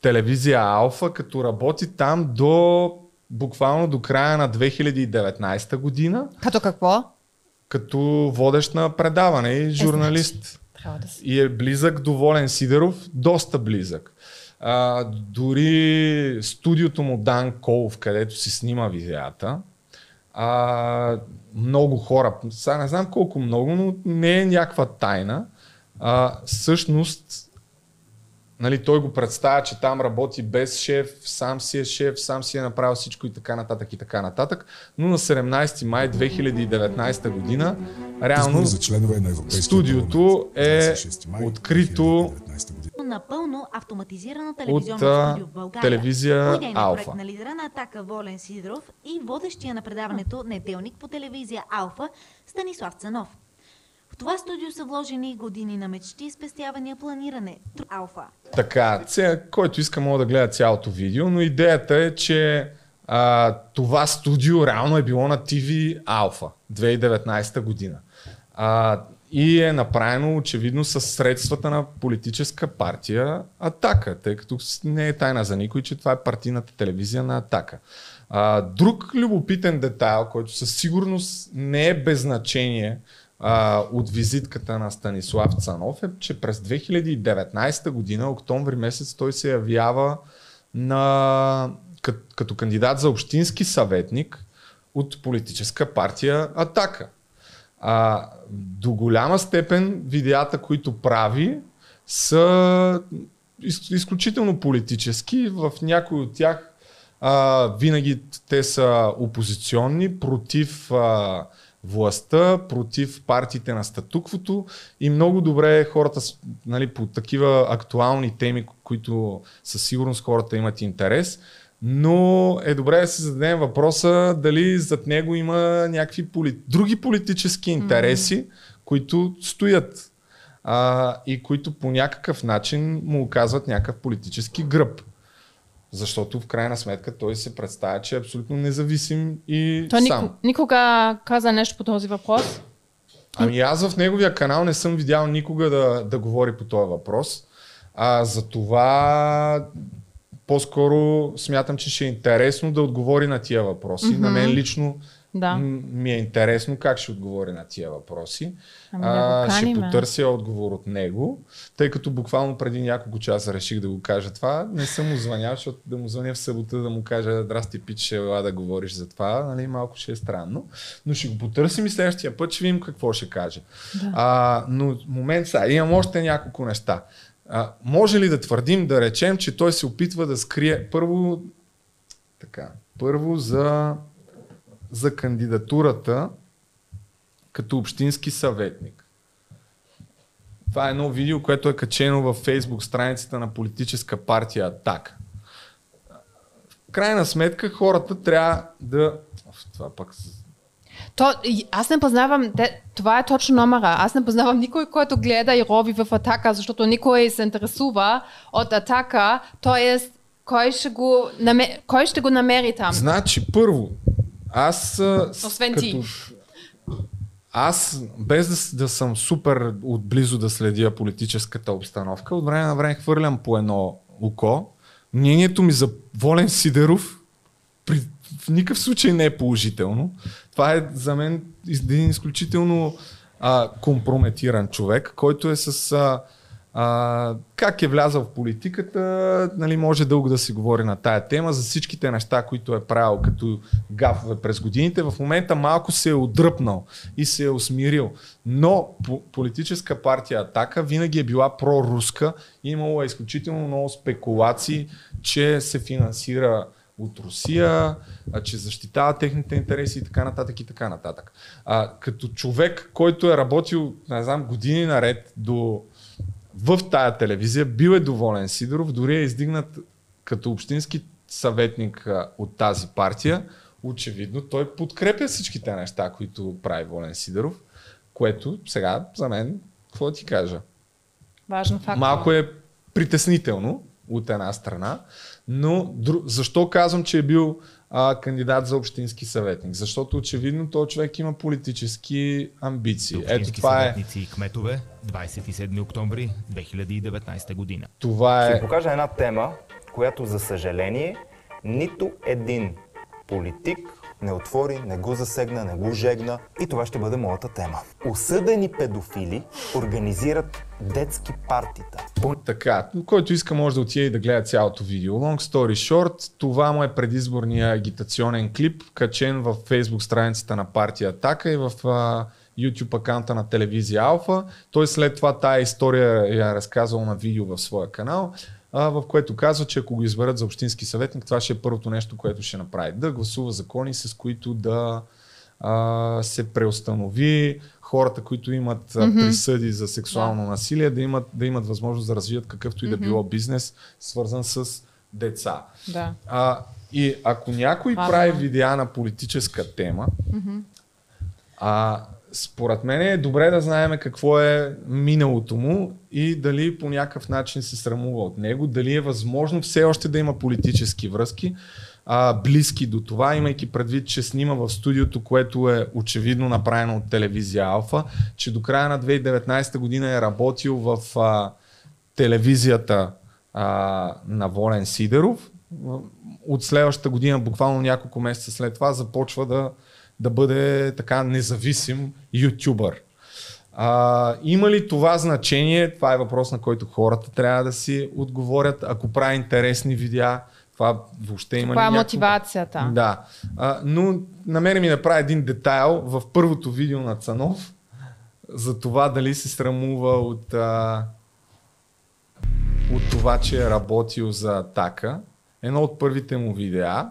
S1: телевизия Алфа, като работи там до буквално до края на 2019 година,
S2: Като какво?
S1: като водещ на предаване и журналист.
S2: Трябва
S1: И е близък до Волен Сидеров, доста близък. А, дори студиото му Дан Колов, където си снима видеята, а, много хора, сега не знам колко много, но не е някаква тайна. А, всъщност, нали, той го представя, че там работи без шеф, сам си е шеф, сам си е направил всичко и така нататък и така нататък. Но на 17 май 2019 година, реално
S17: за членове на
S1: студиото е открито
S18: Напълно автоматизирано
S1: От,
S18: телевизионно студио в България.
S1: телевизия
S18: По идейния
S1: Алфа.
S18: проект на лидера на Атака Волен Сидоров и водещия на предаването Неделник по телевизия Алфа Станислав Цанов. В това студио са вложени години на мечти, спестявания, планиране. Алфа.
S1: Така, ця, който иска мога да гледа цялото видео, но идеята е, че а, това студио реално е било на TV Alpha 2019 година. А, и е направено очевидно с средствата на политическа партия Атака, тъй като не е тайна за никой, че това е партийната телевизия на Атака. А, друг любопитен детайл, който със сигурност не е без значение а, от визитката на Станислав Цанов е, че през 2019 година, октомври месец, той се явява на, като, като кандидат за общински съветник от политическа партия Атака. А, до голяма степен видеята, които прави, са из, изключително политически. В някои от тях а, винаги те са опозиционни, против а, властта, против партиите на статуквото и много добре хората нали, по такива актуални теми, които със сигурност хората имат интерес, Но е добре да си зададем въпроса дали зад него има някакви поли... други политически интереси, които стоят а, и които по някакъв начин му оказват някакъв политически гръб. Защото в крайна сметка той се представя, че е абсолютно независим и
S2: Той
S1: сам.
S2: нико, никога каза нещо по този въпрос.
S1: Ами аз в неговия канал не съм видял никога да, да говори по този въпрос. А за това по-скоро смятам, че ще е интересно да отговори на тия въпроси.
S2: Мгм.
S1: На мен лично
S2: Да.
S1: ми е интересно как ще отговори на тия въпроси.
S2: Ами го
S1: ще
S2: а.
S1: потърся отговор от него, тъй като буквално преди няколко часа реших да го кажа това. Не съм му звънял, защото да му звъня в събота да му кажа здрасти пич, ще ела да говориш за това, нали, малко ще е странно. Но ще го потърсим и следващия път ще видим какво ще каже.
S2: Да.
S1: А, но момент сега, имам още няколко неща. А, може ли да твърдим, да речем, че той се опитва да скрие първо така, първо за, за кандидатурата като общински съветник. Това е едно видео, което е качено във фейсбук страницата на политическа партия Атака. В крайна сметка хората трябва да... Това пък...
S2: То, аз не познавам, те, това е точно номера. Аз не познавам никой, който гледа и роби в атака, защото никой се интересува от атака, т.е. кой ще го, кой ще го намери там.
S1: Значи, първо, аз...
S2: Освен ти.
S1: Аз, без да, да съм супер отблизо да следя политическата обстановка, от време на време хвърлям по едно око. Мнението ми за Волен Сидеров при, в никакъв случай не е положително. Това е за мен един изключително а, компрометиран човек, който е с... А, а, как е влязъл в политиката, нали, може дълго да си говори на тая тема, за всичките неща, които е правил като гафове през годините. В момента малко се е отдръпнал и се е усмирил. Но по- политическа партия Атака винаги е била проруска. Имало е изключително много спекулации, че се финансира от Русия, че защитава техните интереси и така нататък и така нататък. А, като човек, който е работил, не знам, години наред до в тая телевизия, бил е доволен Сидоров, дори е издигнат като общински съветник от тази партия. Очевидно той подкрепя всичките неща, които прави Волен Сидоров, което сега за мен, какво ти кажа,
S2: Важен факт.
S1: малко е притеснително от една страна, но дру... защо казвам, че е бил а, кандидат за общински съветник? Защото очевидно този човек има политически амбиции. Ето
S16: Общински
S1: това е,
S16: съветници и кметове, 27 октомври 2019 година.
S1: това
S17: Ще
S1: е
S17: ви покажа една тема, която за съжаление нито един политик не отвори, не го засегна, не го жегна. И това ще бъде моята тема. Осъдени педофили организират детски партита.
S1: Така, който иска може да отиде и да гледа цялото видео. Long story short, това му е предизборния агитационен клип, качен в Facebook страницата на партия Атака и в YouTube акаунта на телевизия Алфа. Той след това тая история я е разказал на видео в своя канал, а, в което казва, че ако го изберат за общински съветник, това ще е първото нещо, което ще направи. Да гласува закони, с които да а, се преустанови хората, които имат а,
S2: Мгм.
S1: присъди за сексуално насилие, да имат, да имат възможност да развият какъвто и да било бизнес, свързан с деца.
S2: Да.
S1: А, и ако някой
S2: Важно
S1: прави
S2: е.
S1: видеа на политическа тема,
S2: Мгм.
S1: а, според мен е добре да знаем какво е миналото му и дали по някакъв начин се срамува от него, дали е възможно все още да има политически връзки, а, близки до това, имайки предвид, че снима в студиото, което е очевидно направено от телевизия Алфа, че до края на 2019 година е работил в а, телевизията а, на Волен Сидеров. От следващата година, буквално няколко месеца след това, започва да, да бъде така независим ютубър. А, има ли това значение? Това е въпрос, на който хората трябва да си отговорят. Ако прави интересни видеа, това въобще има ли
S2: е
S1: някакво-
S2: мотивацията?
S1: Да. А, но на мен ми направи един детайл в първото видео на Цанов за това дали се срамува от, а, от това, че е работил за Атака. Едно от първите му видеа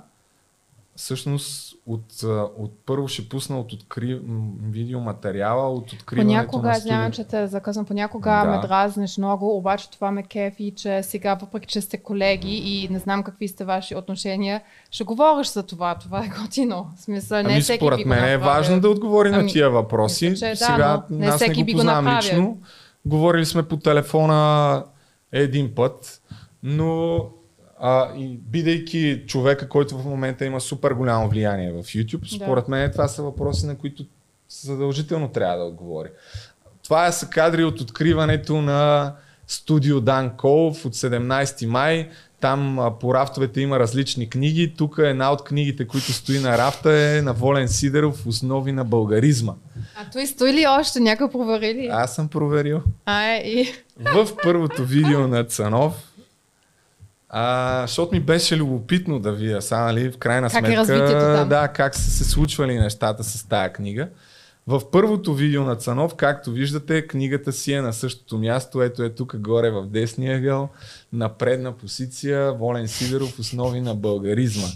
S1: всъщност от, от първо ще пусна от откри, видеоматериала, от откриването
S2: Понякога,
S1: на студио.
S2: че те закъсвам, понякога
S1: Да.
S2: ме дразниш много, обаче това ме кефи, че сега, въпреки че сте колеги и не знам какви сте ваши отношения, ще говориш за това. Това е готино. В смисъл, не
S1: Ами
S2: всеки
S1: според мен е важно да отговори на
S2: Ами,
S1: тия въпроси.
S2: мисля, че да,
S1: Сега
S2: но не
S1: аз
S2: всеки
S1: не го познавам лично. Говорили сме по телефона един път, но а, и бидейки човека, който в момента има супер голямо влияние в YouTube,
S2: Да.
S1: според мен това са въпроси, на които задължително трябва да отговори. Това са кадри от откриването на студио Дан Колов от 17 май. Там а, по рафтовете има различни книги. Тук една от книгите, които стои на рафта е на Волен Сидеров Основи на българизма.
S2: А той стои ли още? Някой провери ли?
S1: Аз съм проверил.
S2: А, е, и...
S1: В първото видео на Цанов, а, защото ми беше любопитно да видя, сега, нали, в крайна
S2: Как е
S1: сметка,
S2: развитието там?
S1: да, как са се случвали нещата с тая книга. В първото видео на Цанов, както виждате, книгата си е на същото място. Ето е тук горе в десния ъгъл, на предна позиция, Волен Сидеров, основи на българизма.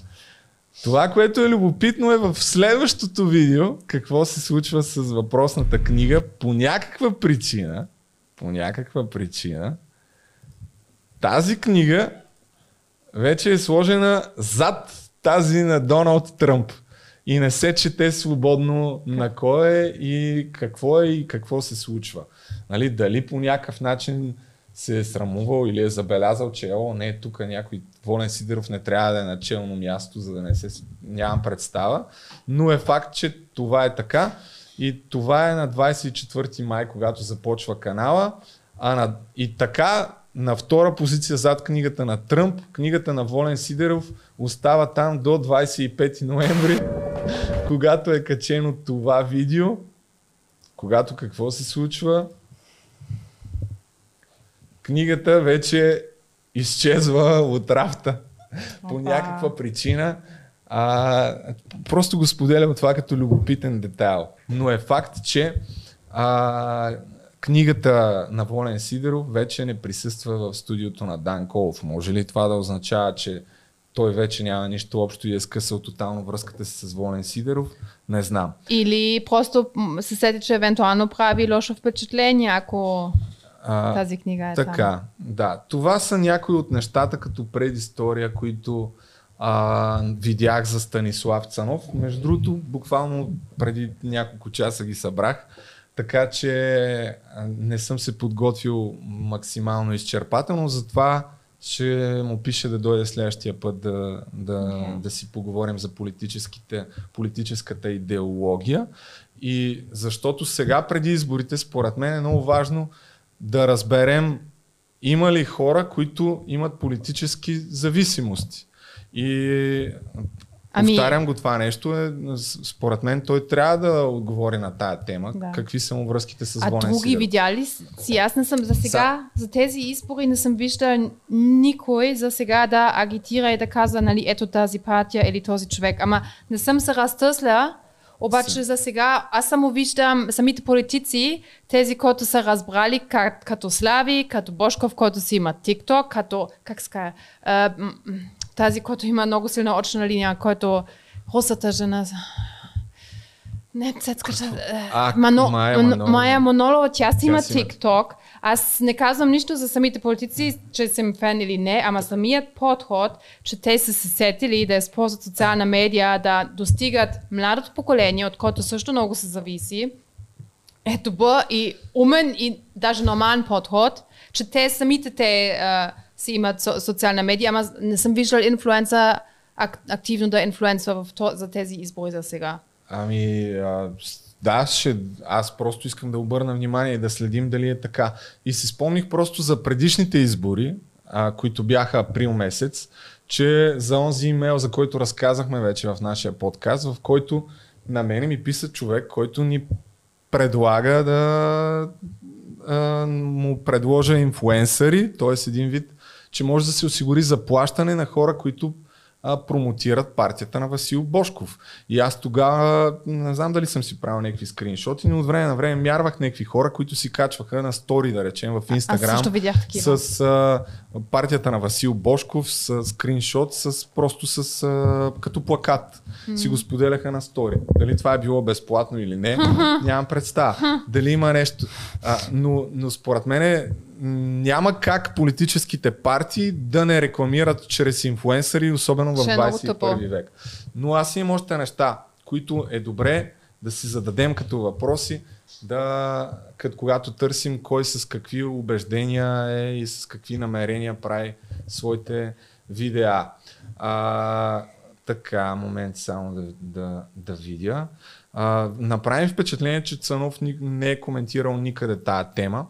S1: Това, което е любопитно е в следващото видео, какво се случва с въпросната книга по някаква причина, по някаква причина, тази книга вече е сложена зад тази на Доналд Тръмп. И не се чете свободно на кой е и какво е и какво се случва. Нали, дали по някакъв начин се е срамувал или е забелязал, че о, не, тук някой Волен Сидеров не трябва да е на челно място, за да не се... Нямам представа. Но е факт, че това е така. И това е на 24 май, когато започва канала. А на... И така, на втора позиция зад книгата на Тръмп, книгата на Волен Сидеров остава там до 25 ноември, *laughs* когато е качено това видео. Когато какво се случва? Книгата вече изчезва от рафта по някаква причина. А, просто го споделям това като любопитен детайл. Но е факт, че а, книгата на Волен Сидеров вече не присъства в студиото на Дан Колов. Може ли това да означава, че той вече няма нищо общо и е скъсал тотално връзката си с Волен Сидеров? Не знам.
S2: Или просто се сети, че евентуално прави лошо впечатление, ако
S1: А,
S2: тази книга е
S1: така,
S2: там.
S1: да. Това са някои от нещата като предистория, които а, видях за Станислав Цанов. Между другото, буквално преди няколко часа ги събрах, така че не съм се подготвил максимално изчерпателно, затова ще му пише да дойде следващия път да, да, да си поговорим за политическата идеология. И защото сега преди изборите, според мен е много важно да разберем има ли хора, които имат политически зависимости. И
S2: Ами-
S1: повтарям го това нещо, е, според мен той трябва да отговори на тая тема.
S2: Да.
S1: Какви са му връзките с
S2: А
S1: Волен
S2: други
S1: Сидеров.
S2: видяли си? Аз не съм за сега, за тези избори не съм виждала никой за сега да агитира и да казва, нали, ето тази партия или този човек. Ама не съм се разтъсля, обаче за сега аз само виждам самите политици, тези, които са разбрали как, като Слави, като Бошков, който си има TikTok, като, как а, м- м, тази, който има много силна очна линия, който русата жена. Не, цецката.
S1: А,
S2: Мано,
S1: Майя
S2: Мано-
S1: Манолова.
S2: Майя Монолова, тя си има. TikTok. Аз не казвам нищо за самите политици, че съм фен или не, ама самият подход, че те са се сетили да използват социална медия, да достигат младото поколение, от което също много се зависи, е добър и умен и даже нормален подход, че те самите те а, си имат социална медия, ама не съм виждал инфлуенса ак, активно да инфлуенсва в то, за тези избори за сега.
S1: Ами, а, да, ще, аз просто искам да обърна внимание и да следим дали е така. И си спомних просто за предишните избори, а, които бяха април месец, че за онзи имейл, за който разказахме вече в нашия подкаст, в който на мене ми писа човек, който ни предлага да а, му предложа инфуенсъри, т.е. един вид, че може да се осигури заплащане на хора, които а, промотират партията на Васил Бошков. И аз тогава, не знам дали съм си правил някакви скриншоти, но от време на време мярвах някакви хора, които си качваха на стори, да речем, в Инстаграм. С а, партията на Васил Бошков, с скриншот, с, просто с, а, като плакат. Си го споделяха на стори. Дали това е било безплатно или не, *laughs* нямам представа. Дали има нещо. А, но, но според мен няма как политическите партии да не рекламират чрез инфуенсъри, особено в
S2: Ще е много
S1: 21
S2: тъпо.
S1: век. Но аз имам още неща, които е добре да си зададем като въпроси, да, като когато търсим кой с какви убеждения е и с какви намерения прави своите видеа. А, така, момент само да, да, да видя. А, направим впечатление, че Цанов не е коментирал никъде тая тема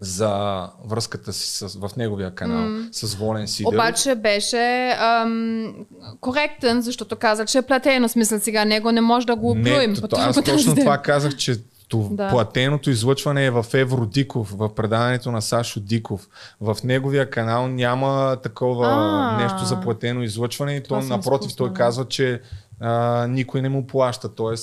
S1: за връзката си с, в неговия канал
S2: М.
S1: с Волен Сидеров.
S2: Обаче беше ам, коректен, защото каза, че е платено. Смисъл сега него не може да го оплюем.
S1: Не, то, аз точно това казах, че то,
S2: Да.
S1: платеното излъчване е в Евро Диков, в предаването на Сашо Диков. В неговия канал няма такова
S2: А.
S1: нещо за платено излъчване и то напротив той казва, че а, никой не му плаща, т.е.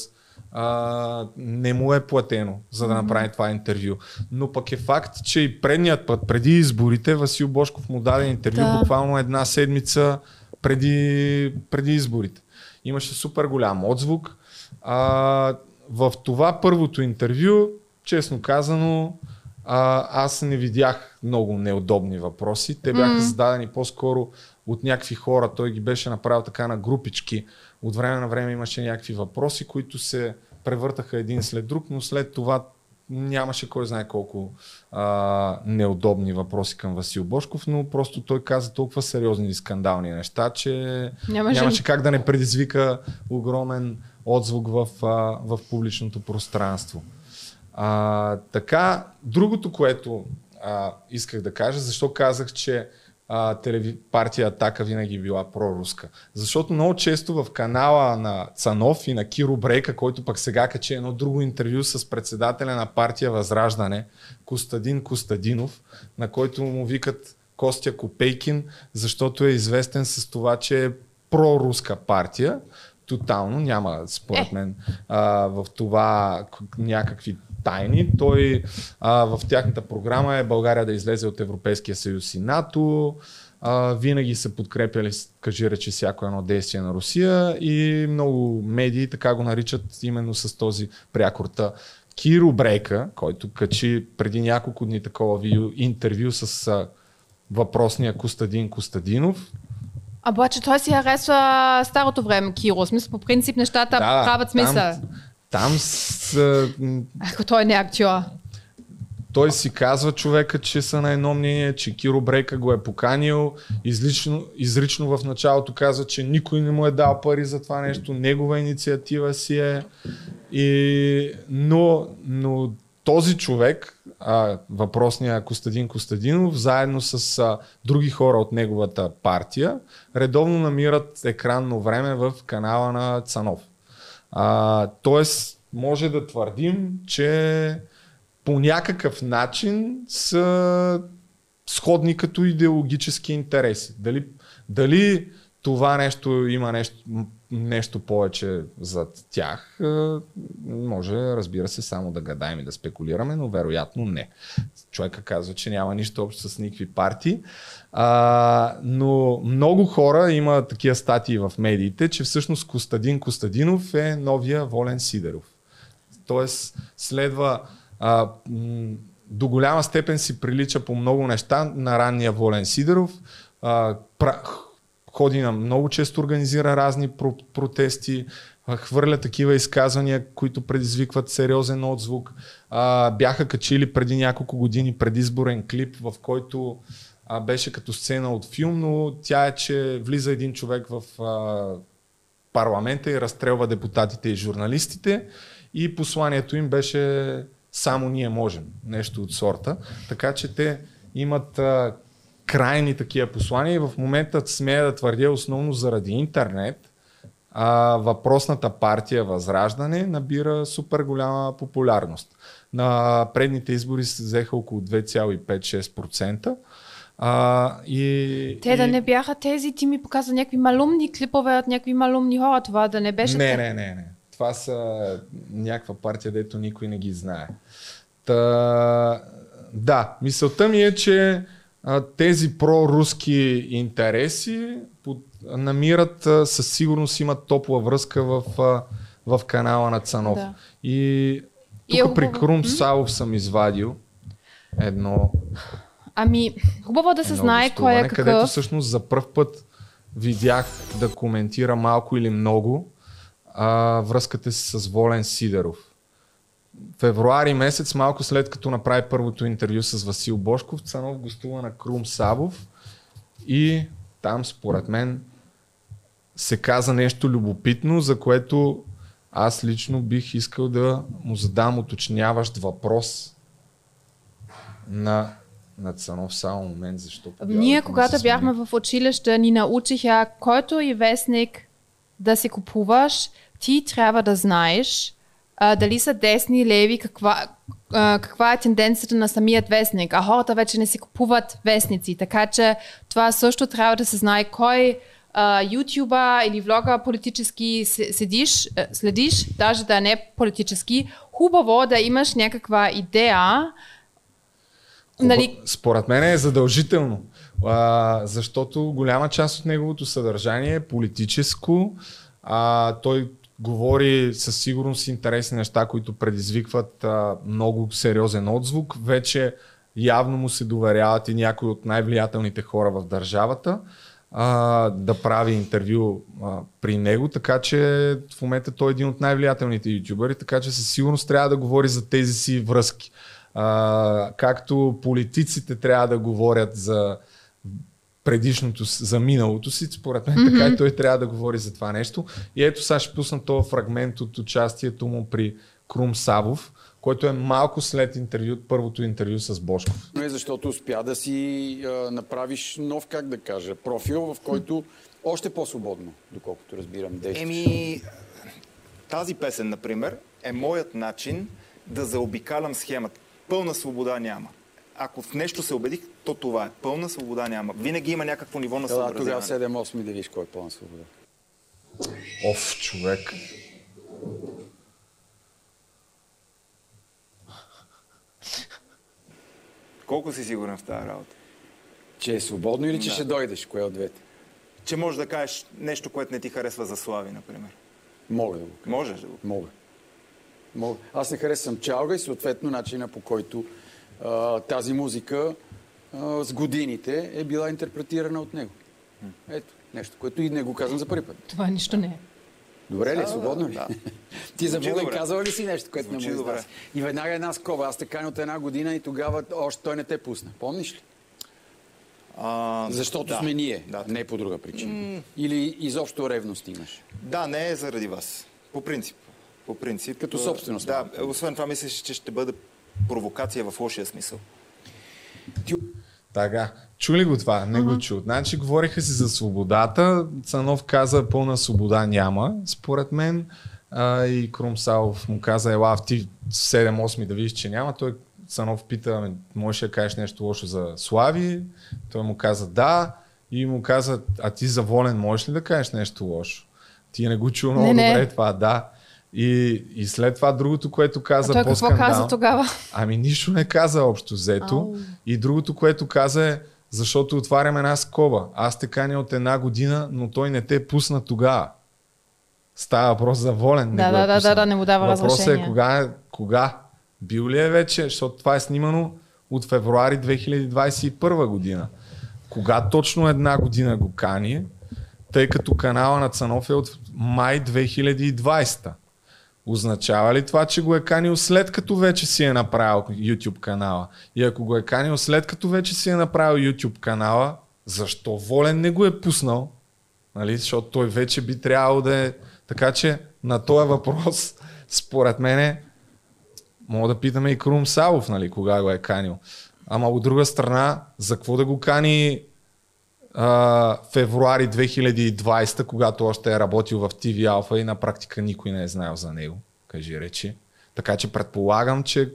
S1: А, не му е платено, за да направи това интервю. Но пък е факт, че и предният път, преди изборите, Васил Бошков му даде интервю
S2: Да.
S1: буквално една седмица преди, преди изборите. Имаше супер голям отзвук. А, в това първото интервю, честно казано, а, аз не видях много неудобни въпроси. Те бяха
S2: М.
S1: зададени по-скоро от някакви хора. Той ги беше направил така на групички. От време на време имаше някакви въпроси, които се превъртаха един след друг, но след това нямаше кой знае колко а, неудобни въпроси към Васил Бошков, но просто той каза толкова сериозни и скандални неща, че
S2: Нямаше-
S1: нямаше как да не предизвика огромен отзвук в, а, в публичното пространство. А, така, другото, което а, исках да кажа, защо казах, че а, телеви... партия Атака винаги е била проруска. Защото много често в канала на Цанов и на Киро Брейка, който пък сега качи едно друго интервю с председателя на партия Възраждане, Костадин Костадинов, на който му викат Костя Копейкин, защото е известен с това, че е проруска партия. Тотално няма, според мен, а, в това някакви тайни. Той а, в тяхната програма е България да излезе от Европейския съюз и НАТО. А, винаги са подкрепяли, кажи речи, всяко едно действие на Русия и много медии така го наричат именно с този прякорта. Киро Брейка, който качи преди няколко дни такова видео, интервю с а, въпросния Костадин Костадинов,
S2: Обаче той си харесва старото време, Киро. Смисъл, по принцип нещата правят смисъл.
S1: Там, там с, а, м,
S2: Ако той не е актьор.
S1: той си казва човека, че са на едно мнение, че Киро Брейка го е поканил, излично, изрично в началото казва, че никой не му е дал пари за това нещо, негова инициатива си е. И, но, но този човек, а, въпросния Костадин Костадинов, заедно с а, други хора от неговата партия, редовно намират екранно време в канала на Цанов. А, тоест, може да твърдим, че по някакъв начин са сходни като идеологически интереси. Дали, дали това нещо има нещо, нещо повече зад тях, е, може, разбира се, само да гадаем и да спекулираме, но вероятно не. Човека казва, че няма нищо общо с никакви партии. А, но много хора има такива статии в медиите, че всъщност Костадин Костадинов е новия Волен Сидеров. Тоест, следва а, до голяма степен си прилича по много неща на ранния Волен Сидеров. А, пра, ходи на много често организира разни про- протести, хвърля такива изказвания, които предизвикват сериозен отзвук. А, бяха качили преди няколко години предизборен клип, в който а, беше като сцена от филм, но тя е, че влиза един човек в а, парламента и разстрелва депутатите и журналистите и посланието им беше само ние можем, нещо от сорта. Така че те имат а, крайни такива послания и в момента смея да твърдя основно заради интернет, а, въпросната партия Възраждане набира супер голяма популярност. На предните избори се взеха около 2,5-6%, А, и,
S2: Те да
S1: и...
S2: не бяха тези, ти ми показа някакви малумни клипове от някакви малумни хора, това да не беше...
S1: Не, не, не, не. Това са някаква партия, дето никой не ги знае. Та, да, мисълта ми е, че а, тези проруски интереси под, намират, а, със сигурност имат топла връзка в, а, в канала на Цанов.
S2: Да.
S1: И тук
S2: е
S1: при
S2: хубаво.
S1: Крум
S2: М?
S1: Савов съм извадил едно
S2: Ами, хубаво да се знае кой е
S1: гостуване, където
S2: какъв.
S1: всъщност за първ път видях да коментира малко или много а, връзката си с Волен Сидеров. Февруари месец, малко след като направи първото интервю с Васил Бошков, Цанов гостува на Крум Савов и там според мен се каза нещо любопитно, за което аз лично бих искал да му задам уточняващ въпрос на, на Цанов само момент, защото
S2: Ние,
S1: повярвайте ми,
S2: когато бяхме в училище, ни научиха, който и вестник да си купуваш, ти трябва да знаеш а, дали са десни, леви, каква, а, каква е тенденцията на самият вестник. А хората вече не си купуват вестници, така че това също трябва да се знае кой ютуба или влога политически се- седиш, следиш, даже да не политически, хубаво да имаш някаква идея, нали,
S1: Според мен е задължително, а, защото голяма част от неговото съдържание е политическо. А, той говори със сигурност интересни неща, които предизвикват а, много сериозен отзвук. Вече явно му се доверяват и някои от най-влиятелните хора в държавата а, да прави интервю а, при него, така че в момента той е един от най-влиятелните ютубъри, така че със сигурност трябва да говори за тези си връзки. А, както политиците трябва да говорят за предишното, за миналото си, според мен, така и той трябва да говори за това нещо. И ето сега ще пусна този фрагмент от участието му при Крум Савов, който е малко след интервю, първото интервю с Бошков.
S19: Но е защото успя да си а, направиш нов, как да кажа, профил, в който още по-свободно, доколкото разбирам, действаш.
S17: Еми, тази песен, например, е моят начин да заобикалям схемата. Пълна свобода няма. Ако в нещо се убедих, то това е. Пълна свобода няма. Винаги има някакво ниво на
S19: Ела, тогава
S17: съобразяване.
S19: 7-8 да видиш кой е пълна свобода.
S1: Оф, човек.
S17: Колко си сигурен в тази работа?
S19: Че е свободно или че
S17: Да.
S19: ще дойдеш? Кое от двете?
S17: Че можеш да кажеш нещо, което не ти харесва за Слави, например.
S19: Мога да го кажа.
S17: Можеш да го
S19: Мога. Мога. Аз не харесвам Чалга и съответно начина по който а, тази музика а, с годините е била интерпретирана от него. Ето, нещо, което и не го казвам за първи път.
S2: това нищо не е.
S19: Добре ли,
S17: Да,
S19: свободно ли?
S17: да. *laughs*
S19: Ти за Волен
S17: добре.
S19: казал ли си нещо, което
S17: Звучи
S19: не му
S17: добре.
S19: изнася? И веднага една скоба. Аз те каня от една година и тогава още той не те пусна. Помниш ли?
S17: А,
S19: Защото
S17: да.
S19: сме ние,
S17: Да.
S19: не по друга причина.
S17: М.
S19: Или изобщо ревност имаш.
S17: Да, не е заради вас. По принцип. По принцип.
S19: Като собственост.
S17: Да, освен това мислиш, че ще бъде провокация в лошия смисъл.
S1: Така, чули го това? Не го чу. Значи говориха си за свободата. Цанов каза пълна свобода няма, според мен. А, и Крум Савов му каза, ела в ти 7-8 да видиш, че няма. Той Цанов пита, «Ами, можеш да кажеш нещо лошо за Слави? Той му каза да. И му каза, а ти за Волен можеш ли да кажеш нещо лошо? Ти не го чу много
S2: Не, не.
S1: добре това, да. И, и след това другото, което каза
S2: А той какво каза тогава?
S1: Ами нищо не каза общо взето.
S2: Ау.
S1: И другото, което каза е, защото отварям една скоба. Аз те каня от една година, но той не те пусна тогава. Става въпрос за волен.
S2: Да,
S1: е
S2: да, да, да, да, не му дава
S1: Въпросът
S2: разрешение.
S1: е кога, е кога. Бил ли е вече, защото това е снимано от февруари 2021 година. Кога точно една година го кани, тъй като канала на Цанов е от май 2020. Означава ли това, че го е канил след като вече си е направил YouTube канала? И ако го е канил след като вече си е направил YouTube канала, защо Волен не го е пуснал? Нали? Защото той вече би трябвало да е... Така че на този въпрос, според мен, мога да питаме и Крум Савов, нали, кога го е канил. Ама от друга страна, за какво да го кани а, февруари 2020, когато още е работил в TV Alpha и на практика никой не е знаел за него, кажи речи. Така че предполагам, че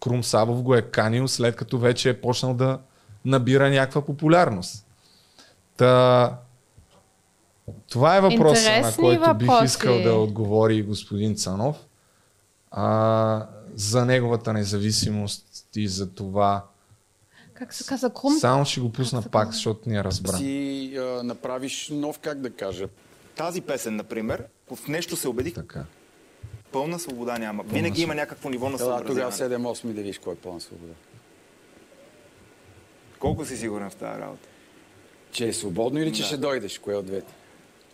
S1: Крум Савов го е канил след като вече е почнал да набира някаква популярност. Та, това е въпросът, на
S2: Интересни
S1: който бих
S2: въпроси.
S1: искал да отговори господин Цанов. А, за неговата независимост и за това.
S2: Как се каза? Крум?
S1: Само ще го пусна пак, защото ни е разбра.
S19: си а, направиш нов, как да кажа.
S17: Тази песен, например, в нещо се убедих.
S1: Така.
S17: Пълна свобода няма. Винаги има някакво ниво на
S19: Ела, тогава
S17: съобразяване.
S19: 7-8 да видиш кой е пълна свобода.
S17: Колко си сигурен в тази работа?
S19: Че е свободно или че
S17: Да.
S19: ще дойдеш? Кое от двете?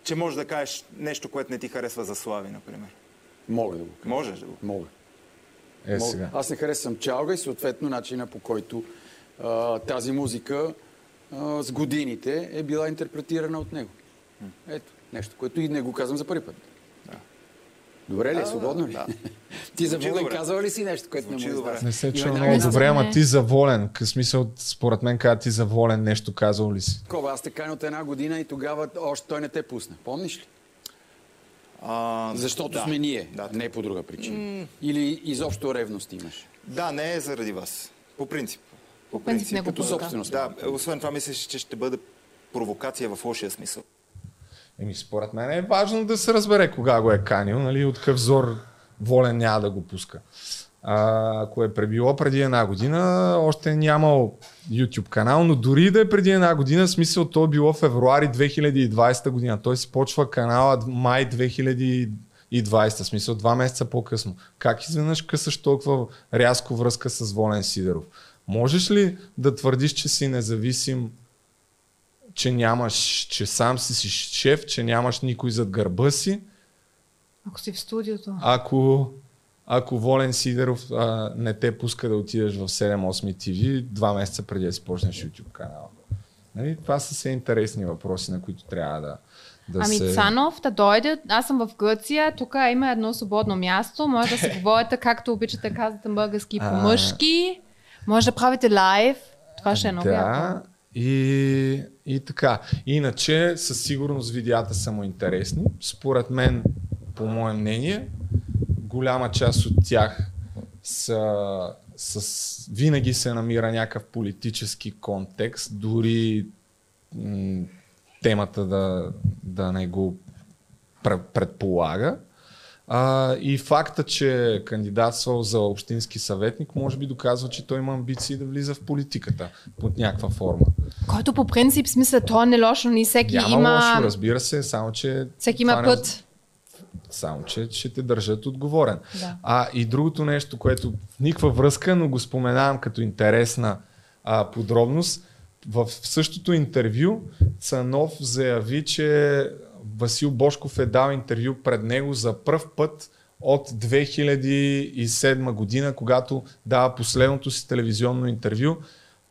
S17: Че можеш да кажеш нещо, което не ти харесва за Слави, например.
S19: Мога да го кажа.
S17: Можеш да го
S19: Мога.
S1: Е,
S19: Мога.
S1: сега.
S19: Аз не харесвам чалга и съответно начина по който а, тази музика а, с годините е била интерпретирана от него. Ето, нещо, което и не го казвам за първи път. Добре ли? е?
S17: Да,
S19: Свободно ли?
S17: да. *laughs*
S19: Ти за Волен
S17: добре.
S19: казал ли си нещо, което не му издаде?
S1: Не се чува много добре, ама ти заволен. Къс смисъл, според мен, каза ти заволен нещо казал ли си?
S19: Такова, аз те каня от една година и тогава още той не те пусна. Помниш ли?
S17: А,
S19: Защото
S17: да.
S19: сме ние, не по друга причина.
S17: М.
S19: Или изобщо ревност имаш.
S17: Да, не е заради вас. По принцип. По
S19: принцип не го
S17: като
S19: пуска.
S17: собственост. Да, освен това мислиш, че ще бъде провокация в лошия смисъл.
S1: Еми, според мен е важно да се разбере кога го е канил, нали, от какъв зор волен няма да го пуска. А, ако е пребило преди една година, още е нямал YouTube канал, но дори да е преди една година, в смисъл то е било февруари 2020 година. Той си почва канала май 2020, в смисъл два месеца по-късно. Как изведнъж късаш толкова рязко връзка с Волен Сидеров? Можеш ли да твърдиш, че си независим че нямаш, че сам си си шеф, че нямаш никой зад гърба си,
S2: Ако си в студиото.
S1: ако, ако Волен Сидеров а, не те пуска да отидеш в 7-8 TV два месеца преди да си почнеш YouTube канала. Нали? Това са все интересни въпроси, на които трябва да, да
S2: ами
S1: се...
S2: Цанов, да дойде, аз съм в Гърция, тук има едно свободно място, може да се говорите както обичате, казвате български
S1: А.
S2: по-мъжки, може да правите лайв, това ще е много яко.
S1: Да, и, и така. Иначе, със сигурност видеята са му интересни. Според мен, по мое мнение, голяма част от тях са, с, винаги се намира някакъв политически контекст, дори м, темата да, да не го пре- предполага. А, и факта, че е кандидатствал за общински съветник, може би доказва, че той има амбиции да влиза в политиката под някаква форма.
S2: Който по принцип смисъл, то не е лошо, ни всеки
S1: Няма
S2: има...
S1: лошо, разбира се, само че...
S2: Всеки има
S1: това не-
S2: път.
S1: Само, че ще те държат отговорен.
S2: Да.
S1: А и другото нещо, което в никаква връзка, но го споменавам като интересна а, подробност, в същото интервю Цанов заяви, че Васил Бошков е дал интервю пред него за пръв път от 2007 година, когато дава последното си телевизионно интервю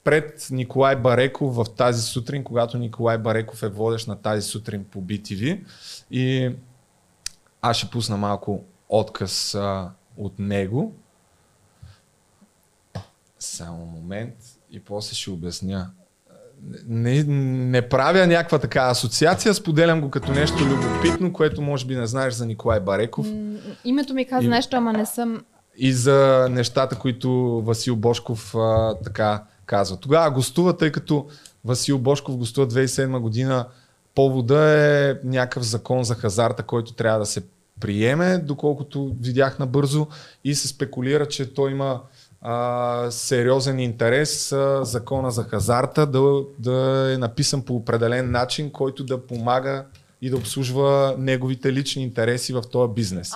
S1: пред Николай Бареков в тази сутрин, когато Николай Бареков е водещ на тази сутрин по BTV. И аз ще пусна малко отказ а, от него. Само момент и после ще обясня. Не, не правя някаква така асоциация, споделям го като нещо любопитно, което може би не знаеш за Николай Бареков
S2: М, Името ми каза
S1: И-
S2: нещо, ама не съм...
S1: и за нещата, които Васил Бошков а, така казва. Тогава гостува, тъй като Васил Бошков гостува 2007 година. Повода е някакъв закон за хазарта, който трябва да се приеме, доколкото видях набързо и се спекулира, че той има а, сериозен интерес а, закона за хазарта да, да е написан по определен начин, който да помага и да обслужва неговите лични интереси в този бизнес.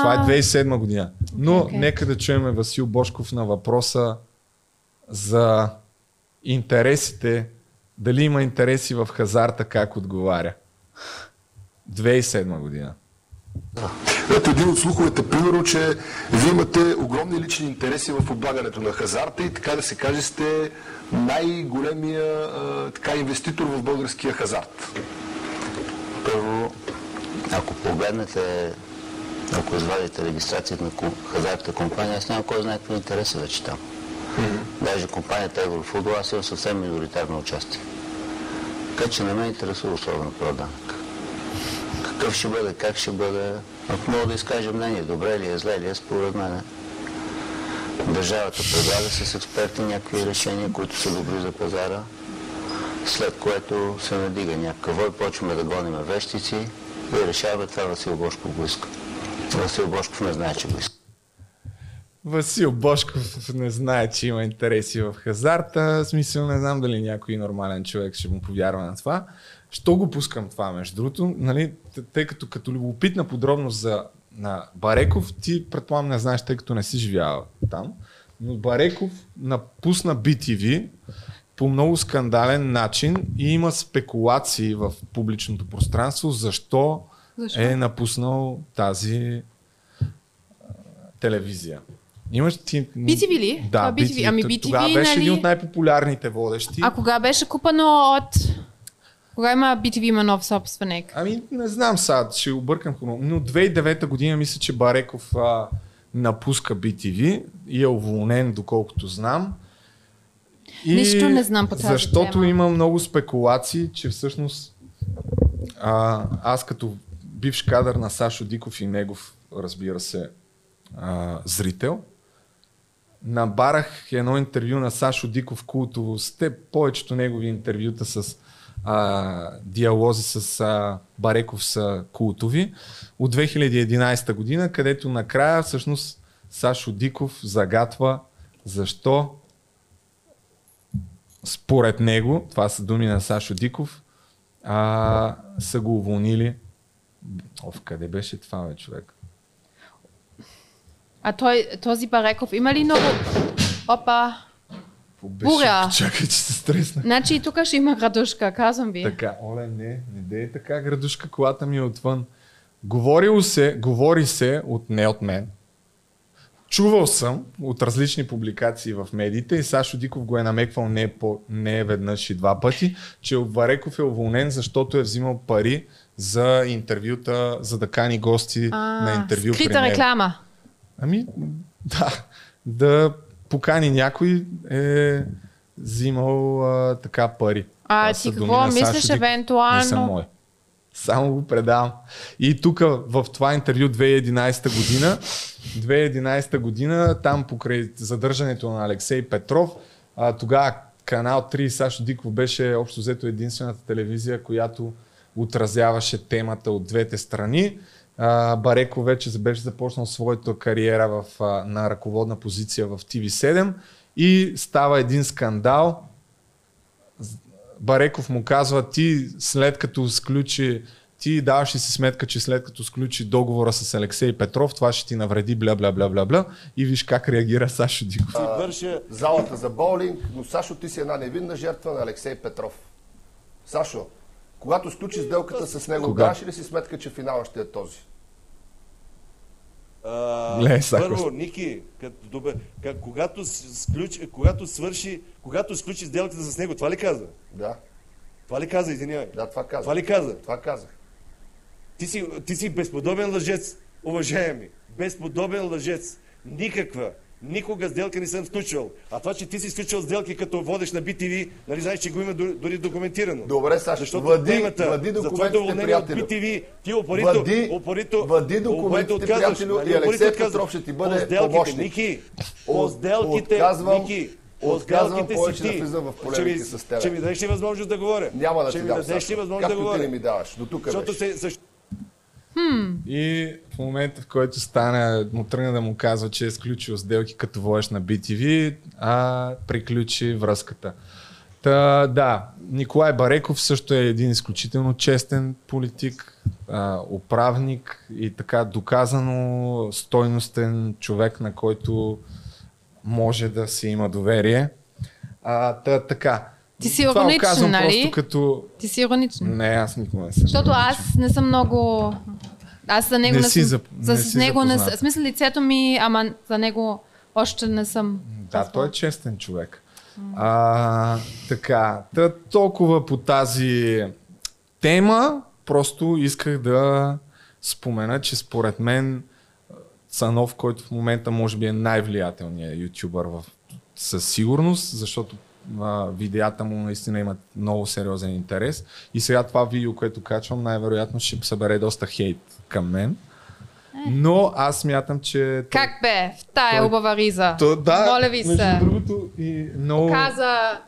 S1: Това е 2007 година. Но нека да чуем Васил Бошков на въпроса за интересите, дали има интереси в хазарта, как отговаря. 2007 година.
S20: Ето един от слуховете, примерно, че вие имате огромни лични интереси в облагането на хазарта и така да се каже сте най-големия така, инвеститор в българския хазарт.
S21: Първо, ако погледнете, ако извадите регистрацията на хазартната компания, аз нямам кой знае какво интереса вече там. Даже компанията Еврофутбол, аз имам съвсем миноритарно участие. Така че не ме интересува особено този данък. Какъв ще бъде, как ще бъде, ако мога да изкажа мнение, добре ли е, зле ли е, според мен. Държавата предлага с експерти някакви решения, които са добри за пазара, след което се надига някакъв вой, почваме да гоним вещици и решава това Васил Бошков го иска. Васил Бошков не знае, че го иска.
S1: Васил Бошков не знае, че има интереси в хазарта. В смисъл не знам дали някой нормален човек ще му повярва на това. Що го пускам това, между другото? Нали, тъй като като любопитна подробност за на Бареков, ти предполагам не знаеш, тъй като не си живял там, но Бареков напусна BTV по много скандален начин и има спекулации в публичното пространство защо,
S2: Защо?
S1: е напуснал тази а, телевизия. Имаш ти...
S2: BTV ли?
S1: Да,
S2: Това BTV. Ами
S1: Т-
S2: BTV,
S1: Тогава беше
S2: нали?
S1: един от най-популярните водещи.
S2: А кога беше купено от... Кога има BTV има нов собственик?
S1: Ами не знам сега, ще объркам хроно. Но 2009 година мисля, че Бареков а, напуска BTV и е уволнен, доколкото знам. И
S2: Нищо не знам по тази
S1: Защото
S2: тема.
S1: има много спекулации, че всъщност а, аз като бивш кадър на Сашо Диков и негов, разбира се, а, зрител, набарах едно интервю на Сашо Диков култово с те повечето негови интервюта с а, диалози с а, Бареков са култови от 2011 година, където накрая всъщност Сашо Диков загатва защо според него, това са думи на Сашо Диков, а, са го уволнили. Оф, къде беше това, бе, човек?
S2: А той, този Бареков има ли много... Опа!
S1: Беше,
S2: Буря!
S1: Чакай, че се стресна.
S2: Значи и тук ще има градушка, казвам ви.
S1: Така, оле, не, не дей така, градушка, колата ми е отвън. Говорило се, говори се, от, не от мен, чувал съм от различни публикации в медиите и Сашо Диков го е намеквал не, по, не веднъж и два пъти, че Вареков е уволнен, защото е взимал пари за интервюта, за да кани гости
S2: А,
S1: на интервю при
S2: скрита
S1: него.
S2: реклама.
S1: Ами, да. Да покани някой е взимал а, така пари.
S2: А
S1: Това
S2: ти какво мислиш евентуално?
S1: Не са мои. Само го предавам. И тук в това интервю 2011 година, 2011 година, там покрай задържането на Алексей Петров, а, тогава канал 3 Сашо Диков беше общо взето единствената телевизия, която отразяваше темата от двете страни. А, Бареко вече беше започнал своята кариера в, а, на ръководна позиция в TV7 и става един скандал, Бареков му казва, ти след като сключи, ти даваш ли си сметка, че след като сключи договора с Алексей Петров, това ще ти навреди, бля, бля, бля, бля, бля. И виж как реагира Сашо Диков.
S20: върша залата за боулинг, но Сашо ти си една невинна жертва на Алексей Петров. Сашо, когато сключи сделката с него,
S1: Кога?
S20: даваш ли си сметка, че финала ще е този?
S22: А, първо. Ники, като, добър, как, когато, с- сключ, когато свърши, когато сключи сделката с него, това ли каза?
S20: Да.
S22: Това ли каза, извинявай?
S20: Да, това каза.
S22: Това ли каза?
S20: Това казах.
S22: Ти си, ти си безподобен лъжец, уважаеми. Безподобен лъжец. Никаква. Никога сделка не съм сключвал. А това, че ти си сключвал сделки като водещ на BTV, нали знаеш, че го има дори, документирано.
S20: Добре, Сашо,
S22: Защото
S20: вади-
S22: темата
S20: вади
S22: за
S20: документите,
S22: уволнение от
S20: приятелю.
S22: BTV, ти упорито,
S20: Вади-
S22: упорито,
S20: вади
S22: упорито
S20: документите,
S22: отказваш.
S20: приятелю,
S22: Нали,
S20: и Алексей. Петров ще ти бъде помощник.
S22: Ники, по сделките,
S20: отказвам-
S22: Ники,
S20: отказвам повече да влизам в полемики
S22: ми-
S20: с теб.
S22: Ще ми дадеш ли възможност да говоря?
S20: Няма да
S22: ще
S20: ти дам, Сашо.
S22: възможност да
S20: Както ти не ми даваш. До тук беше.
S2: Хм.
S1: И в момента, в който стане, му тръгна да му казва, че е сключил сделки като водещ на BTV, а приключи връзката. Та, да, Николай Бареков също е един изключително честен политик, а, управник и така доказано стойностен човек, на който може да се има доверие. А, та, така.
S2: Ти си
S1: Това
S2: ироничен,
S1: казвам
S2: нали?
S1: просто като...
S2: Ти си ироничен.
S1: Не, аз никога не съм.
S2: Защото аз не съм много... Аз за него
S1: Не
S2: не,
S1: си
S2: съм... за
S1: си
S2: него не съм... Смисъл лицето ми, ама за него още не съм.
S1: Да, той е честен човек. А, така, та, толкова по тази тема. Просто исках да спомена, че според мен Цанов, който в момента може би е най-влиятелният ютубър в, със сигурност, защото а, видеята му наистина имат много сериозен интерес. И сега това видео, което качвам, най-вероятно ще събере доста хейт към мен. Но аз смятам, че...
S2: Как бе? В тая
S1: Той-
S2: хубава риза.
S1: То, да,
S2: Моля ви
S1: между
S2: се.
S1: другото, и много,
S2: Каза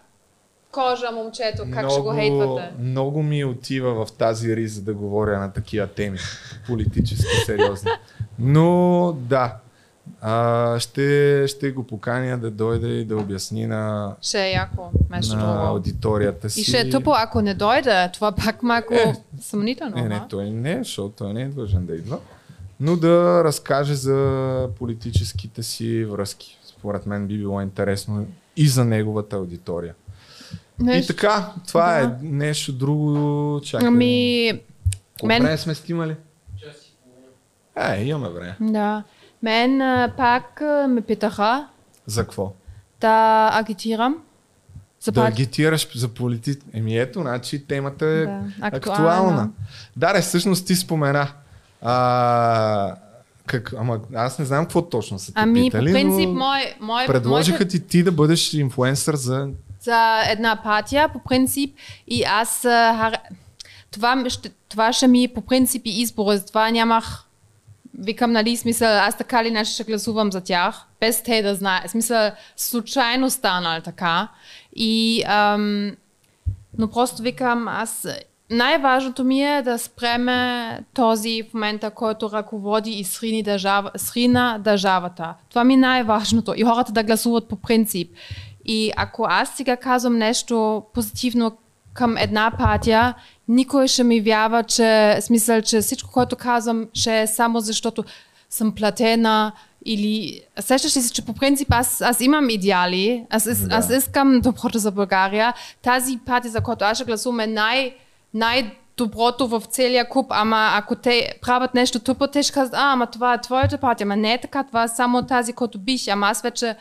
S2: кожа момчето, как ще го хейтвате.
S1: много ми отива в тази риза да говоря на такива теми. Политически сериозни. Но да, а, ще, ще го поканя да дойде и да обясни на,
S2: Ще е яко, между
S1: на аудиторията си.
S2: И ще е тъпо, ако не дойде. Това пак малко съмнително.
S1: Не, не, той не, защото той не е длъжен да идва. Но да разкаже за политическите си връзки. Според мен би било интересно и за неговата аудитория. И
S2: Нещо-
S1: така, това
S2: да.
S1: е нещо друго. Чакай.
S2: Ами,
S1: Колко
S2: мен-
S1: време сме стимали? Е, имаме време.
S2: Да. Мен а, пак а, ме питаха
S1: За какво?
S2: да агитирам. За
S1: да
S2: парти-
S1: агитираш за политик. Еми ето, значи темата е
S2: Да, актуална.
S1: актуална. Да, всъщност ти спомена. А, как, ама аз не знам какво точно са ти
S2: Ами, по
S1: питали,
S2: принцип,
S1: но
S2: мой, мой,
S1: предложиха
S2: моята-
S1: ти ти да бъдеш инфлуенсър за...
S2: за една партия, по принцип, и аз а, хар... това, ще, това ще ми по принцип и избор, затова нямах Викам, нали, смисъл, аз така или иначе ще гласувам за тях, без те да знаят. Смисъл, случайно станал така. И, ам, но просто викам, аз най-важното ми е да спреме този в момента, който ръководи и срини, държава, държавата. Това ми е най-важното. И хората да гласуват по принцип. И ако аз сега казвам нещо позитивно към една партия, никой ще ми вярва, че смисъл, че всичко, което казвам, ще е само защото съм платена или сещаш ли се, че по принцип аз, аз имам идеали, аз, да. аз искам доброто за България. Тази партия, за която аз ще гласувам е най, най-доброто в целия куп, ама ако те правят нещо тупо, те ще кажат, а, ама това е твоята партия, ама не е така, това е само тази, която биш, ама аз вече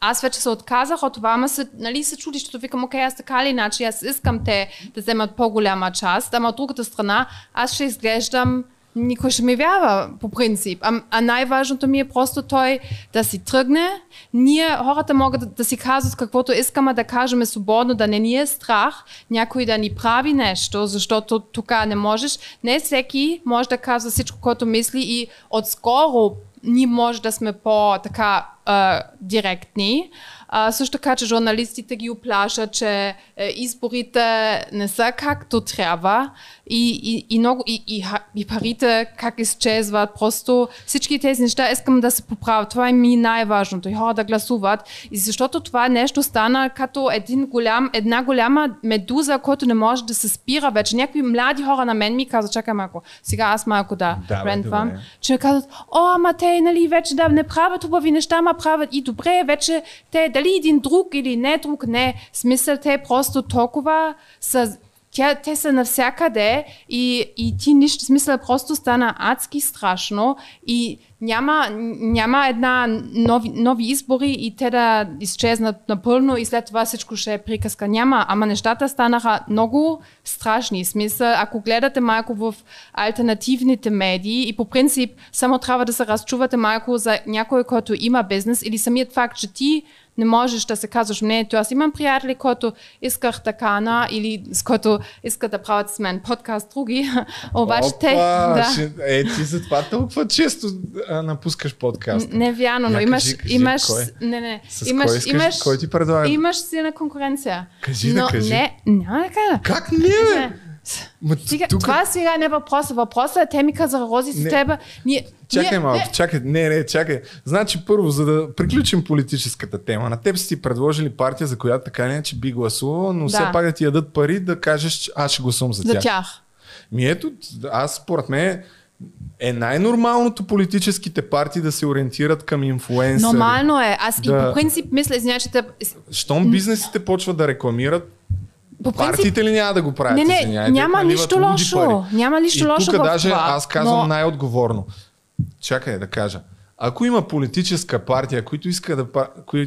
S2: аз вече се отказах от това, ама се, нали, се чуди, защото викам, окей, аз така или иначе, аз искам те да вземат по-голяма част, ама от другата страна, аз ще изглеждам никой ще ми вярва по принцип. А, а най-важното ми е просто той да си тръгне. Ние, хората могат да, да си казват каквото искаме да кажем свободно, да не ни е страх някой да ни прави нещо, защото тук не можеш. Не всеки може да казва всичко, което мисли и отскоро ние може да сме по-така директни. А, също така, че журналистите ги оплашат, че е, изборите не са както трябва и, и, и, много, и, и, и парите как изчезват. Просто всички тези неща искам да се поправят. Това е ми най-важното. И хора да гласуват. И защото това нещо стана като един голям, една голяма медуза, която не може да се спира вече. Някакви млади хора на мен ми казват, чакай малко, сега аз малко да, рентвам, че казват, о, ама те, нали, вече да не правят хубави неща, ама правят и добре, вече те, дали един друг или не друг, не. Смисъл, те просто толкова са тя, те са навсякъде и, и ти нищо, смисъл просто стана адски страшно и няма, няма една нови, нови избори и те да изчезнат напълно и след това всичко ще е приказка. Няма, ама нещата станаха много страшни. Смисъл, ако гледате малко в альтернативните медии и по принцип само трябва да се разчувате малко за някой, който има бизнес или самият факт, че ти не можеш да се казваш мнението. Аз имам приятели, които исках така на или с който искат да правят с мен подкаст други. *laughs* Обаче те... *laughs* Да.
S1: ще, е, ти затова толкова често напускаш подкаст.
S2: Не е вярно, но имаш,
S1: кажи, кажи,
S2: имаш,
S1: кой?
S2: не, не,
S1: С
S2: имаш,
S1: кой искаш-
S2: имаш,
S1: кой ти предлага?
S2: Имаш силна конкуренция.
S1: Кажи да
S2: но
S1: кажи.
S2: Не, няма да кажа.
S1: Как не, бе?
S2: Сега,
S1: тук-
S2: Това сега не е въпросът. Въпросът е, те ми казаха, Рози, с
S1: Не.
S2: теб. Ние,
S1: Чакай
S2: ние,
S1: малко,
S2: не,
S1: чакай, не, не, чакай. Значи първо, за да приключим политическата тема, на теб си ти предложили партия, за която така не че би гласувал, но
S2: Да.
S1: все пак да ти ядат пари да кажеш, че аз ще гласувам за,
S2: за тях.
S1: Ми ето, аз според мен е най-нормалното политическите партии да се ориентират към инфлуенсъри.
S2: Нормално е. Аз и
S1: Да.
S2: по принцип мисля, те...
S1: Щом бизнесите почват да рекламират,
S2: По принцип-
S1: партиите ли няма да го правят?
S2: Не, не,
S1: извиняйте,
S2: няма нищо лошо.
S1: пари.
S2: Няма нищо
S1: и
S2: лошо
S1: тук даже
S2: това,
S1: аз казвам
S2: но-
S1: най-отговорно. Чакай да кажа. Ако има политическа партия, която иска да,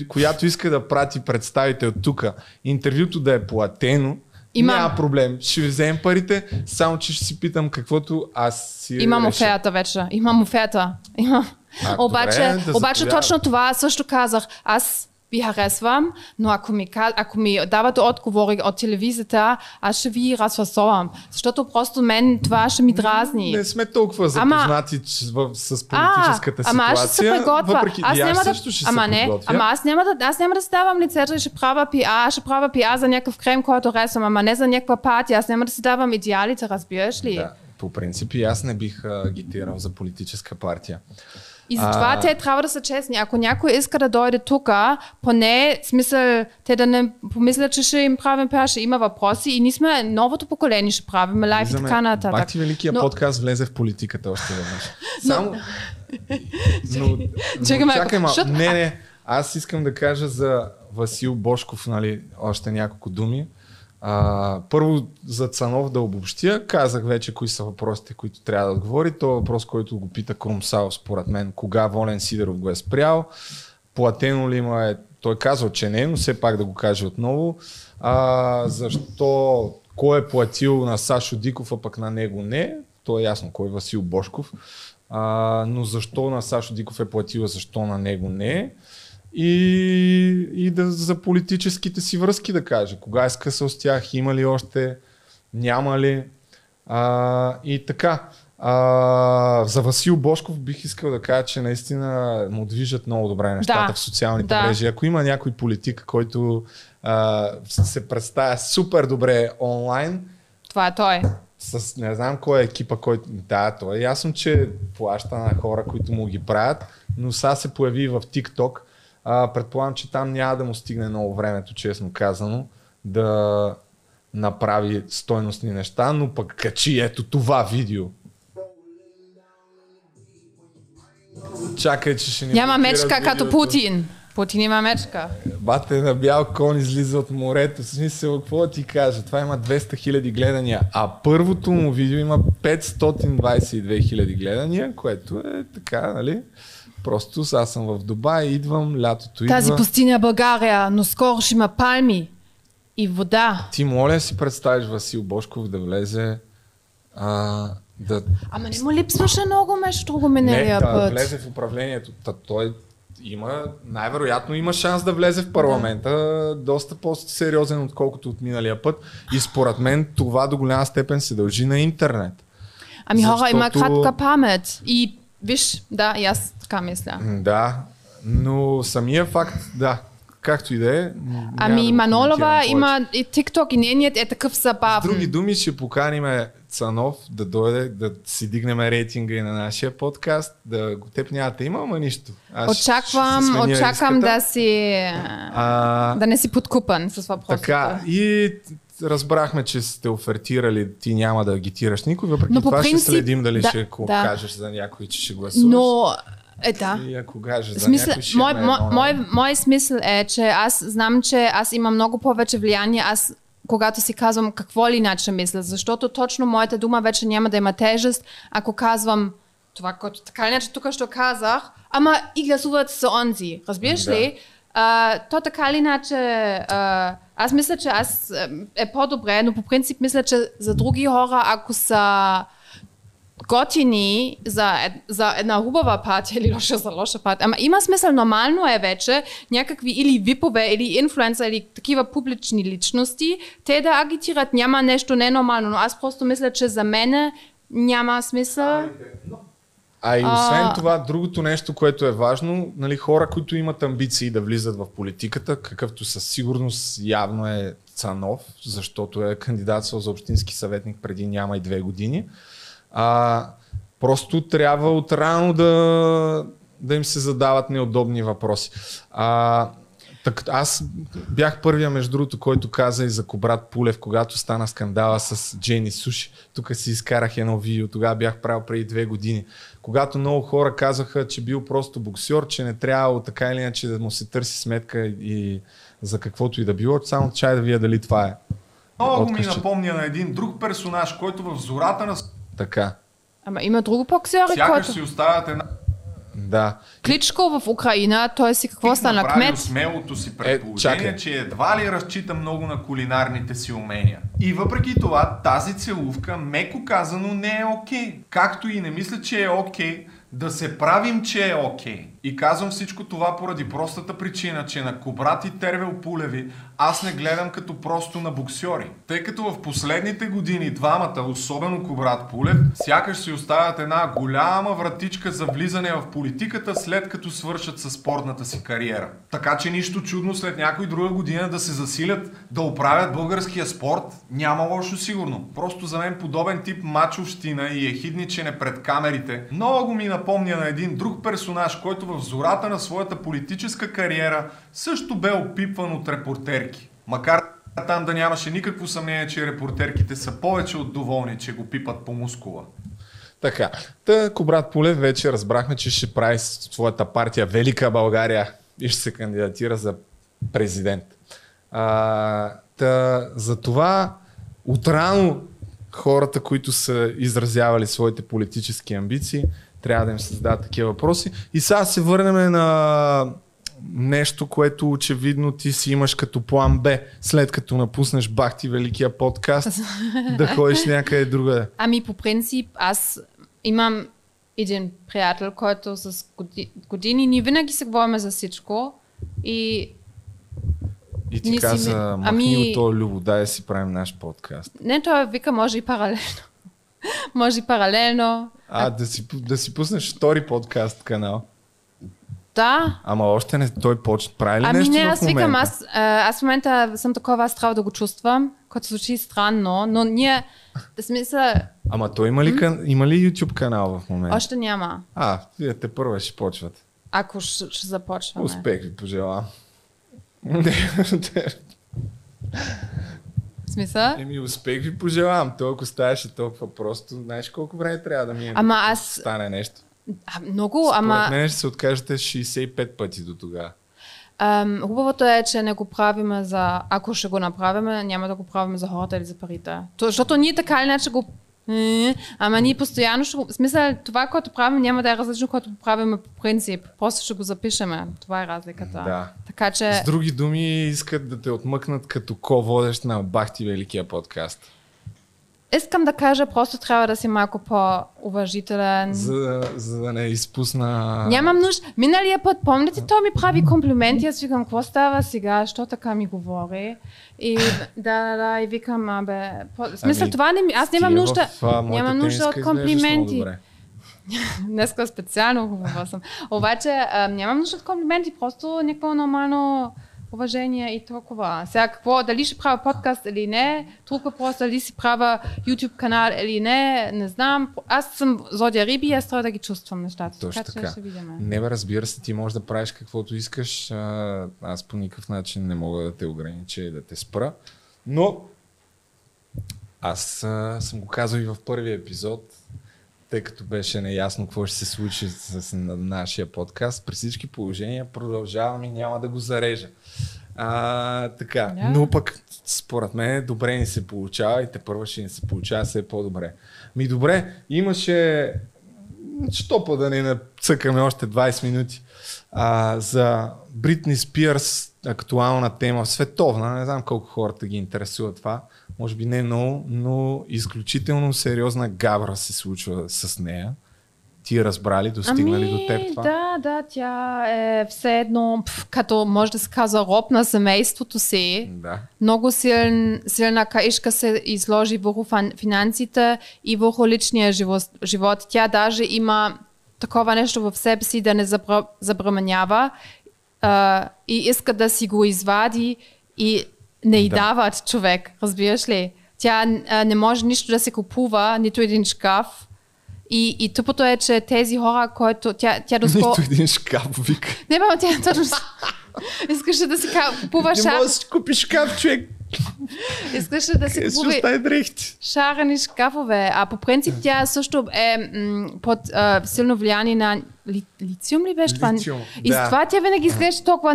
S1: която иска да прати представител тук, интервюто да е платено,
S2: Имам.
S1: няма проблем. Ще ви вземем парите, само че ще си питам каквото аз си
S2: Имам
S1: реша.
S2: оферта вече. Имам оферта. Имам.
S1: А,
S2: обаче,
S1: добре, да
S2: обаче точно това също казах. Аз ви харесвам, но ако ми, ако ми давате отговори от телевизията, аз ще ви разфасовам. Защото просто мен това ще ми дразни.
S1: Не сме толкова
S2: Ама-
S1: запознати в, с политическата
S2: а, ама аз ще се
S1: ситуация.
S2: приготвя.
S1: Въпреки,
S2: аз няма да,
S1: също ще
S2: ама
S1: се
S2: не,
S1: приготвя.
S2: ама аз няма да, аз няма да ставам лицето и ще правя пиар, ще правя пиар за някакъв крем, който харесвам, ама не за някаква партия. Аз няма да си давам идеалите, разбираш ли?
S1: Да, по принцип и аз не бих агитирал за политическа партия.
S2: И затова
S1: А,
S2: те трябва да са честни. Ако някой иска да дойде тук, поне смисъл, те да не помислят, че ще им правим пиар, ще има въпроси и ние сме новото поколение, ще правим лайф и така нататък.
S1: Бах ти великия
S2: Но-
S1: подкаст влезе в политиката още веднъж. Само... *laughs* но,
S2: Чакай
S1: но, чакай малко. Не, не. Аз искам да кажа за Васил Бошков, нали, още няколко думи. А, първо за Цанов да обобщя. Казах вече кои са въпросите, които трябва да отговори. То е въпрос, който го пита Крумсал, според мен. Кога Волен Сидеров го е спрял? Платено ли има е? Той казал, че не, но все пак да го каже отново. А, защо? Кой е платил на Сашо Диков, а пък на него не? То е ясно кой е Васил Бошков. А, но защо на Сашо Диков е платил, а защо на него не? И, и да, за политическите си връзки да каже. Кога е скъсал с тях, има ли още, няма ли. А, и така. А, за Васил Бошков бих искал да кажа, че наистина му движат много добре нещата
S2: Да.
S1: в социалните
S2: Да.
S1: мрежи. Ако има някой политик, който а, се представя супер добре онлайн,
S2: Това е той.
S1: с не знам кой е екипа, който... Да, то е ясно, че плаща на хора, които му ги правят, но сега се появи в TikTok. А, предполагам, че там няма да му стигне много времето, честно казано, да направи стойностни неща, но пък качи ето това видео. Чакай, че ще ни
S2: Няма мечка като. Путин. Путин има мечка.
S1: Бате на бял кон излиза от морето. В смисъл, какво да ти кажа? Това има 200 хиляди гледания. А първото му видео има 522 хиляди гледания, което е така, нали? Просто аз съм в Дубай, идвам, лятото идва.
S2: Тази пустиня е България, но скоро ще има палми и вода.
S1: Ти моля си представиш Васил Бошков да влезе а, да...
S2: Ама не му липсваше много между друго
S1: Не,
S2: миналия
S1: да
S2: път.
S1: влезе в управлението. Та, той има, най-вероятно има шанс да влезе в парламента доста по-сериозен, отколкото от миналия път. И според мен това до голяма степен се дължи на интернет.
S2: Ами хора има
S1: Защото-
S2: кратка памет. И виж, да, и аз така мисля.
S1: Да, но самия факт, да, както и да е.
S2: Ами
S1: да
S2: Манолова има и TikTok и нейният е такъв
S1: С
S2: забавен.
S1: други думи ще поканиме Цанов да дойде, да си дигнем рейтинга и на нашия подкаст. Да го теб няма да има, ама нищо. Аз
S2: Очаквам, очаквам
S1: риската.
S2: да си...
S1: А,
S2: Да не си подкупан с въпросите.
S1: Така, и разбрахме, че сте офертирали, ти няма да агитираш никой, въпреки
S2: Но
S1: това ще
S2: принцип-
S1: следим дали
S2: да,
S1: ще
S2: да.
S1: кажеш за някой, че ще гласуваш.
S2: Но, е да.
S1: И ако кажеш за
S2: Смисъл,
S1: ще
S2: мой, мой,
S1: едно
S2: мой, мой смисъл е, че аз знам, че аз имам много повече влияние, аз когато си казвам какво ли иначе мисля, защото точно моята дума вече няма да има тежест, ако казвам това, което така иначе тук ще казах, ама и гласуват за онзи. Разбираш
S23: Да.
S2: ли? А, то така или иначе, а, аз мисля, че аз е по-добре, но по принцип мисля, че за други хора, ако са готини за, за една хубава партия *laughs* или лоша за лоша партия. Ама има смисъл, нормално е вече някакви или випове, или инфлуенса, или такива публични личности, те да агитират. Няма нещо ненормално, но аз просто мисля, че за мене няма смисъл.
S1: А и освен
S2: А-
S1: това, другото нещо, което е важно, нали, хора, които имат амбиции да влизат в политиката, какъвто със сигурност явно е Цанов, защото е кандидатствал за общински съветник преди няма и две години. А, просто трябва отрано да, да им се задават неудобни въпроси. А, так, аз бях първия, между другото, който каза и за Кобрат Пулев, когато стана скандала с Джейни Суши. Тук си изкарах едно видео, тогава бях правил преди две години. Когато много хора казаха, че бил просто боксер, че не трябвало така или иначе да му се търси сметка и за каквото и да било, само чай да вия дали това е.
S12: Много ми напомня на един друг персонаж, който в зората на
S1: Така,
S2: Ама има друго боксери,
S12: сякаш
S2: който...
S12: си оставят една
S1: да.
S2: Кличко в Украина, той си какво стана?
S12: направил
S2: Кмет?
S12: смелото си
S1: Е,
S12: предположение,
S1: чакай.
S12: че едва ли разчита много на кулинарните си умения. И въпреки това, тази целувка, меко казано, не е окей. Както и не мисля, че е окей
S1: да се правим, че е окей. Okay. И казвам всичко това поради простата причина, че на Кобрат и Тервел Пулеви аз не гледам като просто на боксьори. Тъй като в последните години двамата, особено Кобрат Пулев, сякаш си оставят една голяма вратичка за влизане в политиката след като свършат със спортната си кариера. Така че нищо чудно след някой друга година да се засилят да оправят българския спорт, няма лошо сигурно. Просто за мен подобен тип мачовщина и ехидничене пред камерите много ми напомня на един друг персонаж, който в зората на своята политическа кариера също бе опипван от репортерки. Макар там да нямаше никакво съмнение, че репортерките са повече от доволни, че го пипат по мускула. Така, та Кобрат Полев вече разбрахме, че ще прави своята партия Велика България и ще се кандидатира за президент. А, та, за това отрано хората, които са изразявали своите политически амбиции, трябва да им се зададат такива въпроси. И сега се върнем на нещо, което очевидно ти си имаш като план Б, след като напуснеш Бахти Великия подкаст, *laughs* да ходиш някъде другаде.
S2: Ами по принцип аз имам един приятел, който с години ни винаги се говорим за всичко и
S1: и ти каза, си... махни ами... от този любо, дай да си правим наш подкаст.
S2: Не, той вика, може и паралелно. *laughs* може и паралелно.
S1: А, да си, да си пуснеш втори подкаст канал.
S2: Да.
S1: Ами още не, той почне. Прави ли
S2: ами
S1: нещо
S2: не,
S1: аз
S2: в викам, аз, аз в момента съм такова, аз трябва да го чувствам, което звучи странно, но ние, да смисъл...
S1: Ама той има ли, кан... има ли YouTube канал в момента?
S2: Още няма.
S1: А, вие те първа ще почват.
S2: Ако ще, ще започваме.
S1: Успех ви пожелавам. *laughs*
S2: Смисъл?
S1: Еми, успех ви пожелавам. Толкова ставаше толкова просто. Знаеш колко време трябва да ми е
S2: ама
S1: да
S2: аз...
S1: стане нещо?
S2: А, много, Според ама...
S1: мен ще се откажете 65 пъти до тогава.
S2: Хубавото е, че не го правиме за... Ако ще го направим, няма да го правим за хората или за парите. То, защото ние така или иначе го ама ние постоянно ще... В смисъл, това, което правим, няма да е различно, което правим по принцип. Просто ще го запишеме. Това е разликата.
S1: Да.
S2: Така че...
S1: С други думи, искат да те отмъкнат като ко-водещ на Бахти Великия подкаст.
S2: Искам да кажа, просто трябва да си малко по-уважителен.
S1: За, за да не изпусна...
S2: Нямам нужда. Миналия път, помните, той ми прави комплименти, аз викам, какво става сега, що така ми говори? И да, да, да, и викам, абе, по... смисъл, ами, това не ми, аз нямам нужда,
S1: в,
S2: нямам нужда от комплименти. *laughs* Днеска специално хубава съм. Обаче а, нямам нужда от комплименти, просто някакво нормално уважение и толкова. Сега какво, дали ще правя подкаст или не, друг въпрос, дали си правя YouTube канал или не, не знам. Аз съм Зодия Риби и аз трябва да ги чувствам нещата.
S1: Точно така. така. Не, бе, разбира се, ти можеш да правиш каквото искаш. Аз по никакъв начин не мога да те огранича и да те спра. Но аз а, съм го казал и в първия епизод, тъй като беше неясно какво ще се случи с нашия подкаст, при всички положения продължавам и няма да го зарежа. А, така, yeah. но пък според мен добре ни се получава и те първо ще ни се получава все по-добре. Ми добре, имаше що па да не нацъкаме още 20 минути а, за Бритни Спирс, актуална тема, световна, не знам колко хората ги интересува това, може би не много, но изключително сериозна гавра се случва с нея. Ти разбрали, достигнали
S2: ами,
S1: до теб това?
S2: Да, да, тя е все едно, пъл, като може да се казва, роб на семейството си.
S1: Да.
S2: Много силен, силна каишка се изложи върху финансите и върху личния живот. живот. Тя даже има такова нещо в себе си да не забраменява и иска да си го извади и не й да. дават човек, разбираш ли? Тя а, не може нищо да се купува, нито един шкаф. И, и тъпото е, че тези хора, които тя, тя доскоро...
S1: Нито един шкаф, вика.
S2: Не, бе, тя точно... Искаше да си купува шкаф.
S1: Не може да си купиш шкаф, човек.
S2: Искаше да си купува шарени шкафове. А по принцип тя също е м- под а, силно влияние на ли, литиум ли беше това?
S1: Литиум,
S2: и
S1: да.
S2: с това тя винаги изглежда толкова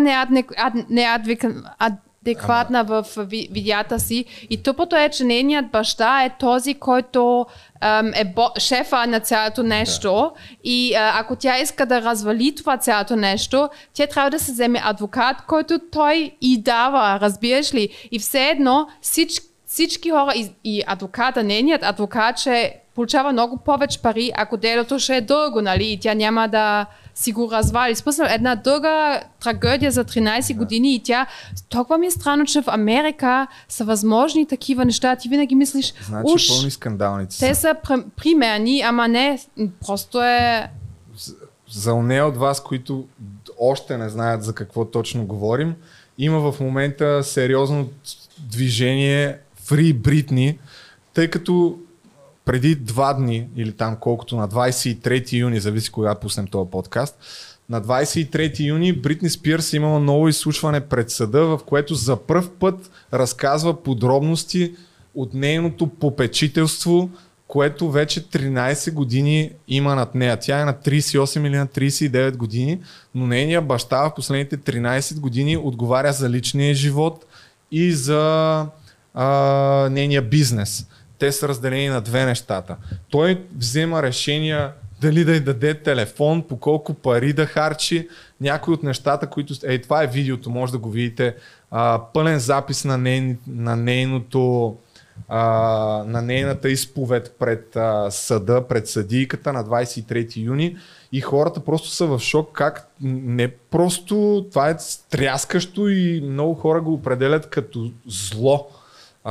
S2: неадекватна ад, адекватна в видеята си. И тъпото е, че нейният баща е този, който ем, е бо, шефа на цялото нещо. Да. И а, ако тя иска да развали това цялото нещо, тя трябва да се вземе адвокат, който той и дава, разбираш ли? И все едно всички всички хора и, и адвоката, нейният адвокат, че получава много повече пари, ако делото ще е дълго, нали? И тя няма да си го развали. Смисъл, една дълга трагедия за 13 години и тя... Толкова ми е странно, че в Америка са възможни такива неща. Ти винаги мислиш,
S1: Значи
S2: уж,
S1: пълни скандалници
S2: те
S1: са.
S2: са пр- примерни, ама не, просто е...
S1: За нея от вас, които още не знаят за какво точно говорим, има в момента сериозно движение Free Britney, тъй като преди два дни, или там колкото на 23 юни, зависи кога пуснем този подкаст, на 23 юни Бритни Спирс имала ново изслушване пред съда, в което за пръв път разказва подробности от нейното попечителство, което вече 13 години има над нея. Тя е на 38 или на 39 години, но нейният баща в последните 13 години отговаря за личния живот и за а, нейния бизнес. Те са разделени на две нещата. Той взема решения дали да й даде телефон, по колко пари да харчи, някои от нещата, които... Ей, това е видеото, може да го видите. А, пълен запис на, нейн, на нейното а, на нейната изповед пред а, съда, пред съдийката на 23 юни и хората просто са в шок как не просто това е стряскащо и много хора го определят като зло.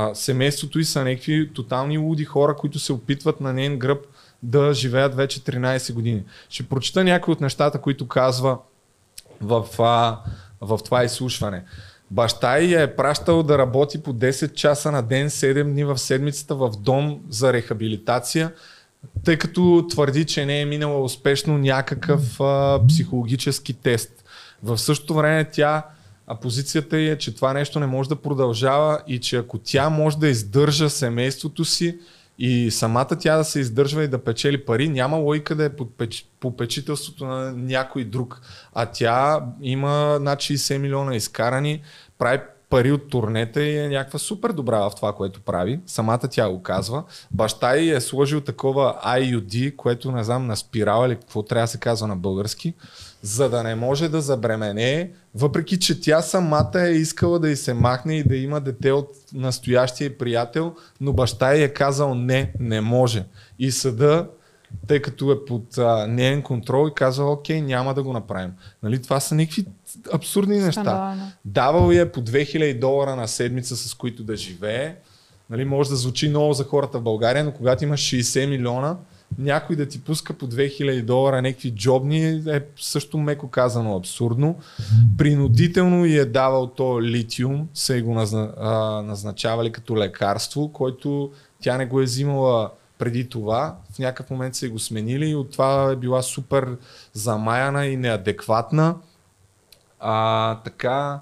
S1: А, семейството и са някакви тотални луди хора, които се опитват на нейн гръб да живеят вече 13 години. Ще прочита някои от нещата, които казва в, а, в това изслушване. Баща й я е пращал да работи по 10 часа на ден, 7 дни в седмицата в дом за рехабилитация, тъй като твърди, че не е минала успешно някакъв а, психологически тест. В същото време тя, а позицията й е, че това нещо не може да продължава и че ако тя може да издържа семейството си и самата тя да се издържва и да печели пари, няма логика да е под печ... попечителството на някой друг. А тя има над 60 милиона изкарани, прави пари от турнета и е някаква супер добра в това, което прави. Самата тя го казва. Баща й е сложил такова IUD, което не знам на спирала или какво трябва да се казва на български, за да не може да забремене, въпреки че тя самата е искала да й се махне и да има дете от настоящия приятел, но баща й е казал не, не може. И съда тъй като е под а, неен контрол и казва, окей, няма да го направим. Нали, това са някакви абсурдни неща.
S2: Скандално.
S1: Давал я по 2000 долара на седмица, с които да живее. Нали, може да звучи много за хората в България, но когато имаш 60 милиона, някой да ти пуска по 2000 долара някакви джобни е също меко казано абсурдно. Принудително и е давал то литиум, се го назначавали като лекарство, който тя не го е взимала преди това. В някакъв момент са го сменили и от това е била супер замаяна и неадекватна. А, така,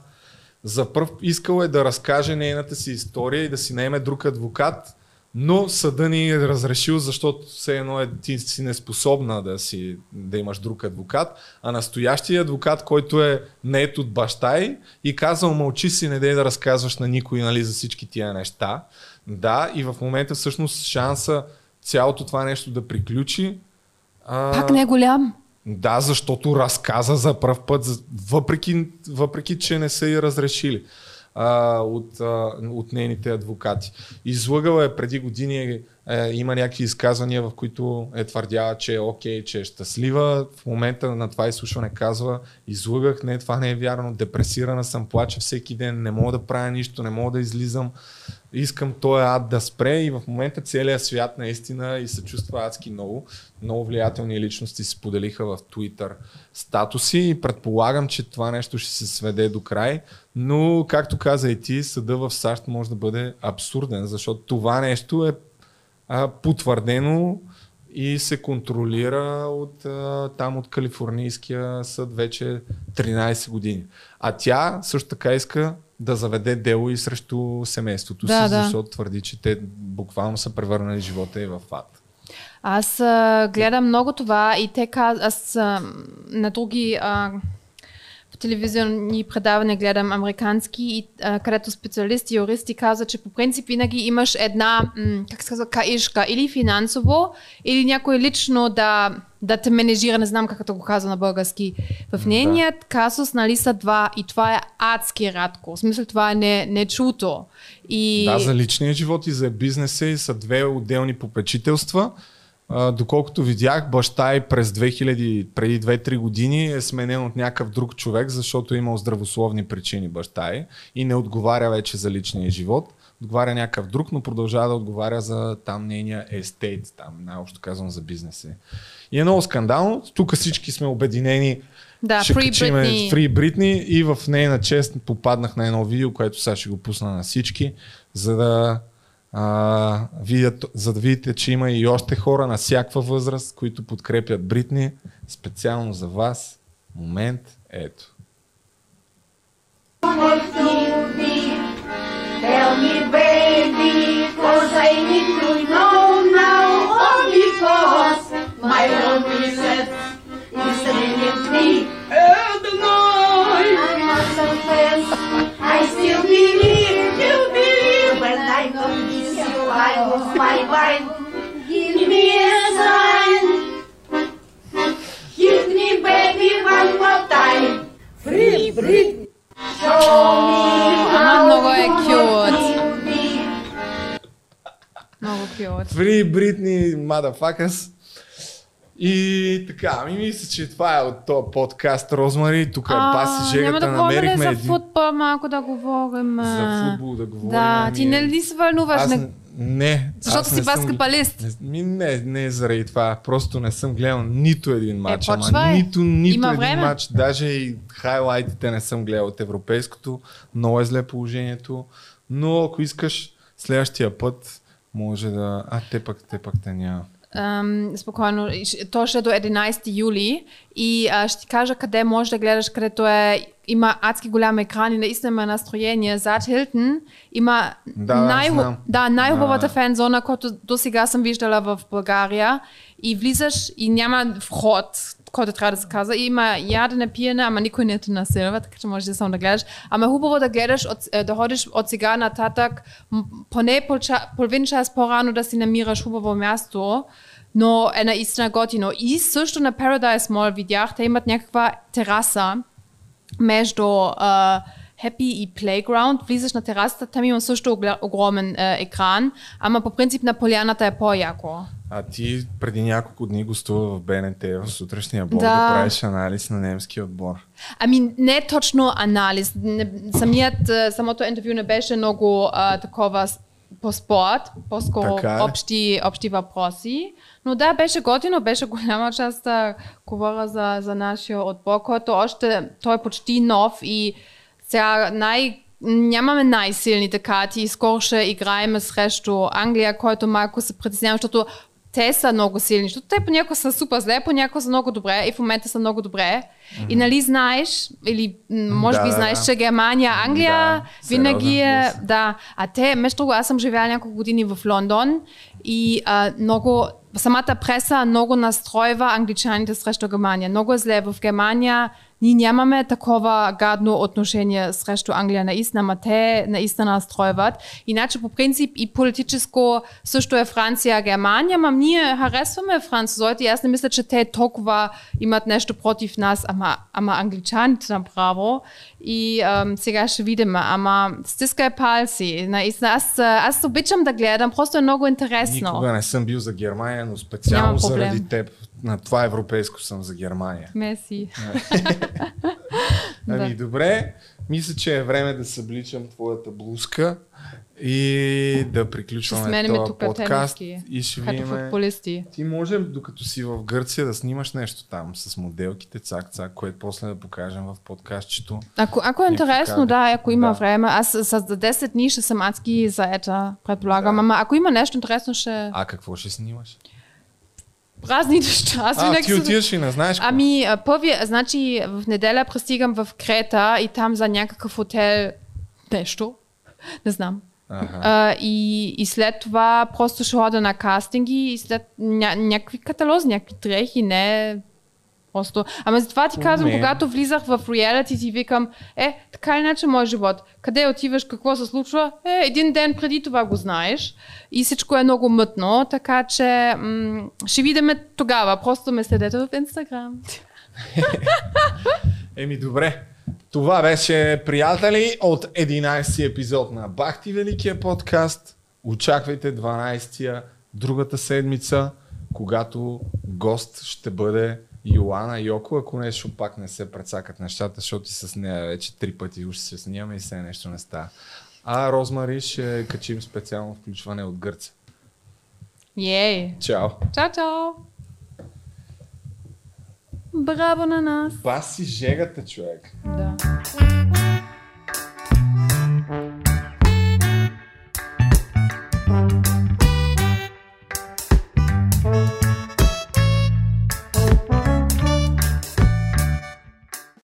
S1: за първ искал е да разкаже нейната си история и да си наеме друг адвокат, но съда ни е разрешил, защото все едно е, ти си неспособна да, си, да имаш друг адвокат, а настоящия адвокат, който е нает от баща й и казал, мълчи си, не дей да разказваш на никой нали, за всички тия неща. Да, и в момента всъщност шанса цялото това нещо да приключи. А...
S2: Пак не е голям.
S1: Да, защото разказа за пръв път, въпреки, въпреки че не са и разрешили а, от, а, от нейните адвокати. Излъгала е преди години, е, има някакви изказвания, в които е твърдяла, че е окей, че е щастлива. В момента на това изслушване казва, излъгах, не, това не е вярно, депресирана съм, плача всеки ден, не мога да правя нищо, не мога да излизам, искам този ад да спре и в момента целият свят наистина и се чувства адски много. Много влиятелни личности се поделиха в Twitter статуси и предполагам, че това нещо ще се сведе до край, но както каза и ти, съда в САЩ може да бъде абсурден, защото това нещо е а, потвърдено и се контролира от, а, там от Калифорнийския съд вече 13 години. А тя също така иска да заведе дело и срещу семейството
S2: Да,
S1: си,
S2: да.
S1: защото твърди, че те буквално са превърнали живота и в ад.
S2: Аз а, гледам много това и те каз... аз а, на други а, в телевизионни предавания гледам американски, и, а, където специалисти, юристи казват, че по принцип винаги имаш една, м, как се казва, каишка, или финансово, или някой лично да, да те менежира, не знам как да го казва на български. В нейният казус, нали, са два и това е адски радко. В смисъл, това е не, нечуто. И...
S1: Да, за личния живот и за бизнеса са две отделни попечителства. А, доколкото видях, баща и през 2000, преди 2-3 години е сменен от някакъв друг човек, защото е имал здравословни причини баща и, и не отговаря вече за личния живот. Отговаря някакъв друг, но продължава да отговаря за там нейния естейт, там най-общо казвам за бизнеса. И е много скандално. Тук всички сме обединени.
S2: Да,
S1: ще
S2: Free
S1: качиме
S2: Britney.
S1: Free Britney и в нейна чест попаднах на едно видео, което сега ще го пусна на всички, за да а, видят, за да видите, че има и още хора на всякаква възраст, които подкрепят Бритни. Специално за вас. Момент. Ето.
S14: Tell me, baby, I need still believe, my. Give me a sign, give me, baby, one more time. Free, free. Show me
S2: Ама много е
S14: how
S2: кют.
S14: you be.
S2: Много кют.
S1: Free Britney, motherfuckers. И така, ми мисля, че това е от този подкаст Розмари. Тук е паси
S2: няма
S1: жегата,
S2: да говорим ли
S1: намерихме
S2: за
S1: един...
S2: футбол, малко да говорим.
S1: За футбол да говорим.
S2: Да, ти
S1: ами-
S2: не ли се вълнуваш?
S1: Аз
S2: Не...
S1: не.
S2: Защото си
S1: не съм-
S2: баскетбалист.
S1: Не, не, не е заради това. Просто не съм гледал нито един матч. ама
S2: почвай.
S1: нито, нито
S2: Има
S1: един
S2: време.
S1: матч. Даже и хайлайтите не съм гледал от европейското. Много е зле положението. Но ако искаш, следващия път може да... А, те пък, те пък те няма.
S2: Ам, спокойно, И ще- то ще е до 11 юли и а, ще ти кажа къде можеш да гледаш, където е, има адски голям екран и наистина има настроение. Зад Хилтън има
S1: Да, знам.
S2: да, най-хубавата
S1: Да.
S2: фензона, която до сега съм виждала в България. И влизаш и няма вход, който трябва да се казва. И има ядене, пиене, ама никой не те насилва, така че можеш само да гледаш. Ама е хубаво да гледаш, от, е, да ходиш от сега нататък, поне половин час по-рано да си намираш хубаво място, но е наистина готино. И също на Paradise Mall видях, те имат някаква тераса между uh, Happy и Playground. Влизаш на терасата, там има също огромен uh, екран, ама по принцип на поляната е по-яко.
S1: А ти преди няколко дни гостува в БНТ в сутрешния блог да,
S2: Да.
S1: правиш анализ на немския отбор.
S2: Ами не точно анализ. Не, самият, а, самото интервю не беше много а, такова по спорт, по-скоро
S1: Така е.
S2: общи, общи въпроси. Но да, беше готино, беше голяма част да говоря за, за нашия отбор, който още, той е почти нов и сега най- нямаме най-силните карти. Скоро играем срещу Англия, който малко се притеснявам, защото те са много силни, защото те понякога са супер зле, понякога са много добре и в момента са много добре. И нали знаеш, или може
S1: Да,
S2: би знаеш, че Германия, Англия
S1: Да,
S2: винаги е... Да, а те, между другото, аз съм живяла няколко години в Лондон и а, много, самата преса много настройва англичаните срещу Германия. Много е зле в Германия. Ние нямаме такова гадно отношение срещу Англия наистина, те наистина настройват. Иначе по принцип и политическо също е Франция, Германия, ама ние харесваме французите аз не мисля, че те толкова имат нещо против нас, ама, ама англичаните направо. И ам, сега ще видим, ама стискай палци. Наистина, аз, аз обичам да гледам, просто е много интересно.
S1: Никога не съм бил за Германия, но специално заради теб. На това европейско съм за Германия.
S2: Меси. *laughs*
S1: Ами добре, мисля, че е време да събличам твоята блузка и да приключваме този подкаст и ще видим. Ти може, докато си в Гърция, да снимаш нещо там с моделките, цак-цак, което после да покажем в подкастчето.
S2: Ако, ако е интересно, да, ако има
S1: Да.
S2: време. Аз с за 10 дни ще съм адски заета, предполагам. Ама ако има нещо интересно, ще...
S1: А какво ще снимаш?
S2: Разни неща. Аз
S1: а, ти отиваш и не знаеш?
S2: Ами, първи, значи в неделя пристигам в Крета и там за някакъв хотел нещо. Не знам.
S1: Аха.
S2: А, и, и след това просто ще хода на кастинги и след ня, някакви каталози, някакви дрехи, не просто. Ами затова ти казвам, когато влизах в реалити, си викам, е, така иначе мой живот. Къде отиваш, какво се случва? Е, един ден преди това го знаеш и всичко е много мътно, така че м- ще видим тогава. Просто ме следете в Инстаграм. *laughs*
S1: Еми добре. Това беше, приятели, от 11 епизод на Бахти Великия подкаст. Очаквайте 12-я другата седмица. когато гост ще бъде Йоана Йоко, ако нещо пак не се прецакат нещата, защото и с нея вече три пъти уж се снимаме и все нещо не става. А Розмари ще качим специално включване от Гърция.
S2: Ей!
S1: Чао!
S2: Чао, чао! Браво на нас!
S1: Баси жегата, човек!
S2: Да.